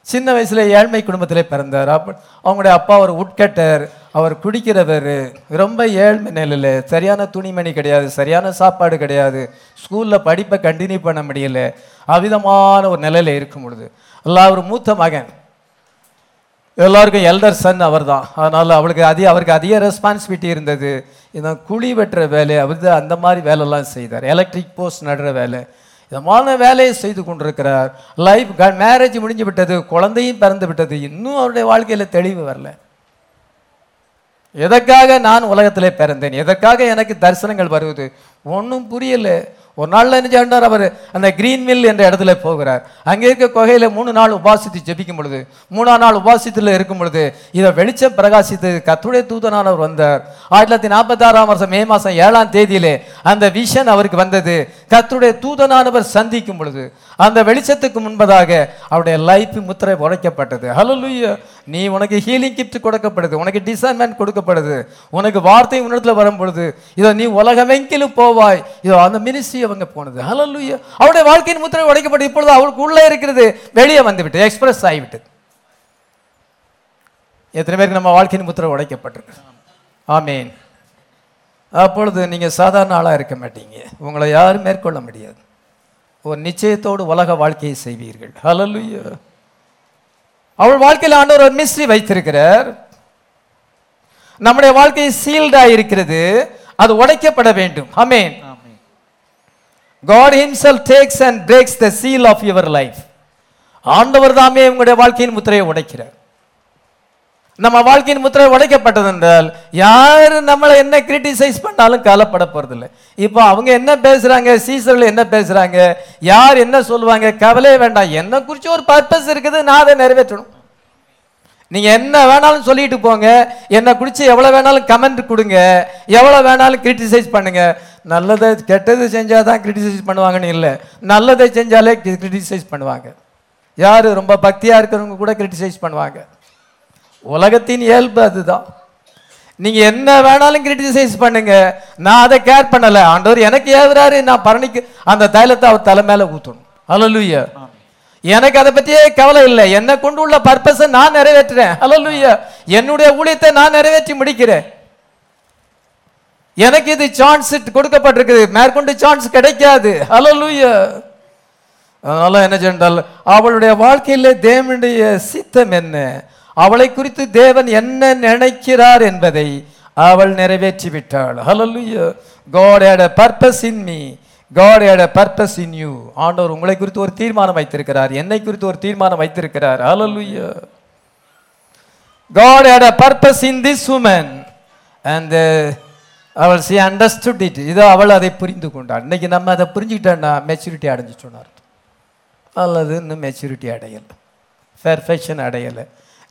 சின்ன வயசுல ஏழ்மை குடும்பத்திலே பிறந்தார். அப்ப அவங்களுடைய அப்பா ஒரு உட்கட்டர். அவர் குடிக்கிறவர். ரொம்ப ஏழ்மை நிலையில். சரியான துணிமணி கிடையாது. சரியான சாப்பாடு கிடையாது. ஸ்கூல்ல படிப்பை கண்டினியூ பண்ண முடியல. அவ்விதமான ஒரு நிலையில இருக்கும் பொழுது. அல்ல அவர் மூத்த மகன். எல்லாருக்கும் எல்டர் சன் அவர் தான் அதனால் அவளுக்கு அதிக அவருக்கு அதிக ரெஸ்பான்சிபிலிட்டி இருந்தது. இதான் குழி வெட்டுற வேலை அவர் தான் அந்த மாதிரி வேலைலாம் செய்தார். எலக்ட்ரிக் போஸ்ட் நடுற வேலை. இதமான வேலையை செய்து கொண்டிருக்கிறார். லைஃப் மேரேஜ் முடிஞ்சு விட்டது குழந்தையும் பிறந்து விட்டது. இன்னும் அவருடைய வாழ்க்கையில் தெளிவு வரல. எதற்காக நான் உலகத்திலே பிறந்தேன்? எதற்காக எனக்கு தரிசனங்கள் வருவது? ஒன்றும் புரியலை. ஒரு நாளில் என்ன செய்தார் அவர்? அந்த கிரீன் மில் என்ற இடத்துல போகிறார். அங்கே இருக்க குகையில் மூணு நாள் உபாசித்து ஜெபிக்கும் பொழுது மூணாம் நாள் உபாசித்துல இருக்கும் பொழுது இதை வெளிச்சம் பிரகாசித்து கத்துடைய தூதனானவர் வந்தார். ஆயிரத்தி தொள்ளாயிரத்தி நாற்பத்தாறாம் வருஷம் மே மாதம் ஏழாம் தேதியிலே அந்த விஷன் அவருக்கு வந்தது. கத்துடைய தூதனானவர் சந்திக்கும் பொழுது அந்த வெளிச்சத்துக்கு முன்பதாக அவருடைய லைஃப் முத்திரை உடைக்கப்பட்டது. ஹalleluya நீ உனக்கு ஹீலிங் கிஃப்ட் கொடுக்கப்படுது உனக்கு டிசைன்மெண்ட் கொடுக்கப்படுது உனக்கு வார்த்தை உன்னத்துல வரும் பொழுது இதோ நீ உலகமெங்கிலும் போவாய். இதோ அந்த மினிஸ்ட்ரி அவங்க போனது. ஹalleluya அவருடைய வாழ்க்கையின் முத்திரை உடைக்கப்பட்டு இப்பொழுது அவருக்கு உள்ளே இருக்கிறது. வெளியே வந்துவிட்டு எக்ஸ்பிரஸ் ஆகிவிட்டது. எத்தனை பேருக்கு நம்ம வாழ்க்கையின் முத்திரை உடைக்கப்பட்டிருக்கு? ஆமீன். அப்பொழுது நீங்கள் சாதாரண ஆளாக இருக்க மாட்டீங்க. உங்களை யாரும் மேற்கொள்ள முடியாது. ஒரு நிச்சயத்தோடு உலக வாழ்க்கையை செய்வீர்கள். ஹalleluya அவள் வாழ்க்கையில் ஆண்டவர் ஒரு மிஸ்ட்ரி வைத்திருக்கிறார். நம்முடைய வாழ்க்கை சீல்டா இருக்கிறது. அது உடைக்கப்பட வேண்டும். ஆமென் God himself takes and breaks the seal of your life. ஆண்டவர் தாமே உங்களுடைய வாழ்க்கையின் முத்திரையை உடைக்கிறார். நம்ம வாழ்க்கையின் முத்திரை உடைக்கப்பட்டது என்றால் யார் நம்மளை என்ன கிரிட்டிசைஸ் பண்ணாலும் கவலைப்பட போறதில்லை. இப்போ அவங்க என்ன பேசுறாங்க சீசர்கள் என்ன பேசுறாங்க யார் என்ன சொல்லுவாங்க கவலையே வேண்டாம். என்ன குறித்து ஒரு பர்பஸ் இருக்குது நான் அதை நிறைவேற்றணும். நீங்கள் என்ன வேணாலும் சொல்லிட்டு போங்க. என்னை குடிச்சு எவ்வளோ வேணாலும் கமெண்ட் கொடுங்க. எவ்வளோ வேணாலும் கிரிட்டிசைஸ் பண்ணுங்க. நல்லதை கெட்டது செஞ்சால் தான் கிரிட்டிசைஸ் பண்ணுவாங்கன்னு இல்லை. நல்லதை செஞ்சாலே கிரிட்டிசைஸ் பண்ணுவாங்க. யார் ரொம்ப பக்தியாக இருக்கிறவங்க கூட கிரிட்டிசைஸ் பண்ணுவாங்க. உலகத்தின் இயல்பு அதுதான். நீங்க என்ன வேணாலும் கிரிட்டிசைஸ் பண்ணுங்க. நான் அதை கேர் பண்ணல. ஆண்டவர் எனக்கு ஏவுறாரு. நான் பரணிக்கு அந்த தைலத்தை அவர் தலை மேல ஊத்தணும். ஹalleluya எனக்கு அதை பத்தியே கவலை இல்லை. என்னை கொண்டு உள்ள பர்பஸை நான் நிறைவேற்றுறேன். ஹalleluya என்னுடைய ஊழியத்தை நான் நிறைவேற்றி முடிக்கிறேன். எனக்கு இது சான்ஸ் கொடுக்கப்பட்டிருக்குது. மேற்கொண்டு சான்ஸ் கிடைக்காது. ஹalleluya அதனால என்ன சொன்னால் அவளுடைய வாழ்க்கையிலே தேவனுடைய சித்தம் என்ன? அவளை குறித்து தேவன் என்ன நினைக்கிறார் என்பதை அவள் நிறைவேற்றி விட்டாள் hallelujah God had a purpose in me. God had a purpose in ஆண்டவர் உங்களை குறித்து ஒரு தீர்மானம் வைத்திருக்கிறார். என்னை குறித்து ஒரு தீர்மானம் வைத்திருக்கிறார். Hallelujah. God had a purpose in this woman. Uh, அவள் சி அண்டர்ஸ்டுட் இட் இதோ அவள் அதை புரிந்து கொண்டாள். இன்னைக்கு நம்ம அதை புரிஞ்சுக்கிட்டோம்னா மெச்சூரிட்டி அடைஞ்சிட்டோம் அர்த்தம். அல்லது இன்னும் மெச்சூரிட்டி அடையலை. பெர்ஃபெக்ஷன் அடையலை.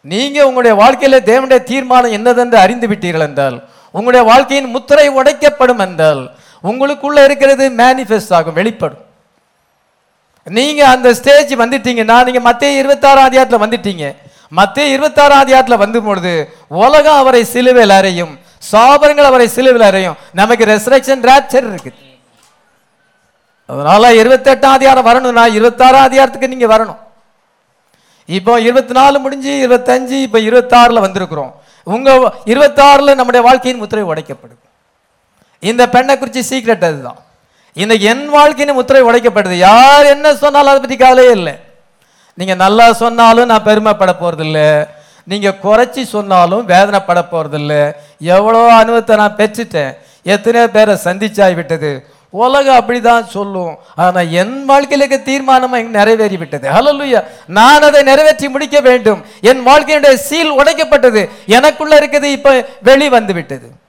நீங்க உங்களுடைய வாழ்க்கையில தேவனுடைய தீர்மானம் என்னதென்று அறிந்து விட்டீர்கள் என்றால் உங்களுடைய வாழ்க்கையின் முத்திரை உடைக்கப்படும் என்றால் உங்களுக்குள்ள இருக்கிறது மேனிஃபெஸ்ட் ஆகும் வெளிப்படும். நீங்க அந்த ஸ்டேஜ் வந்துட்டீங்கன்னா நீங்க மத்திய இருபத்தாறாம் அதிகாரத்தில் வந்துட்டீங்க. மத்திய இருபத்தாறாம் அதிகாரத்தில் வந்து பொழுது உலகம் அவரை சிலுவையில் அறையும் சாபரங்கள் அவரை சிலுவையில் அறையும். நமக்கு ரெசரக்ஷன் ரேப்சர் இருக்குது. அதனால இருபத்தெட்டாம் அதிகாரம் வரணும்னா இருபத்தாறாம் அதிகாரத்துக்கு நீங்க வரணும். இப்போ இருபத்தி நாலு முடிஞ்சு இருபத்தஞ்சு இப்போ இருபத்தாறில் வந்திருக்கிறோம். உங்கள் இருபத்தாறில் நம்முடைய வாழ்க்கையின் முத்திரை உடைக்கப்படுது. இந்த பெண்ணை குறித்து சீக்ரெட் அதுதான். இன்னைக்கு என் வாழ்க்கையின் முத்திரை உடைக்கப்படுது. யார் என்ன சொன்னாலும் அதை பற்றி கவலையே இல்லை. நீங்கள் நல்லா சொன்னாலும் நான் பெருமைப்பட போகிறதில்ல நீங்கள் குறைச்சி சொன்னாலும் வேதனைப்பட போகிறதில்ல எவ்வளோ அனுபவத்தை நான் பெற்றுட்டேன். எத்தனையோ பேரை சந்திச்சாய் விட்டது. உலகம் அப்படிதான் சொல்லும். ஆனால் என் வாழ்க்கையில இருக்க தீர்மானம் நிறைவேறி விட்டது ஹalleluya. நான் அதை நிறைவேற்றி முடிக்க வேண்டும். என் வாழ்க்கையினுடைய சீல் உடைக்கப்பட்டது. எனக்குள்ள இருக்குது இப்ப வெளி வந்து விட்டது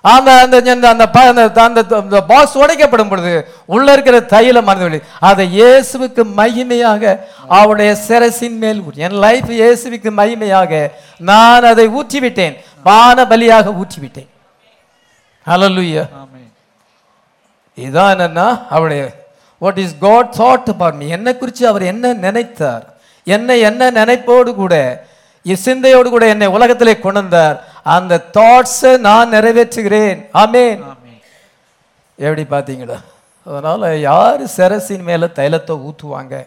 அந்த அந்த அந்த அந்த ப- அந்த அந்த அந்த உடைக்கப்படும் பொழுது உள்ள இருக்கிற தைலம் மறந்து அதை இயேசுவுக்கு மகிமையாக அவருடைய சிரசின் மேல் என் லைஃப் இயேசுவுக்கு மகிமையாக நான் அதை ஊற்றி விட்டேன் பான பலியாக ஊற்றிவிட்டேன். ஹலலுயா ஹalleluya இதான் என்னன்னா அவருடைய what is God thought about me? என்னை குறித்து அவர் என்ன நினைத்தார்? என்னை என்ன நினைப்போடு கூட இ- சிந்தையோடு கூட என்னை உலகத்திலே கொண்டு வந்தார். அந்த தாட்ஸை நான் நிறைவேற்றுகிறேன். ஆமென். ஆமென். எப்படி பார்த்தீங்களா? அதனால யார் சிரசின் மேலே தைலத்தை ஊற்றுவாங்க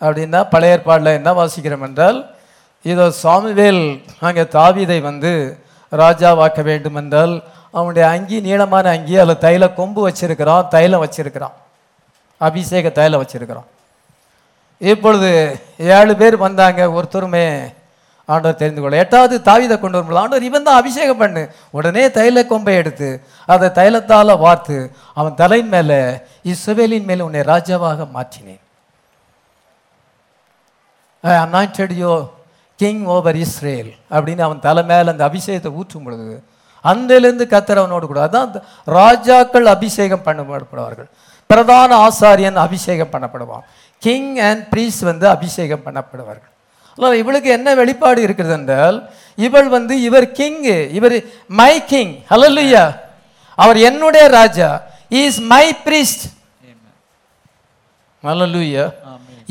அப்படின்னா பழைய ஏற்பாடில் என்ன வாசிக்கிறோம் என்றால் இதோ சாமுவேல் அங்கே தாவீதை வந்து ராஜாவாக்க வேண்டும் என்றால் அவனுடைய அங்கி நீளமான அங்கி அதில் தைல கொம்பு வச்சிருக்கிறான் தைலம் வச்சிருக்கிறான். அபிஷேக தைலம் வச்சிருக்கிறான். இப்பொழுது ஏழு பேர் வந்தாங்க ஒருத்தருமே ஆண்டவர் தெரிந்து கொள்ள எட்டாவது தாவிதை கொண்டு வரும்போது ஆண்டவர் இவன் தான் அபிஷேகம் பண்ணு. உடனே தைல கொம்பை எடுத்து அதை தைலத்தால் வார்த்து அவன் தலையின் மேலே இஸ்ரவேலின் மேலே உன்னை ராஜாவாக மாற்றினேன். Anointed you king over Israel அப்படின்னு அவன் தலை மேலே அந்த அபிஷேகத்தை ஊற்றும் பொழுது அந்திலிருந்து கத்தர் அவனோடு கூட. அதான் ராஜாக்கள் அபிஷேகம் பண்ணப்படுவார்கள் பிரதான ஆசாரியன் அபிஷேகம் பண்ணப்படுவான். கிங் அண்ட் ப்ரீஸ் வந்து அபிஷேகம் பண்ணப்படுவார்கள். அதனால இவளுக்கு என்ன வெளிப்பாடு இருக்கிறது என்றால் இவள் வந்து இவர் கிங் இவர் மை கிங் ஹalleluya அவர் என்னுடைய ராஜா. Is my priest. ஹalleluya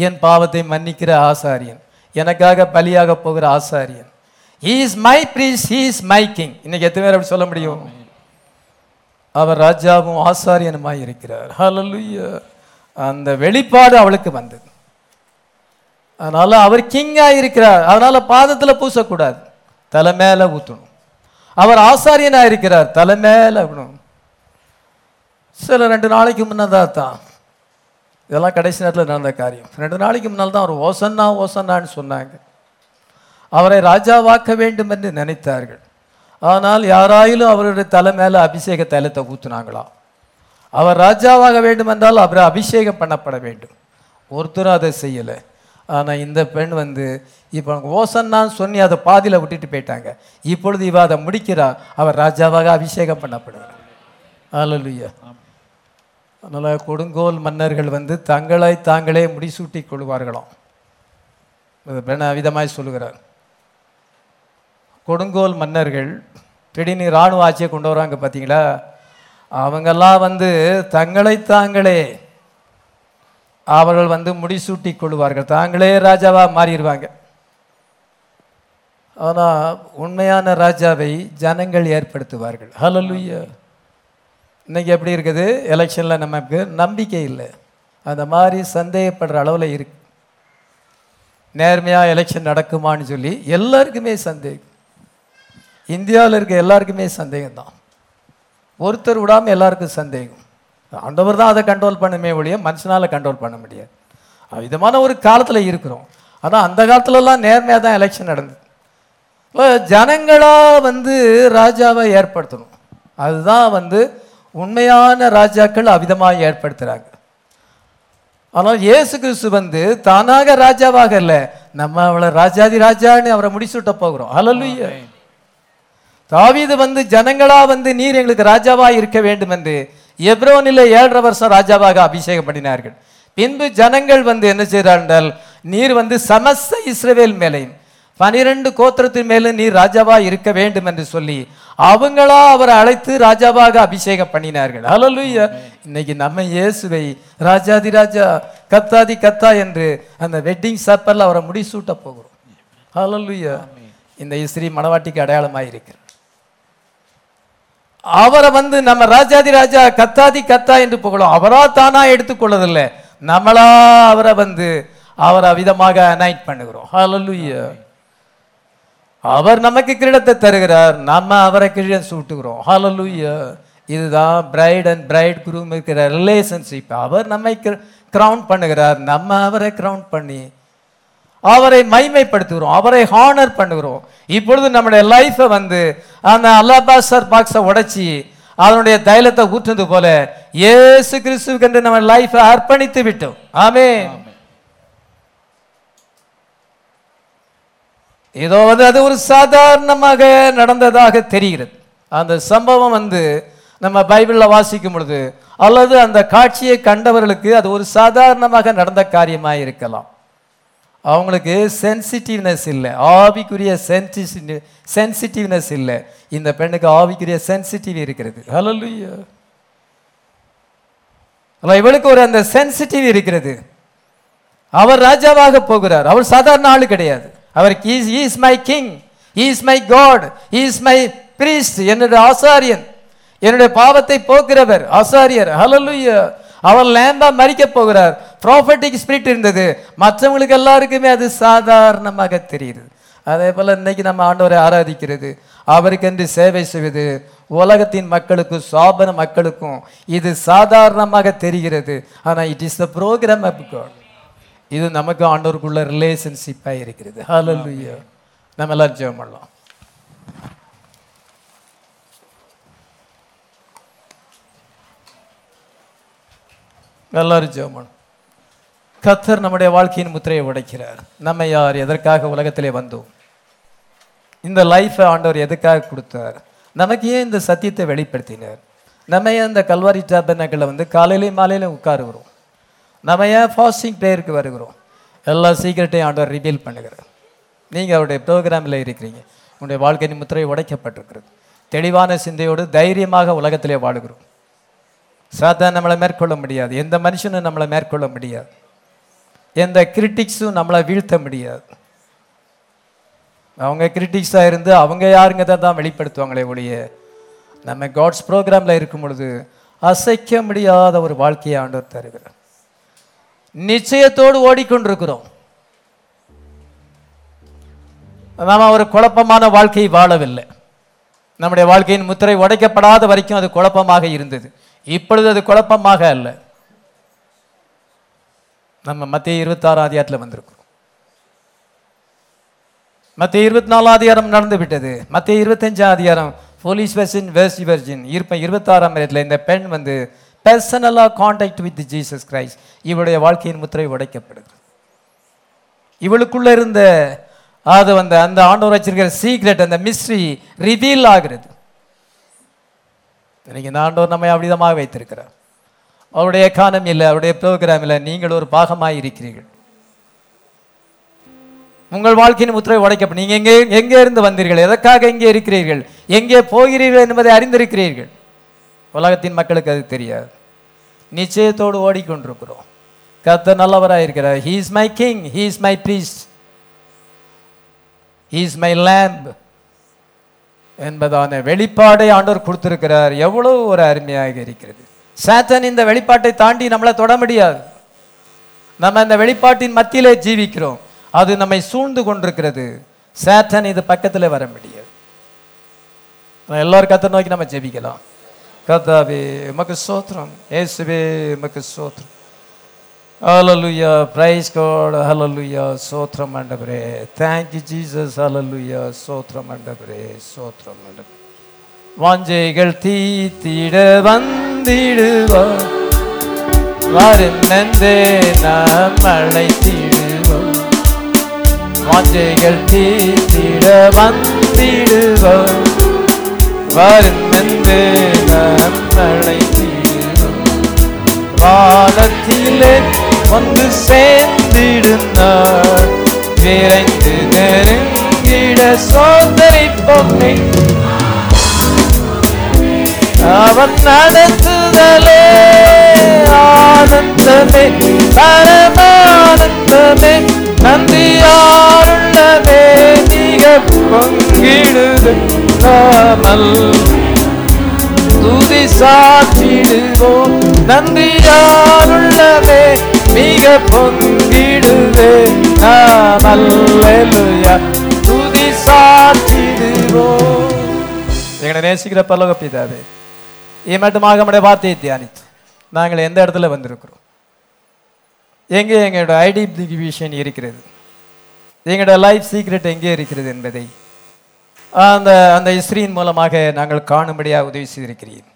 என் பாவத்தை மன்னிக்கிற ஆசாரியன். எனக்காக பலியாக போகிற ஆசாரியன். Is my my priest he is my king. இன்னைக்கு எத்தனை பேர் அப்படி சொல்ல முடியும்? அவர் ராஜாவும் ஆசாரியனுமாய் இருக்கிறார். ஹலலுயா அந்த வெளிப்பாடு அவளுக்கு வந்தது. அதனால அவர் கிங்காக இருக்கிறார். அதனால பாதத்தில் பூசக்கூடாது. தலை மேலே ஊற்றணும் அவர் ஆசாரியனாக இருக்கிறார். தலை மேலே சில ரெண்டு நாளைக்கு முன்னதா தான் இதெல்லாம் கடைசி நேரத்தில் நடந்த காரியம். ரெண்டு நாளைக்கு முன்னால் தான் அவர் ஓசன்னா ஓசன்னான்னு சொன்னாங்க. அவரை ராஜாவாக்க வேண்டும் என்று நினைத்தார்கள். ஆனால் யாராயிலும் அவருடைய தலை மேலே அபிஷேக தைலத்தை ஊத்துனாங்களா? அவர் ராஜாவாக வேண்டுமென்றால் அவரை அபிஷேகம் பண்ணப்பட வேண்டும். ஒருத்தரும் அதை செய்யலை. ஆனால் இந்த பெண் வந்து இப்போ ஓசன்னான்னு சொல்லி அதை பாதியில் விட்டுட்டு போயிட்டாங்க. இப்பொழுது இவ அதை முடிக்கிறா அவர் ராஜாவாக அபிஷேகம் பண்ணப்படுகிறார். அல்லலுயா அதனால் கொடுங்கோல் மன்னர்கள் வந்து தங்களை தாங்களே முடிசூட்டி கொள்வார்களாம். பெண் விதமாய் சொல்லுகிறார். கொடுங்கோல் மன்னர்கள் திடீர்னு இராணுவ ஆட்சியை கொண்டு வராங்க பார்த்தீங்களா? அவங்கெல்லாம் வந்து தங்களை தாங்களே அவர்கள் வந்து முடிசூட்டி கொள்வார்கள். தாங்களே ராஜாவாக மாறிடுவாங்க. ஆனால் உண்மையான ராஜாவை ஜனங்கள் ஏற்படுத்துவார்கள். ஹalleluya. இன்றைக்கி எப்படி இருக்குது? எலெக்ஷனில் நமக்கு நம்பிக்கை இல்லை. அந்த மாதிரி சந்தேகப்படுற அளவில் இருக்கு. நேர்மையாக எலெக்ஷன் நடக்குமான்னு சொல்லி எல்லாருக்குமே சந்தேகம். இந்தியாவில் இருக்க எல்லாருக்குமே சந்தேகம் தான் ஒருத்தர் விடாமல் எல்லாருக்கும் சந்தேகம். ஆண்டவர் தான் அதை கண்ட்ரோல் பண்ணுமே ஒழிய மனுஷனால் கண்ட்ரோல் பண்ண முடியாது. விதமான ஒரு காலத்தில் இருக்கிறோம். ஆனால் அந்த காலத்துலலாம் நேர்மையாக தான் எலெக்ஷன் நடந்தது. இப்போ ஜனங்களாக வந்து ராஜாவை ஏற்படுத்தணும். அதுதான் வந்து உண்மையான ராஜாக்கள் அவிதமாக ஏற்படுத்துகிறாங்க ஆனால் இயேசு கிறிஸ்து வந்து தானாக ராஜாவாக இல்லை நம்ம அவளை ராஜாதி ராஜான்னு அவரை முடிச்சுட்ட போகிறோம். ஹalleluya தாவீது வந்து ஜனங்களா வந்து நீர் எங்களுக்கு ராஜாவா இருக்க வேண்டும் என்று எப்ரோனில் ஏழரை வருஷம் ராஜாவாக அபிஷேகம் பண்ணினார்கள். பின்பு ஜனங்கள் வந்து என்ன செய்கிறார்கள் நீர் வந்து சமஸ்த இஸ்ரவேல் மேலையும் பனிரெண்டு கோத்திரத்தின் மேலும் நீர் ராஜாவா இருக்க வேண்டும் என்று சொல்லி அவங்களா அவரை அழைத்து ராஜாவாக அபிஷேகம் பண்ணினார்கள். ஹalleluya. இன்னைக்கு நம்ம இயேசுவை ராஜாதி ராஜா கத்தாதி கத்தா என்று அந்த வெட்டிங் சப்பரில் அவரை முடிசூட்ட போகிறோம். ஹalleluya. இந்த இஸ்ரீ மணவாட்டிக்கு அடையாளமாக இருக்கிறார் அவரை வந்து நம்ம ராஜாதி ராஜா கத்தாதி கத்தா என்று புகழும். அவரா தானா எடுத்துக்கொள்ளதில்லை. நம்மளா அவரை வந்து அவரை விதமாக நைட் பண்ணுகிறோம். ஹalleluya அவர் நமக்கு கிரீடத்தை தருகிறார். நம்ம அவரை கிரீடம் சூட்டுகிறோம். ஹலலுயா இதுதான் பிரைட் அண்ட் பிரைட் குரூம் இருக்கிற ரிலேஷன்ஷிப் அவர் நம்மை கிரவுண்ட் பண்ணுகிறார். நம்ம அவரை கிரவுண்ட் பண்ணி அவரை மைமைப்படுத்துகிறோம் அவரை ஹானர் பண்ணுகிறோம். இப்பொழுது நம்முடைய லைஃப்பை வந்து அந்த அல்லாபாசர் பாக்ஸை உடைச்சி அதனுடைய தைலத்தை ஊற்றுனது போல இயேசு கிறிஸ்துவுக்கென்று நம்ம லைஃப்பை அர்ப்பணித்து விட்டோம். ஆமென். இதோ வந்து அது ஒரு சாதாரணமாக நடந்ததாக தெரிகிறது. அந்த சம்பவம் வந்து நம்ம பைபிளில் வாசிக்கும் பொழுது அல்லது அந்த காட்சியை கண்டவர்களுக்கு அது ஒரு சாதாரணமாக நடந்த காரியமாக இருக்கலாம் அவங்களுக்கு சென்சிட்டிவ்னஸ் இல்லை. ஆவிக்குரிய சென்சி சென்சிட்டிவ்னஸ் இல்லை. இந்த பெண்ணுக்கு ஆவிக்குரிய சென்சிட்டிவ் இருக்கிறது. அல்ல இவளுக்கு ஒரு அந்த சென்சிட்டிவ் இருக்கிறது. அவர் ராஜாவாக போகிறார். அவர் சாதாரண ஆளு கிடையாது. அவர் is my king is my God is my priest என்னுடைய ஆசாரியன். என்னுடைய பாவத்தை போக்குறவர் ஆசாரியர். ஹalleluya அவர் லேம்பா மறிக்க போகிறார். ப்ராஃபட்டிக் ஸ்பிரிட் இருந்தது. மற்றவங்களுக்கு எல்லாருக்குமே அது சாதாரணமாக தெரியுது. அதே போல் இன்னைக்கு நம்ம ஆண்டவரை ஆராதிக்கிறது அவருக்கென்று சேவை செய்வது உலகத்தின் மக்களுக்கும் சாபன மக்களுக்கும் இது சாதாரணமாக தெரிகிறது. ஆனால் it is the programme of God இது நமக்கு ஆண்டவருக்குள்ள ரிலேஷன்ஷிப்பாக இருக்கிறது. ஹலோ நம்ம எல்லாம் ஜெபம் பண்ணலாம். எல்லாரும் ஜெபம் பண்ணலாம். கத்தர் நம்முடைய வாழ்க்கையின் முத்திரையை உடைக்கிறார். நம்ம யார்? எதற்காக உலகத்திலே வந்தோம்? இந்த லைஃப்பை ஆண்டவர் எதுக்காக கொடுத்தார்? நமக்கு ஏன் இந்த சத்தியத்தை வெளிப்படுத்தினார்? நம்ம ஏன் இந்த கல்வாரி டாபனக்கில் வந்து காலையிலையும் மாலையிலையும் உட்காருகிறோம் நம்ம ஏன் ஃபாஸ்டிங் ப்ரேயருக்கு வருகிறோம்? எல்லா சீக்கிரட்டையும் ஆண்டவர் ரிவீல் பண்ணுகிறார். நீங்கள் அவருடைய ப்ரோக்ராமில் இருக்கிறீங்க. உங்களுடைய வாழ்க்கையின் முத்திரை உடைக்கப்பட்டிருக்கிறது. தெளிவான சிந்தையோடு தைரியமாக உலகத்திலே வாழுகிறோம். சாத்தான் நம்மளை மேற்கொள்ள முடியாது. எந்த மனுஷனும் நம்மளை மேற்கொள்ள முடியாது. எந்த கிரிட்டிக்ஸும் நம்மளை வீழ்த்த முடியாது. அவங்க கிரிட்டிக்ஸாக இருந்து அவங்க யாருங்க தான் வெளிப்படுத்துவாங்களே ஒழிய நம்ம காட்ஸ் ப்ரோக்ராமில் இருக்கும் பொழுது அசைக்க முடியாத ஒரு வாழ்க்கையை ஆண்டவர் தருகிறார். நிச்சயத்தோடு ஓடிக்கொண்டிருக்கிறோம். நாம் ஒரு குழப்பமான வாழ்க்கையை வாழவில்லை. நம்முடைய வாழ்க்கையின் முத்திரை உடைக்கப்படாத வரைக்கும் அது குழப்பமாக இருந்தது. இப்பொழுது அது குழப்பமாக அல்ல. நம்ம மத்திய இருபத்தாறு அதிகாரத்தில் வந்திருக்கோம். மத்திய இருபத்தி நாலாம் அதிகாரம் நடந்து விட்டது. மத்திய இருபத்தஞ்சாம் அதிகாரம் போலீஸ் வெர்சின் வேர்சி வெர்ஜின் இருப்ப இருபத்தாறாம் இடத்துல இந்த பெண் வந்து பர்சனலாக காண்டாக்ட் வித் ஜீசஸ் கிரைஸ்ட் இவளுடைய வாழ்க்கையின் முத்திரை உடைக்கப்படுது இவளுக்குள்ள இருந்த அது வந்து அந்த ஆண்டவர் வச்சிருக்கிற சீக்ரெட் அந்த மிஸ்ட்ரி ரிவீல் ஆகிறது. இன்னைக்கு இந்த ஆண்டவர் நம்மை அப்படிதமாக வைத்திருக்கிறார். அவருடைய எக்கானமியில் அவருடைய ப்ரோக்ராமில் நீங்கள் ஒரு பாகமாக இருக்கிறீர்கள். உங்கள் வாழ்க்கையின் முத்திரை உடைக்கப்படும் நீங்கள் எங்கே எங்கே இருந்து வந்தீர்கள்? எதற்காக எங்கே இருக்கிறீர்கள்? எங்கே போகிறீர்கள் என்பதை அறிந்திருக்கிறீர்கள். உலகத்தின் மக்களுக்கு அது தெரியாது. நிச்சயத்தோடு ஓடிக்கொண்டிருக்கிறோம். கத்த நல்லவராக இருக்கிறார். He is my king he is my priest he is my lamb என்பதான வெளிப்பாடை ஆண்டவர் கொடுத்திருக்கிறார். எவ்வளவு ஒரு அருமையாக இருக்கிறது. சாத்தன் இந்த வெளிப்பாட்டை தாண்டி நம்மளை தொட முடியாது. நம்ம இந்த வெளிப்பாட்டின் மத்தியிலே ஜீவிக்கிறோம். அது நம்மை சூழ்ந்து கொண்டிருக்கிறது. சேட்டன் இது பக்கத்தில் வர முடியாது. எல்லாரும் கத்த நோக்கி நம்ம ஜெபிக்கலாம். கத்தாவே உமக்கு சோத்திரம் ஏசுவே உமக்கு சோத்திரம் பிரைஸ் கோட் god. சோத்ரம் சோத்திரம் ஆண்டவரே. Thank you jesus. Hallelujah. சோத்திரம் மண்டபரே சோத்திரம் ஆண்டவரே. வாஞ்சைகள் தீத்திட வந்திடுவார் வருந்தே நாம் அழைத்திடுவோம். வாஞ்சைகள் தீர்த்திட வந்திடுவோம். வருந்தே நாம் அழைத்திடுவோம். வானத்திலே வந்து சேர்ந்திடுந்தார். விரைந்து நெருங்கிட சோதரிப்பொம்மை அவன் நடத்துதலே ஆனந்தமே பரமானந்தமே. நந்தியாருள்ளமே நீக பொங்கிடுது நாமல். துதி சாற்றிடுவோம் நந்தியாருள்ளமே மிக பொங்கிடுவே நாமல்லையா துதி சாற்றிடுவோம் எங்களை நேசிக்கிற பல்லவ பிதாவே இமட்டுமாக நம்முடைய வார்த்தையை தியானித்து. நாங்கள் எந்த இடத்துல வந்திருக்கிறோம்? எங்கே எங்களோட ஐடென்டிஃபிகேஷன் இருக்கிறது? எங்களோட லைஃப் சீக்ரெட் எங்கே இருக்கிறது என்பதை அந்த அந்த இஸ்ரீன் மூலமாக நாங்கள் காணும்படியாக உதவி செய்திருக்கிறீர்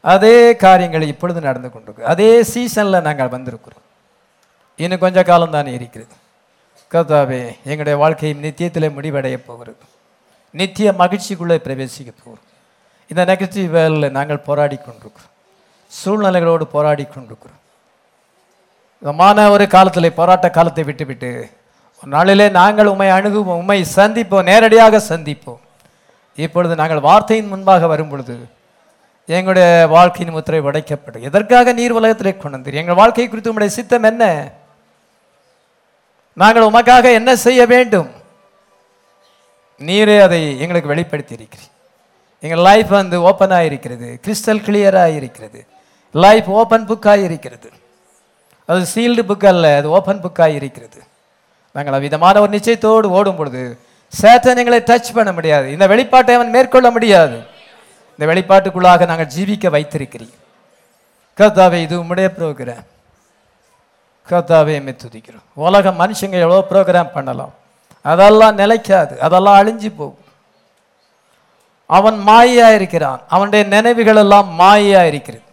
அதே காரியங்கள் இப்பொழுது நடந்து கொண்டிருக்கு. அதே சீசனில் நாங்கள் வந்திருக்கிறோம். இன்னும் கொஞ்ச காலம் தானே இருக்கிறது. கர்த்தாவே எங்களுடைய வாழ்க்கையும் நித்தியத்தில் முடிவடைய போகிறது. நித்திய மகிழ்ச்சிக்குள்ளே பிரவேசிக்க போகிறோம். இந்த நெகட்டிவ் வேலில் நாங்கள் போராடி கொண்டிருக்கிறோம். சூழ்நிலைகளோடு போராடி கொண்டிருக்கிறோம். விதமான ஒரு காலத்தில் போராட்ட காலத்தை விட்டுவிட்டு ஒரு நாளிலே நாங்கள் உம்மை அணுகுவோம் உம்மை சந்திப்போம் நேரடியாக சந்திப்போம். இப்பொழுது நாங்கள் வார்த்தையின் முன்பாக வரும் பொழுது எங்களுடைய வாழ்க்கையின் முத்திரை உடைக்கப்படும். எதற்காக நீர் உலகத்திலே கொண்டு வந்தீர்? எங்கள் வாழ்க்கை குறித்து உங்களுடைய சித்தம் என்ன? நாங்கள் உமக்காக என்ன செய்ய வேண்டும்? நீரே அதை எங்களுக்கு வெளிப்படுத்தி இருக்கிறீர் எங்கள் லைஃப் வந்து ஓப்பனாக இருக்கிறது கிறிஸ்டல் கிளியராக இருக்கிறது லைஃப் ஓப்பன் புக்காக இருக்கிறது அது சீல்டு புக் அல்ல அது ஓப்பன் புக்காக இருக்கிறது நாங்கள் விதமான ஒரு நிச்சயத்தோடு ஓடும் பொழுது சேத்தன் எங்களை டச் பண்ண முடியாது. இந்த வெளிப்பாட்டை அவன் மேற்கொள்ள முடியாது. இந்த வெளிப்பாட்டுக்குள்ளாக நாங்கள் ஜீவிக்க வைத்திருக்கிறீங்க கர்த்தாவை இது உம்முடைய ப்ரோக்ராம் கர்த்தாவை எம்மை துதிக்கிறோம். உலக மனுஷங்க எவ்வளோ ப்ரோக்ராம் பண்ணலாம். அதெல்லாம் நிலைக்காது. அதெல்லாம் அழிஞ்சு போகும். அவன் மாயா இருக்கிறான் அவனுடைய நினைவுகள் எல்லாம் மாயா இருக்கிறது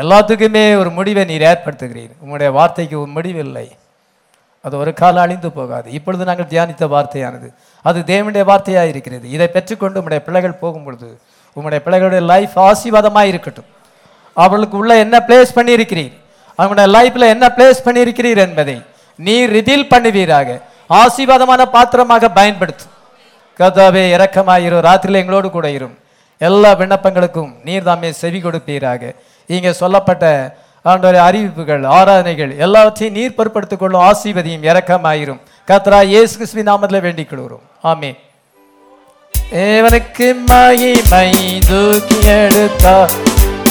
எல்லாத்துக்குமே ஒரு முடிவை நீர் ஏற்படுத்துகிறீர். உங்களுடைய வார்த்தைக்கு ஒரு முடிவில்லை. அது ஒரு காலம் அழிந்து போகாது. இப்பொழுது நாங்கள் தியானித்த வார்த்தையானது. அது தேவனுடைய வார்த்தையாக இருக்கிறது இதை பெற்றுக்கொண்டு உங்களுடைய பிள்ளைகள் போகும் பொழுது உங்களுடைய பிள்ளைகளுடைய லைஃப் ஆசீர்வாதமாக இருக்கட்டும். அவளுக்கு உள்ள என்ன பிளேஸ் பண்ணியிருக்கிறீர்? அவங்களுடைய லைஃப்பில் என்ன பிளேஸ் பண்ணியிருக்கிறீர் என்பதை நீ ரிதீல் பண்ணுவீராக. ஆசீர்வாதமான பாத்திரமாக பயன்படுத்தும். கதாவே இரக்கமாயிரும் ராத்திரியில் எங்களோடு கூட இரும் எல்லா விண்ணப்பங்களுக்கும் நீர் தாமே செவி கொடுப்பீராக. இங்கே சொல்லப்பட்ட ஆண்டோரை அறிவிப்புகள் ஆராதனைகள் எல்லாவற்றையும் நீர் பொருட்படுத்திக் கொள்ளும் ஆசீர்வதியும் இறக்கமாயிரும் கத்ரா ஏசு கிறிஸ்துவின் நாமத்தில் வேண்டிக் கொள்கிறோம். ஆமே தேவனுக்கு மகிமை தூக்கி எடுத்தார்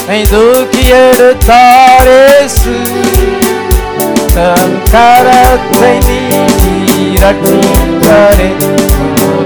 மை தூக்கி எடுத்தாரேசு தம் கரத்தை நீட்டி ரட்சித்தாரே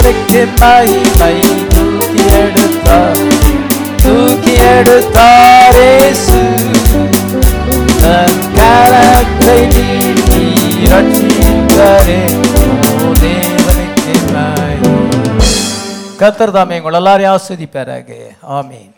தேவனுக்கு மகிமை தூக்கி எடுத்தார் தூக்கி எடுத்தாரேசு தன் கரத்தை நீட்டி ரட்சித்தாரே கத்தர் தாமே உங்கள் எல்லாரையும் ஆஸ்வதிப்பாராக. ஆமீன்.